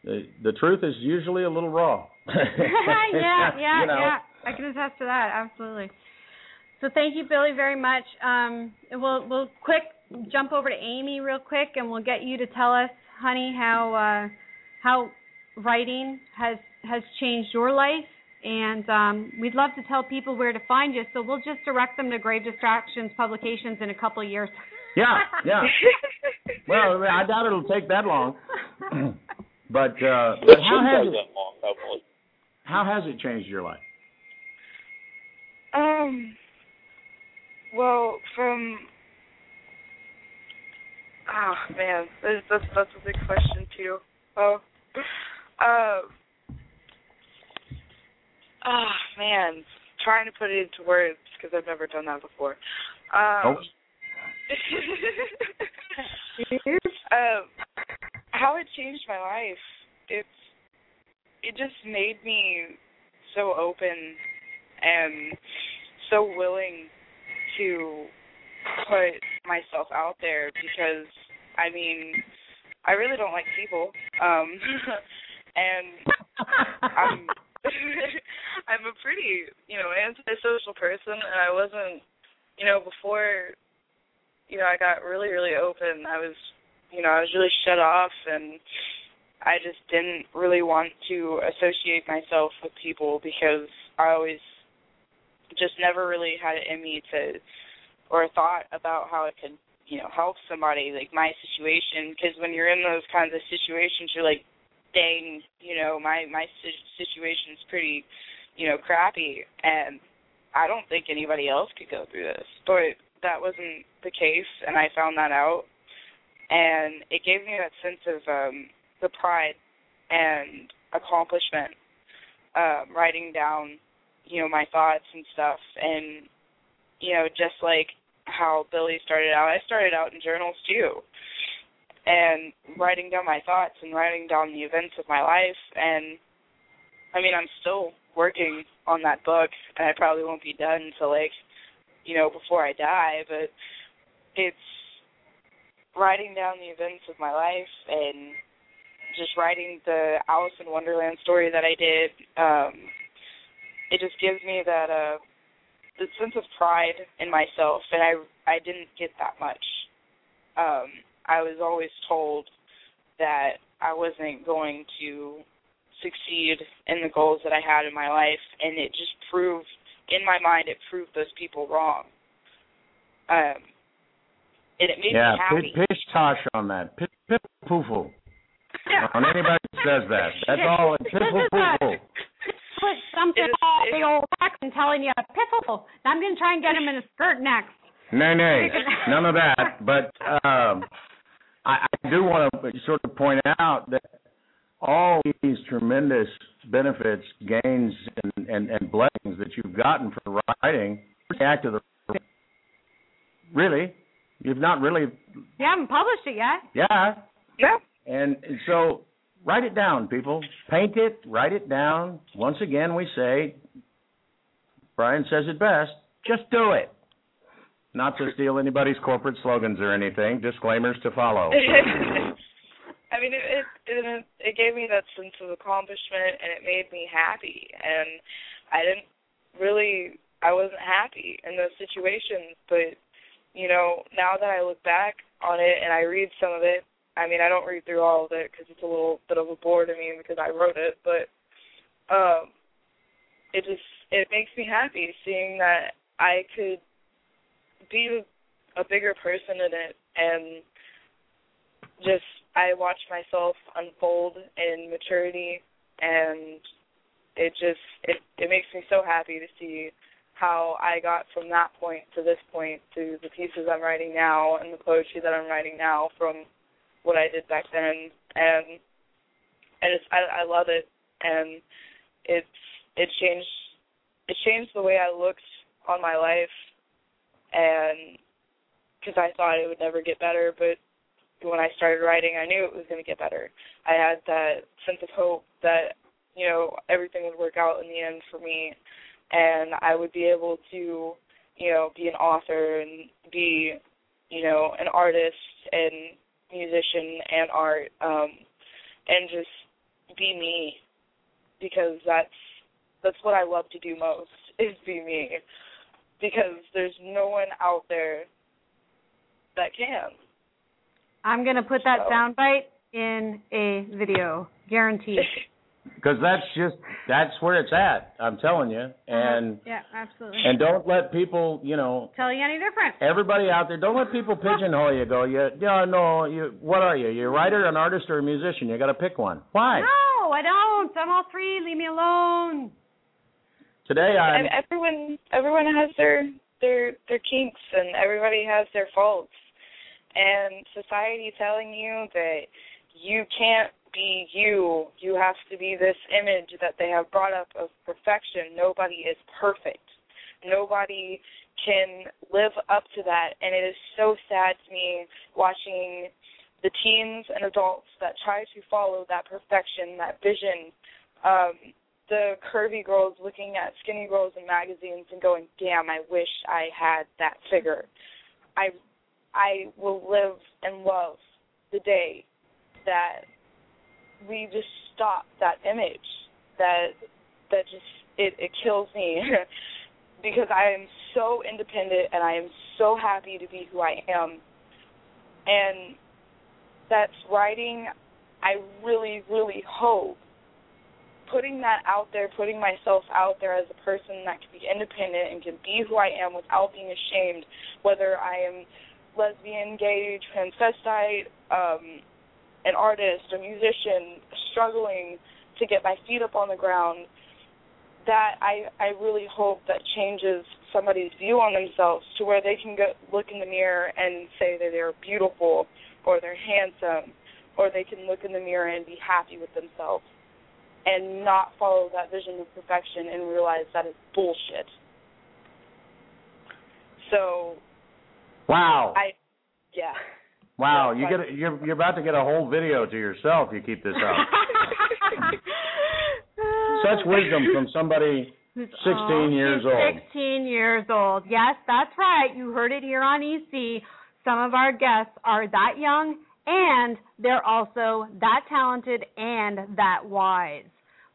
the the truth is usually a little raw. yeah, yeah, You know. yeah. I can attest to that. Absolutely. So thank you, Billy, very much. Um, and we'll we'll quick jump over to Amy real quick, and we'll get you to tell us, honey, how uh, how writing has has changed your life. And um, we'd love to tell people where to find you. So we'll just direct them to Grave Distractions Publications in a couple of years. Yeah, yeah. Well, I doubt it'll take that long. but uh, but how has it that long, how has it changed your life? Um. Well, from ah man, that's that's, that's a big question too. Oh, um. Ah man, trying to put it into words because I've never done that before. Um. um, how it changed my life. It's it just made me so open and so willing to put myself out there because I mean I really don't like people. Um and I'm I'm a pretty, you know, antisocial person and I wasn't you know, before you know, I got really, really open, I was you know, I was really shut off and I just didn't really want to associate myself with people because I always just never really had it in me to or thought about how it could you know help somebody like my situation. Because when you're in those kinds of situations you're like dang you know my my si- situation's pretty you know crappy. And I don't think anybody else could go through this. But that wasn't the case and I found that out. And it gave me that sense of um the pride and accomplishment um writing down you know my thoughts and stuff. And you know just like how Billy started out I started out in journals too. And writing down my thoughts and writing down the events of my life. And I mean I'm still working on that book and I probably won't be done until like you know before I die but it's writing down the events of my life and just writing the Alice in Wonderland story that I did um it just gives me that uh the sense of pride in myself and I I didn't get that much. Um I was always told that I wasn't going to succeed in the goals that I had in my life and it just proved in my mind, it proved those people wrong. Um, and it made yeah, me happy. pi- pish tosh on that. Pish piff poofle. Yeah. On anybody that says that. That's all. Piffle This is poofle. Put something It is- all it- the old Rex and telling you piffle. I'm gonna try and get him in a skirt next. Nay, nay, none of that. But um, I, I do want to sort of point out that all these tremendous benefits, gains, and, and, and blessings that you've gotten from writing, the act of the really, you've not really, You haven't published it yet. yeah. Yeah. And so write it down, people. Paint it, write it down. Once again, we say, Brian says it best, just do it. Not to steal anybody's corporate slogans or anything, disclaimers to follow. I mean, it, it it it gave me that sense of accomplishment, and it made me happy. And I didn't really, I wasn't happy in those situations, but you know, now that I look back on it and I read some of it, I mean, I don't read through all of it because it's a little bit of a bore to me because I wrote it, but um, it just it makes me happy seeing that I could be a bigger person in it and just I watch myself unfold in maturity and it just it it makes me so happy to see how I got from that point to this point to the pieces I'm writing now and the poetry that I'm writing now from what I did back then. And and it's I I love it. And it's it changed it changed the way I looked on my life. And because I thought it would never get better but when I started writing I knew it was going to get better I had that sense of hope that you know everything would work out in the end for me and I would be able to you know be an author and be you know an artist and musician and art um and just be me because that's that's what I love to do most is be me because there's no one out there that can. I'm gonna put that So- soundbite in a video, guaranteed. Because that's just that's where it's at. I'm telling you. Uh-huh. And yeah, absolutely. and don't let people, you know, Tell you any different? everybody out there, don't let people pigeonhole you. Go, you, yeah, no, you. What are you? You're a writer, an artist, or a musician? You got to pick one. Why? No, I don't. I'm all three. Leave me alone. Today I'm. And everyone everyone has their their their kinks and everybody has their faults. And society telling you that you can't be you. You have to be this image that they have brought up of perfection. Nobody is perfect. Nobody can live up to that and it is so sad to me watching the teens and adults that try to follow that perfection, that vision. Um the curvy girls looking at skinny girls in magazines and going, "Damn, I wish I had that figure." I I will live and love the day that we just stop that image that that just it it kills me. Because I am so independent and I am so happy to be who I am. And that's writing I really really hope putting that out there, putting myself out there as a person that can be independent and can be who I am without being ashamed, whether I am lesbian, gay, transvestite, um, an artist, a musician, struggling to get my feet up on the ground, that I, I really hope that changes somebody's view on themselves to where they can go look in the mirror and say that they're beautiful or they're handsome or they can look in the mirror and be happy with themselves and not follow that vision of perfection and realize that it's bullshit. So Wow. I yeah. Wow. You get a, you're you're about to get a whole video to yourself. You keep this up. Such wisdom from somebody Who's 16 oh, years old. 16 years old. Yes, that's right. You heard it here on EC. Some of our guests are that young and they're also that talented and that wise.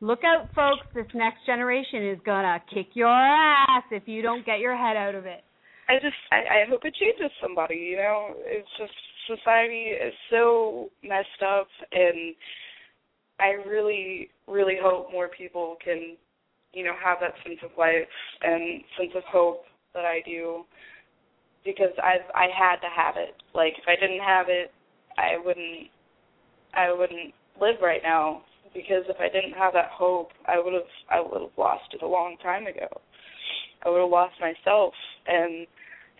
Look out, folks. This next generation is going to kick your ass if you don't get your head out of it. I just I, I hope it changes somebody, you know. It's just society is so messed up and I really, really hope more people can you know, have that sense of life and sense of hope that I do because I've I had to have it. Like if I didn't have it, I wouldn't I wouldn't live right now because if I didn't have that hope, I would have I would have lost it a long time ago. I would have lost myself and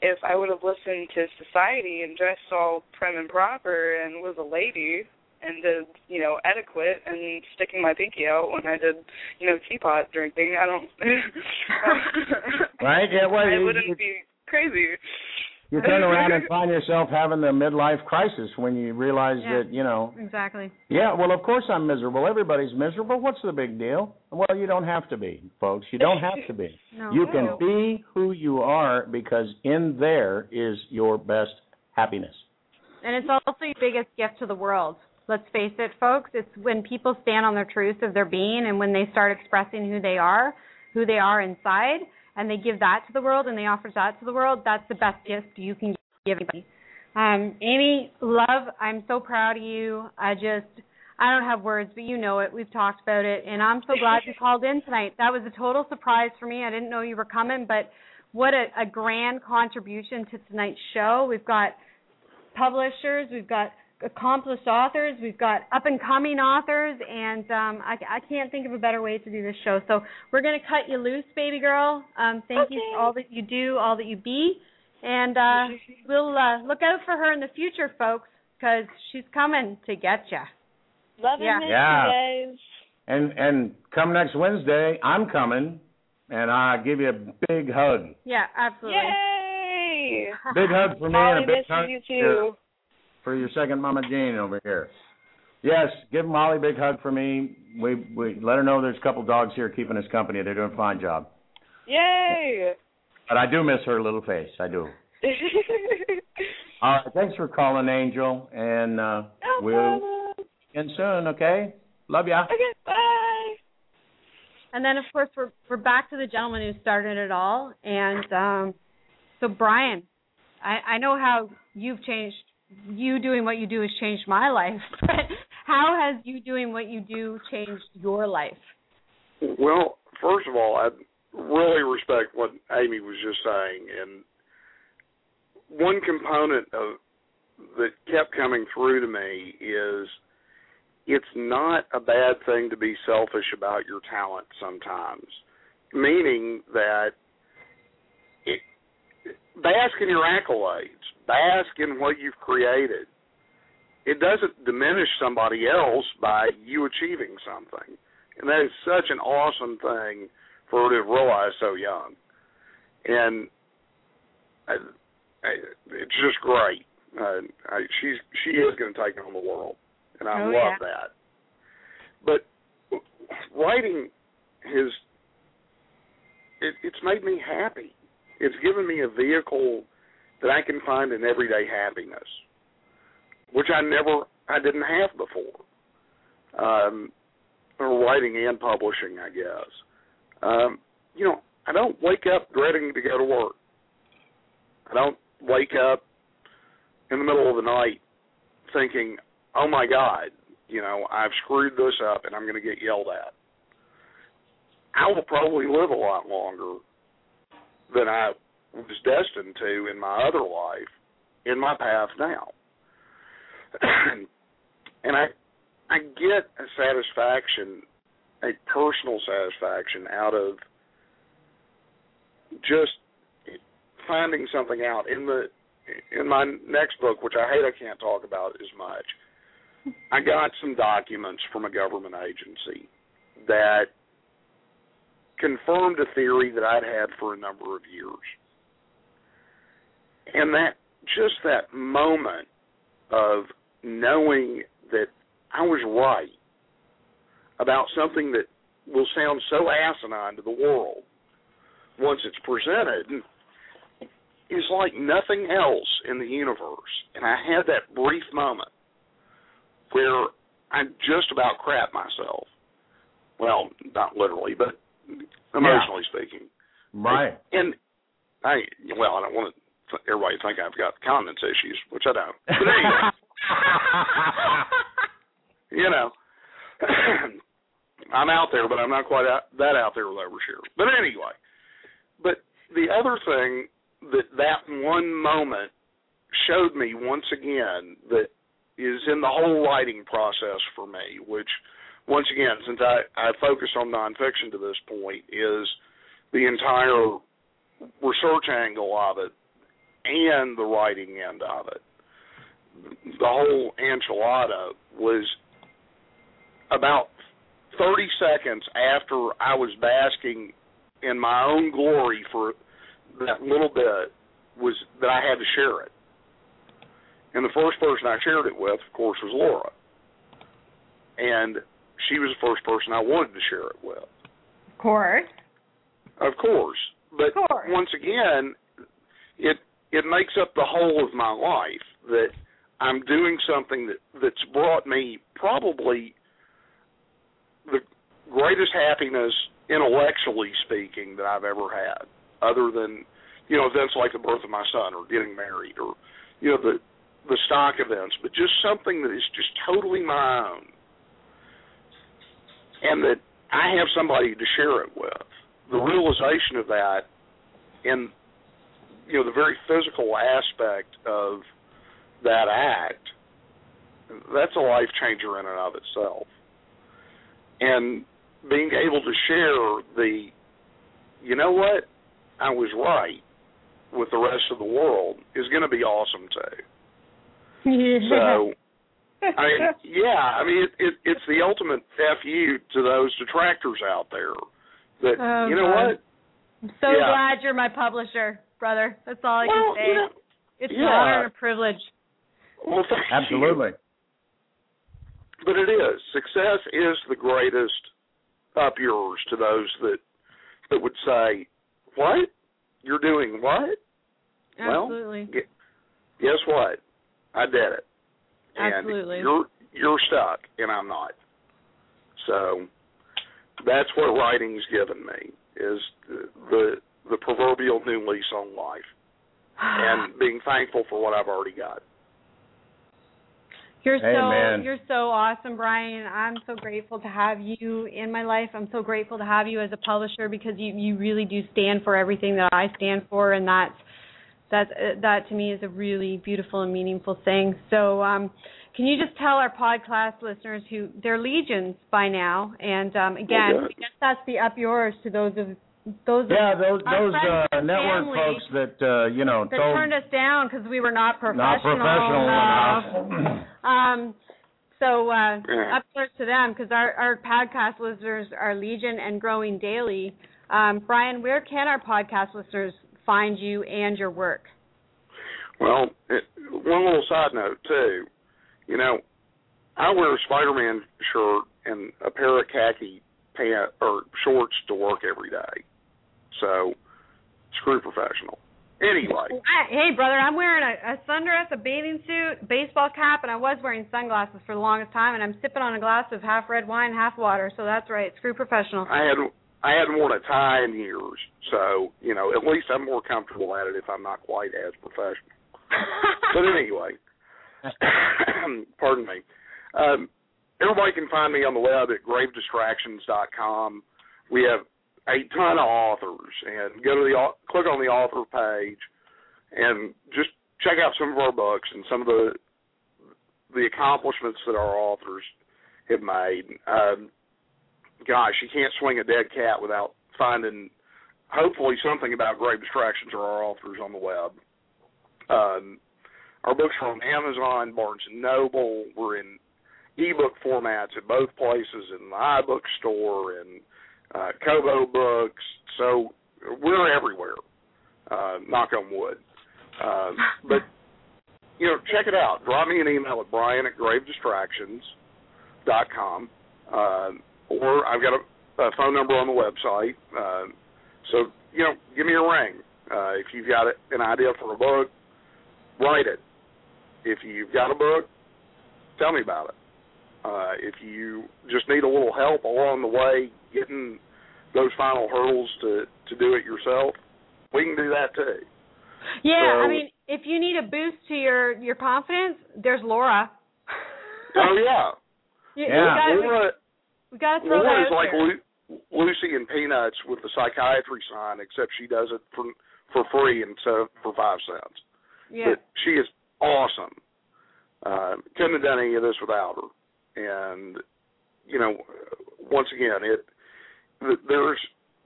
if I would have listened to society and dressed all prim and proper and was a lady and did, you know, etiquette and sticking my pinky out when I did, you know, teapot drinking, I don't Right? Yeah, well, I wouldn't you- be crazy. You turn around and find yourself having the midlife crisis when you realize Yeah. that, you know, Exactly. yeah, well, of course I'm miserable. Everybody's miserable. What's the big deal? Well, you don't have to be, folks. You don't have to be. No. You can be who you are because in there is your best happiness. And it's also your biggest gift to the world. Let's face it, folks. It's when people stand on their truth of their being and when they start expressing who they are, who they are inside, and they give that to the world and they offer that to the world, that's the best gift you can give anybody. Um, Amy, love, I'm so proud of you. I just, I don't have words, but you know it. We've talked about it, and I'm so glad you called in tonight. That was a total surprise for me. I didn't know you were coming, but what a, a grand contribution to tonight's show. We've got publishers, we've got accomplished authors, we've got up and coming authors, and um, I, I can't think of a better way to do this show. So we're going to cut you loose, baby girl. Um, thank you for all that you do, all that you be, and uh, we'll uh, look out for her in the future, folks, because she's coming to get you. Love Yeah. and miss Yeah. guys. And and come next Wednesday, I'm coming, and I'll give you a big hug. Yeah, absolutely. Yay! Big hug for me Molly and a big misses hug you for your- too. For your second Mama Jane over here. Yes, give Molly a big hug for me. We we let her know there's a couple dogs here keeping us company. They're doing a fine job. Yay! But I do miss her little face. I do. All right, thanks for calling, Angel, and uh, no we'll problem. end soon. Okay, love ya. Okay, bye. And then, of course, we're we're back to the gentleman who started it all. And um, so, Brian, I, I know how you've changed. You doing what you do has changed my life. But how has you doing what you do changed your life? Well, first of all, I really respect what Amy was just saying, and one component of that kept coming through to me is it's not a bad thing to be selfish about your talent sometimes, meaning that bask in your accolades, bask in what you've created. It doesn't diminish somebody else by you achieving something. And that is such an awesome thing for her to have realized so young. And I, I, it's just great. Uh, I, she's she is going to take on the world, and I Oh, love yeah. that. But writing has it, it's made me happy. It's given me a vehicle that I can find in everyday happiness, which I never I didn't have before. Um, or writing and publishing, I guess. Um, you know, I don't wake up dreading to go to work. I don't wake up in the middle of the night thinking, "Oh my God, you know, I've screwed this up and I'm going to get yelled at." I will probably live a lot longer than I was destined to in my other life in my path now. and I I get a satisfaction, a personal satisfaction out of just finding something out in the in my next book, which I hate I can't talk about as much. I got some documents from a government agency that confirmed a theory that I'd had for a number of years. And that just that moment of knowing that I was right about something that will sound so asinine to the world once it's presented is like nothing else in the universe. And I had that brief moment where I just about crap myself. Well, not literally, but emotionally speaking. Right. And I, well, I don't want to th- everybody to think I've got confidence issues, which I don't. But anyway, you know, I'm out there, but I'm not quite out, that out there with overshare. But anyway, but the other thing that that one moment showed me once again that is in the whole writing process for me, which once again, since I, I focus on nonfiction to this point, is the entire research angle of it and the writing end of it. The whole enchilada was about 30 seconds after I was basking in my own glory for that little bit was that I had to share it. And the first person I shared it with, of course, was Laura. And she was the first person I wanted to share it with. Of course. Of course. But Of course. once again, it it makes up the whole of my life that I'm doing something that that's brought me probably the greatest happiness intellectually speaking that I've ever had, other than you know events like the birth of my son or getting married or you know the the stock events, but just something that is just totally my own, and that I have somebody to share it with. The realization of that, and you know the very physical aspect of that act, that's a life changer in and of itself. And being able to share the, you know what, I was right with the rest of the world is going to be awesome too. Yeah. So, I mean, yeah, I mean, it, it, it's the ultimate fu to those detractors out there. That Oh, you know God. what? I'm so Yeah. glad you're my publisher, brother. That's all I Well, can say. you know, it's an honor and a privilege. Well, thank you. Absolutely. But it is. Success is the greatest up yours to those that that would say, "What? You're doing what?" Well, Absolutely. gu- guess what? I did it. And Absolutely. you're you're stuck, and I'm not. So that's what writing's given me is the the proverbial new lease on life, and being thankful for what I've already got. You're Hey, so man. you're so awesome, Brian. I'm so grateful to have you in my life. I'm so grateful to have you as a publisher because you you really do stand for everything that I stand for, and that's that's uh, that to me is a really beautiful and meaningful thing. So, um, can you just tell our podcast listeners who they're legions by now, and um, again. I guess that's the up yours to those of those Yeah, those those uh, network folks that uh, you know that told turned us down because we were not professional, not professional enough. Um, so uh, up yours to them because our our podcast listeners are legion and growing daily. Um, Brian, where can our podcast listeners find you and your work? Well, it, one little side note too. You know, I wear a Spider-Man shirt and a pair of khaki pant or shorts to work every day. So, screw professional. Anyway, I, hey, brother, I'm wearing a, a sundress, a bathing suit, baseball cap, and I was wearing sunglasses for the longest time, and I'm sipping on a glass of half red wine, half water. So that's right. Screw professional. I had I hadn't worn a tie in years, so you know at least I'm more comfortable at it if I'm not quite as professional. But anyway, pardon me. Um, everybody can find me on the web at gravedistractions.com. We have a ton of authors, and go to the click on the author page, and just check out some of our books and some of the the accomplishments that our authors have made. Um, gosh, you can't swing a dead cat without finding hopefully something about grave distractions or our authors on the web. Um, our books are on Amazon, Barnes and Noble. We're in ebook formats at both places, in the iBook store and uh, Kobo Books. So we're everywhere. Uh, knock on wood. Uh, but you know, check it out. Drop me an email at Brian at gravedistractions.com. Uh, or I've got a, a phone number on the website. Uh, so, you know, give me a ring. Uh, if you've got an idea for a book, write it. If you've got a book, tell me about it. Uh, if you just need a little help along the way getting those final hurdles to, to do it yourself, we can do that too. Yeah, So- I mean, if you need a boost to your your confidence, there's Laura. Oh, yeah. You, you Yeah. gotta- Laura, We got to throw One that out like. Lu- Lucy and Peanuts with the psychiatry sign, except she does it for for free instead of for five cents. yeah. But she is awesome. Uh, couldn't have done any of this without her. And you know, once again, it there's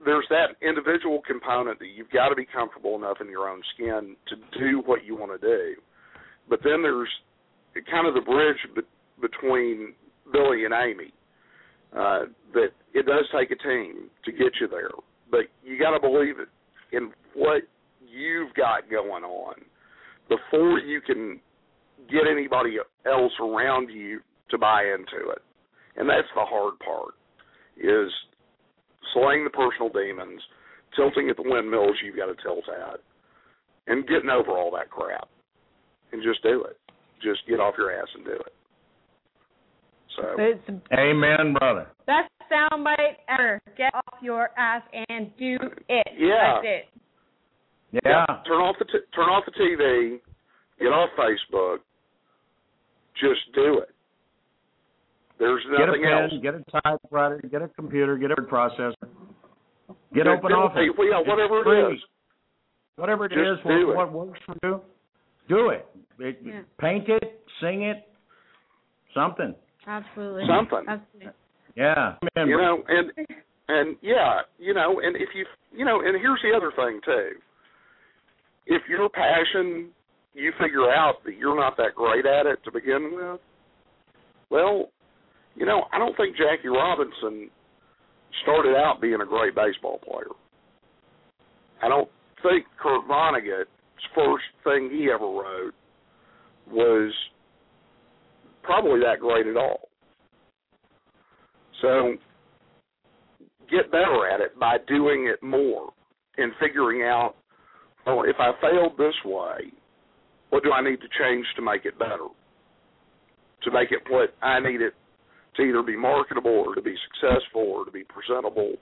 there's that individual component that you've got to be comfortable enough in your own skin to do what you want to do. But then there's kind of the bridge be- between Billy and Amy. Uh, that it does take a team to get you there, but you got to believe it in what you've got going on before you can get anybody else around you to buy into it. And that's the hard part is slaying the personal demons, tilting at the windmills you've got to tilt at, and getting over all that crap. And just do it. Just get off your ass and do it. So It's Amen, brother. best soundbite ever. Get off your ass and do it. Yeah. That's it. Yeah. turn off the t- turn off the TV, get off Facebook, just do it. There's Get a nothing pen, else. get a typewriter, get a computer, get a word processor. Get Get- open get a office. paper, yeah, It's whatever it free. is. Whatever it Just is, what, it. what works for you, do it. It- Yeah. Paint it, sing it, something. Absolutely. Something. Absolutely. Yeah. You know and and yeah you know and if you you know and here's the other thing too if your passion you figure out that you're not that great at it to begin with well you know i don't think jackie robinson started out being a great baseball player i don't think kurt vonnegut's first thing he ever wrote was probably that great at all so get better at it by doing it more and figuring out, well, if I failed this way, what do I need to change to make it better? To make it what I need it to either be marketable or to be successful or to be presentable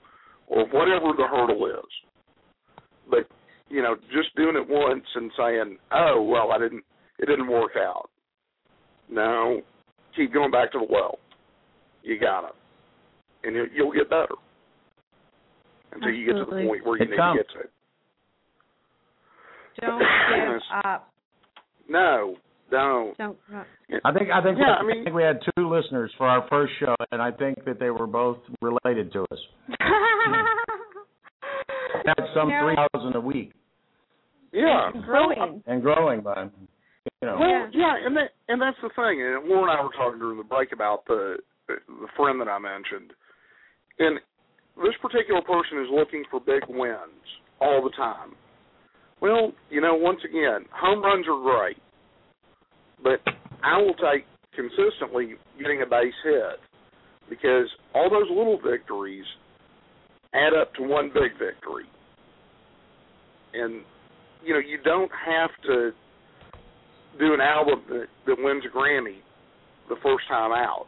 or whatever the hurdle is. But, you know, just doing it once and saying, oh, well, I didn't, it didn't work out. No, keep going back to the well. You got it and you- you'll get better until you get to the point where you It need comes. to get to. Don't give up. No, don't. Don't. I think I think Yeah, we, I mean- I think we had two listeners for our first show, and I think that they were both related to us. That's some Yeah. three thousand a week Yeah, Growing. and growing, but you know. Well, yeah, and that and that's the thing. And Laura and I were talking during the break about the the friend that I mentioned, and this particular person is looking for big wins all the time. Well, you know, once again, home runs are great, but I will take consistently getting a base hit because all those little victories add up to one big victory. And you know, you don't have to do an album that, that wins a Grammy the first time out.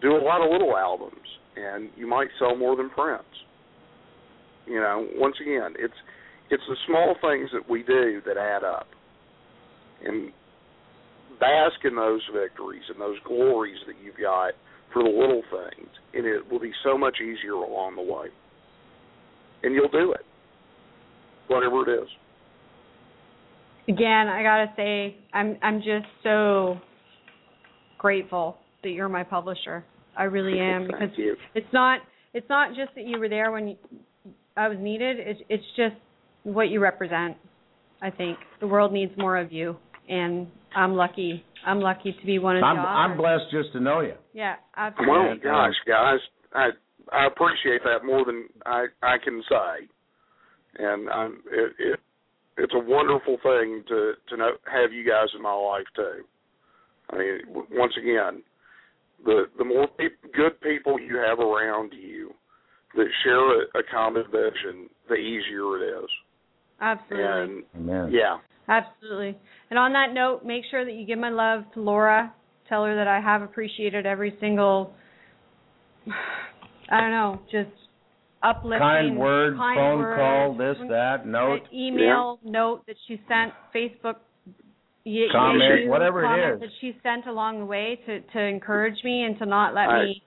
Do a lot of little albums, and you might sell more than Prince. You know, once again, it's it's the small things that we do that add up, and bask in those victories and those glories that you've got for the little things, and it will be so much easier along the way. And you'll do it, whatever it is. Again, I gotta say, I'm I'm just so grateful that you're my publisher. I really am because Thank you. it's not it's not just that you were there when you, I was needed. It's it's just what you represent. I think the world needs more of you, and I'm lucky. I'm lucky to be one of I'm the I'm authors. blessed just to know you. Yeah, absolutely. Well, And, uh, gosh, guys, I I appreciate that more than I I can say, and I'm it, it it's a wonderful thing to to know have you guys in my life too. I mean, w- once again, the the more pe- good people you have around you that share a, a common vision, the easier it is. Absolutely. And Amen. yeah, Absolutely. And on that note, make sure that you give my love to Laura. Tell her that I have appreciated every single, I don't know, just uplifting, Kind word, kind phone word, call, this, that, note. email, note that she sent, Facebook y- Comment, issue, whatever it comment is. that she sent along the way to to encourage me and to not let I- me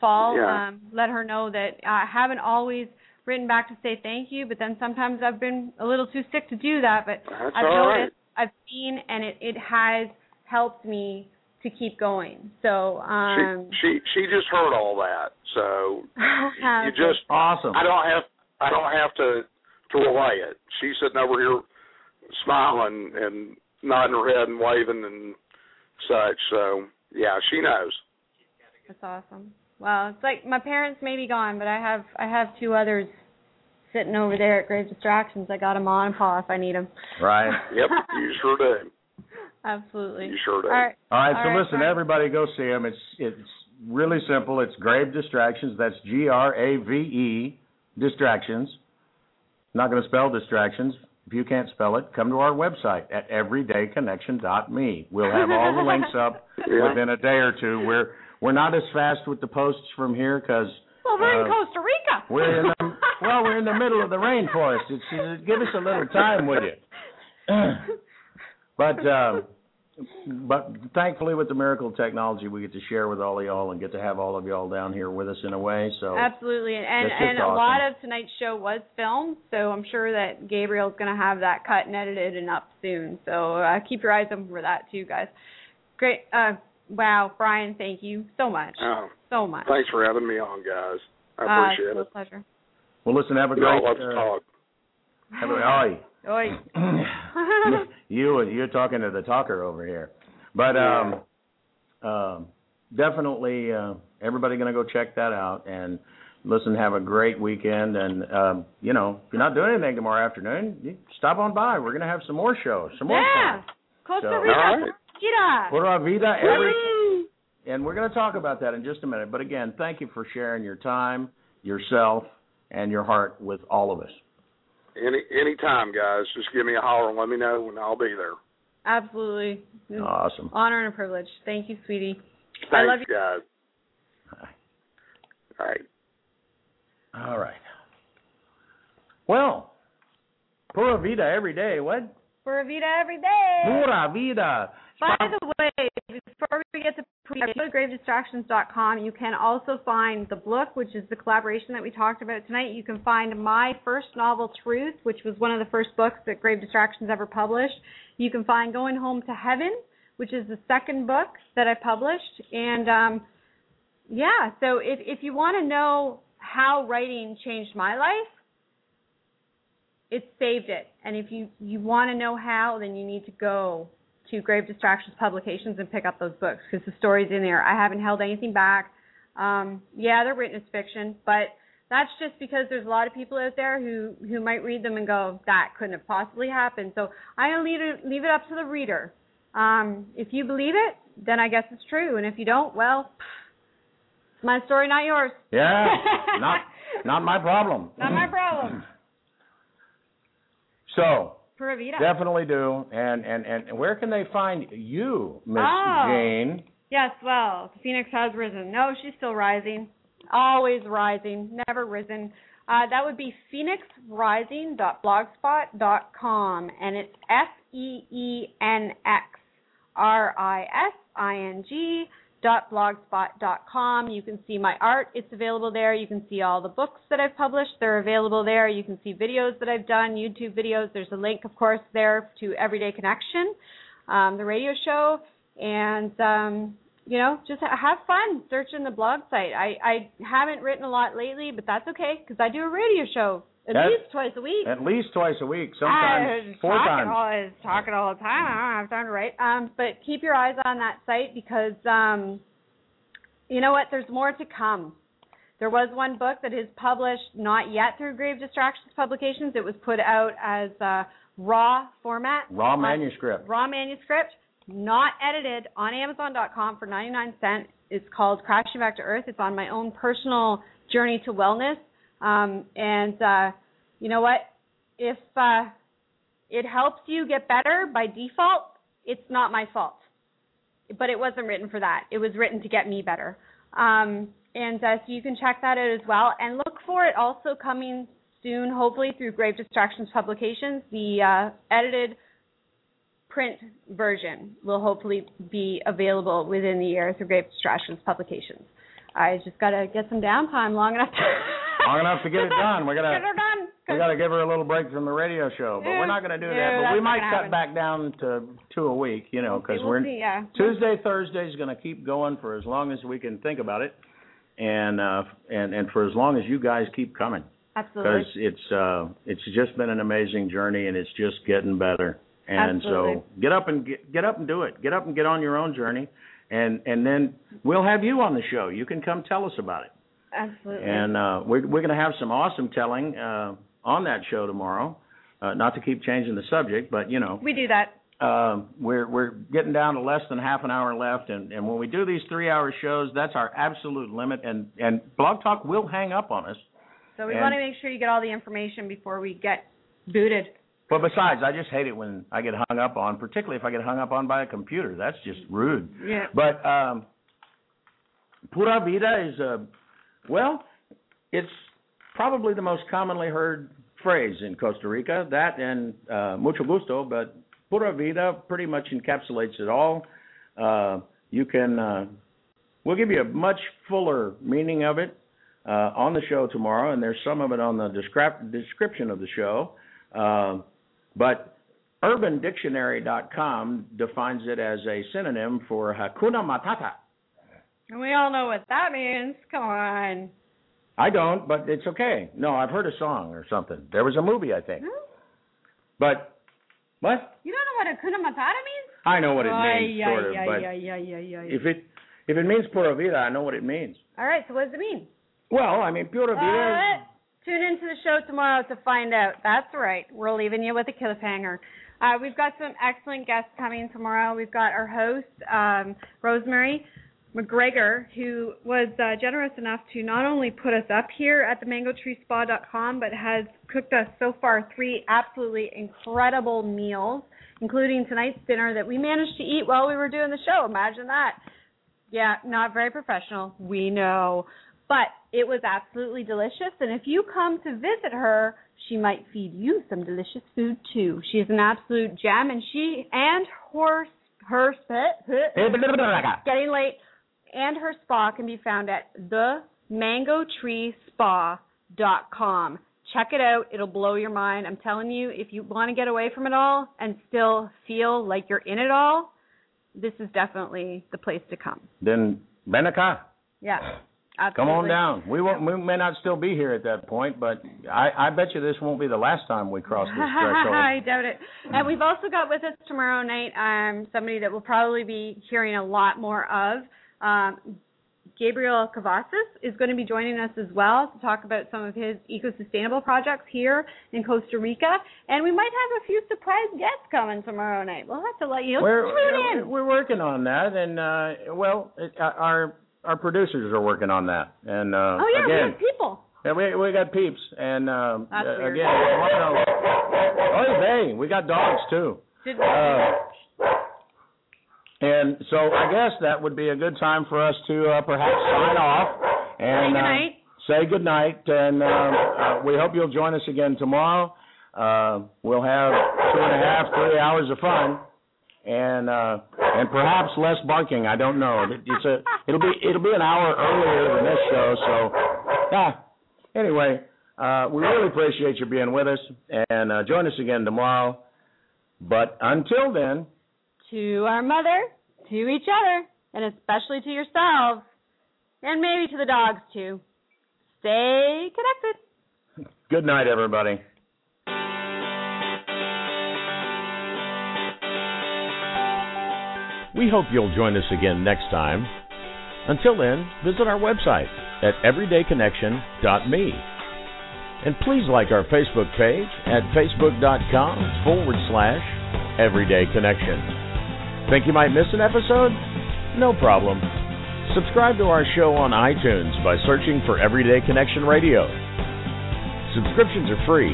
fall. Yeah. Um, let her know that I haven't always written back to say thank you, but then sometimes I've been a little too sick to do that. But That's I've all right. noticed, I've seen, and it it has helped me to keep going. So um, she she she just heard all that, so you just Awesome. I don't have I don't have to to relay it. She's sitting over here smiling and nodding her head and waving and such. So yeah, she knows. That's awesome. Well, it's like my parents may be gone, but I have I have two others sitting over there at Grave Distractions. I got them on paw if I need them. Right. Yep, you sure do. Absolutely. You sure do. All right. right, All So right, listen, Brian. everybody go see him. It's it's really simple. It's Grave Distractions. That's G R A V E Distractions. Not going to spell distractions. If you can't spell it, come to our website at everydayconnection.me. We'll have all the links up Yeah. within a day or two. We're we're not as fast with the posts from here because Well, we're in uh, Costa Rica. we're in the well, we're in the middle of the rainforest. It's, uh, give us a little time, would you? but um, but thankfully, with the miracle of technology, we get to share with all of y'all and get to have all of y'all down here with us in a way. So Absolutely, and and, That's just and a lot of tonight's show was filmed, so I'm sure that Gabriel's going to have that cut and edited and up soon. So uh, keep your eyes open for that too, guys. Great. Uh, wow, Brian, thank you so much, Oh, so much. thanks for having me on, guys. I appreciate Uh, appreciate it's a pleasure. well, listen, have a You all great. love to uh, talk. have a, oi. You you're talking to the talker over here, but um, um, definitely uh, everybody gonna go check that out and listen. Have a great weekend, and um, you know if you're not doing anything tomorrow afternoon, you stop on by. We're gonna have some more shows, some more yeah. Costa So- Rica. Right. Pura vida every, and we're gonna talk about that in just a minute. But again, thank you for sharing your time, yourself, and your heart with all of us. Any any time, guys. Just give me a holler and let me know, and I'll be there. Absolutely. Awesome. Honor and a privilege. Thank you, sweetie. Thanks, I love you. guys. All right. All right. Well, pura vida every day. What? Pura vida every day. Pura vida. By the way, before we get to go to gravedistractions.com, you can also find the book, which is the collaboration that we talked about tonight. You can find my first novel, Truth, which was one of the first books that Grave Distractions ever published. You can find Going Home to Heaven, which is the second book that I published. And um, yeah, so if if you want to know how writing changed my life, it saved it. And if you you want to know how, then you need to go to Grave Distractions Publications and pick up those books because the story's in there. I haven't held anything back. Um, yeah, they're written as fiction, but that's just because there's a lot of people out there who who might read them and go, that couldn't have possibly happened. So I'm leave it leave it up to the reader. Um, if you believe it, then I guess it's true, and if you don't, well, it's my story, not yours. Yeah. not not my problem. Not my problem. So Pura vida. definitely do. And and and where can they find you, Miss Oh. Jane? Yes, well, the phoenix has risen. No, she's still rising. Always rising, never risen. Uh, that would be phoenixrising.blogspot.com, and it's F E E N X R I S I N G dot blogspot.com. You can see my art; it's available there. You can see all the books that I've published; they're available there. You can see videos that I've done, YouTube videos. There's a link, of course, there to Everyday Connection, um, the radio show, and um, you know, just ha- have fun searching the blog site. I I haven't written a lot lately, but that's okay because I do a radio show at That- least twice a week. At least twice a week, sometimes four times. All, talking all the time. I don't have time to write. Um, but keep your eyes on that site because um, you know what? There's more to come. There was one book that is published not yet through Grave Distractions Publications. It was put out as uh, raw format, Raw manuscript. raw manuscript, not edited, on Amazon.com for 99 cents. It's called Crashing Back to Earth. It's on my own personal journey to wellness. Um, and uh, you know what? If uh, it helps you get better by default, it's not my fault. But it wasn't written for that. It was written to get me better. Um, and uh, so you can check that out as well. And look for it also coming soon, hopefully through Grave Distractions Publications, the uh, edited print version will hopefully be available within the year through Grave Distractions Publications. I just got to get some downtime long enough. To Long enough to get it done. We're gonna Get her done. we got to give her a little break from the radio show, but we're not going to do that. But we might cut happen. back down to two a week, you know, because we're see, yeah. Tuesday, Thursday is going to keep going for as long as we can think about it, and uh, and and for as long as you guys keep coming, Absolutely. because it's uh, it's just been an amazing journey, and it's just getting better. And Absolutely. so get up and get, get up and do it. Get up and get on your own journey, and and then we'll have you on the show. You can come tell us about it. Absolutely. And uh, we're we're going to have some awesome telling uh, on that show tomorrow. Uh, not to keep changing the subject, but you know, we do that. uh, we're we're getting down to less than half an hour left, and and when we do these three-hour shows, that's our absolute limit. And and Blog Talk will hang up on us. So we And- want to make sure you get all the information before we get booted. But besides, I just hate it when I get hung up on, particularly if I get hung up on by a computer. That's just rude. Yeah. But um, pura vida is a well, it's probably the most commonly heard phrase in Costa Rica. That and uh, mucho gusto, but pura vida pretty much encapsulates it all. Uh, you can uh, we'll give you a much fuller meaning of it uh, on the show tomorrow, and there's some of it on the descrip- description of the show. Uh, but UrbanDictionary.com defines it as a synonym for Hakuna Matata. And we all know what that means. Come on. I don't, but it's okay. No, I've heard a song or something. There was a movie, I think. But what? You don't know what Hakuna Matata means? I know what it means, Ay, sort of, ay, but ay, ay, ay, ay. if it if it means pura vida, I know what it means. All right, so what does it mean? Well, I mean pura vida. Uh, tune into the show tomorrow to find out. That's right. We're leaving you with a cliffhanger. Uh, we've got some excellent guests coming tomorrow. We've got our host, um, Rosemary McGregor, who was uh, generous enough to not only put us up here at the mangotreespa.com, but has cooked us so far three absolutely incredible meals, including tonight's dinner that we managed to eat while we were doing the show. Imagine that. Yeah, not very professional. We know. But it was absolutely delicious. And if you come to visit her, she might feed you some delicious food too. She is an absolute gem and she and horse her her getting late and her spa can be found at themangotreespa.com. Check it out. It'll blow your mind. I'm telling you, if you want to get away from it all and still feel like you're in it all, this is definitely the place to come. Then ven acá. Yeah. Absolutely. Come on down. We won't. We may not still be here at that point, but I, I bet you this won't be the last time we cross this threshold. I doubt it. And we've also got with us tomorrow night um, somebody that we'll probably be hearing a lot more of. Um, Gabriel Cavazos is going to be joining us as well to talk about some of his eco-sustainable projects here in Costa Rica. And we might have a few surprise guests coming tomorrow night. We'll have to let you We're tune in. we're working on that, and uh, well, it, uh, our our producers are working on that, and uh, oh yeah, we again, have people. yeah, we we got peeps, and um, uh, again, oh hey, we got dogs too. Did- Uh, and so I guess that would be a good time for us to uh, perhaps sign off and Say uh, goodnight. say good night, and um, uh, we hope you'll join us again tomorrow. Uh, we'll have two and a half, three hours of fun, and uh, and perhaps less barking. I don't know. It- It's a it'll be it'll be an hour earlier than this show. So yeah. Anyway, uh, we really appreciate you being with us, and uh, join us again tomorrow. But until then. To our mother, to each other, and especially to yourselves, and maybe to the dogs too. Stay connected. Good night, everybody. We hope you'll join us again next time. Until then, visit our website at everydayconnection.me. And please like our Facebook page at facebook.com forward slash everydayconnection. Think you might miss an episode? No problem. Subscribe to our show on iTunes by searching for Everyday Connection Radio. Subscriptions are free,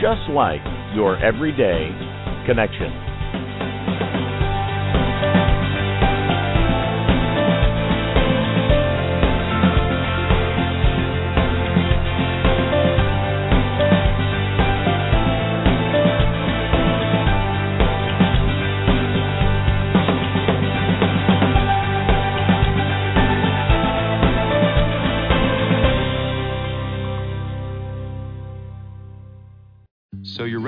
just like your everyday connection.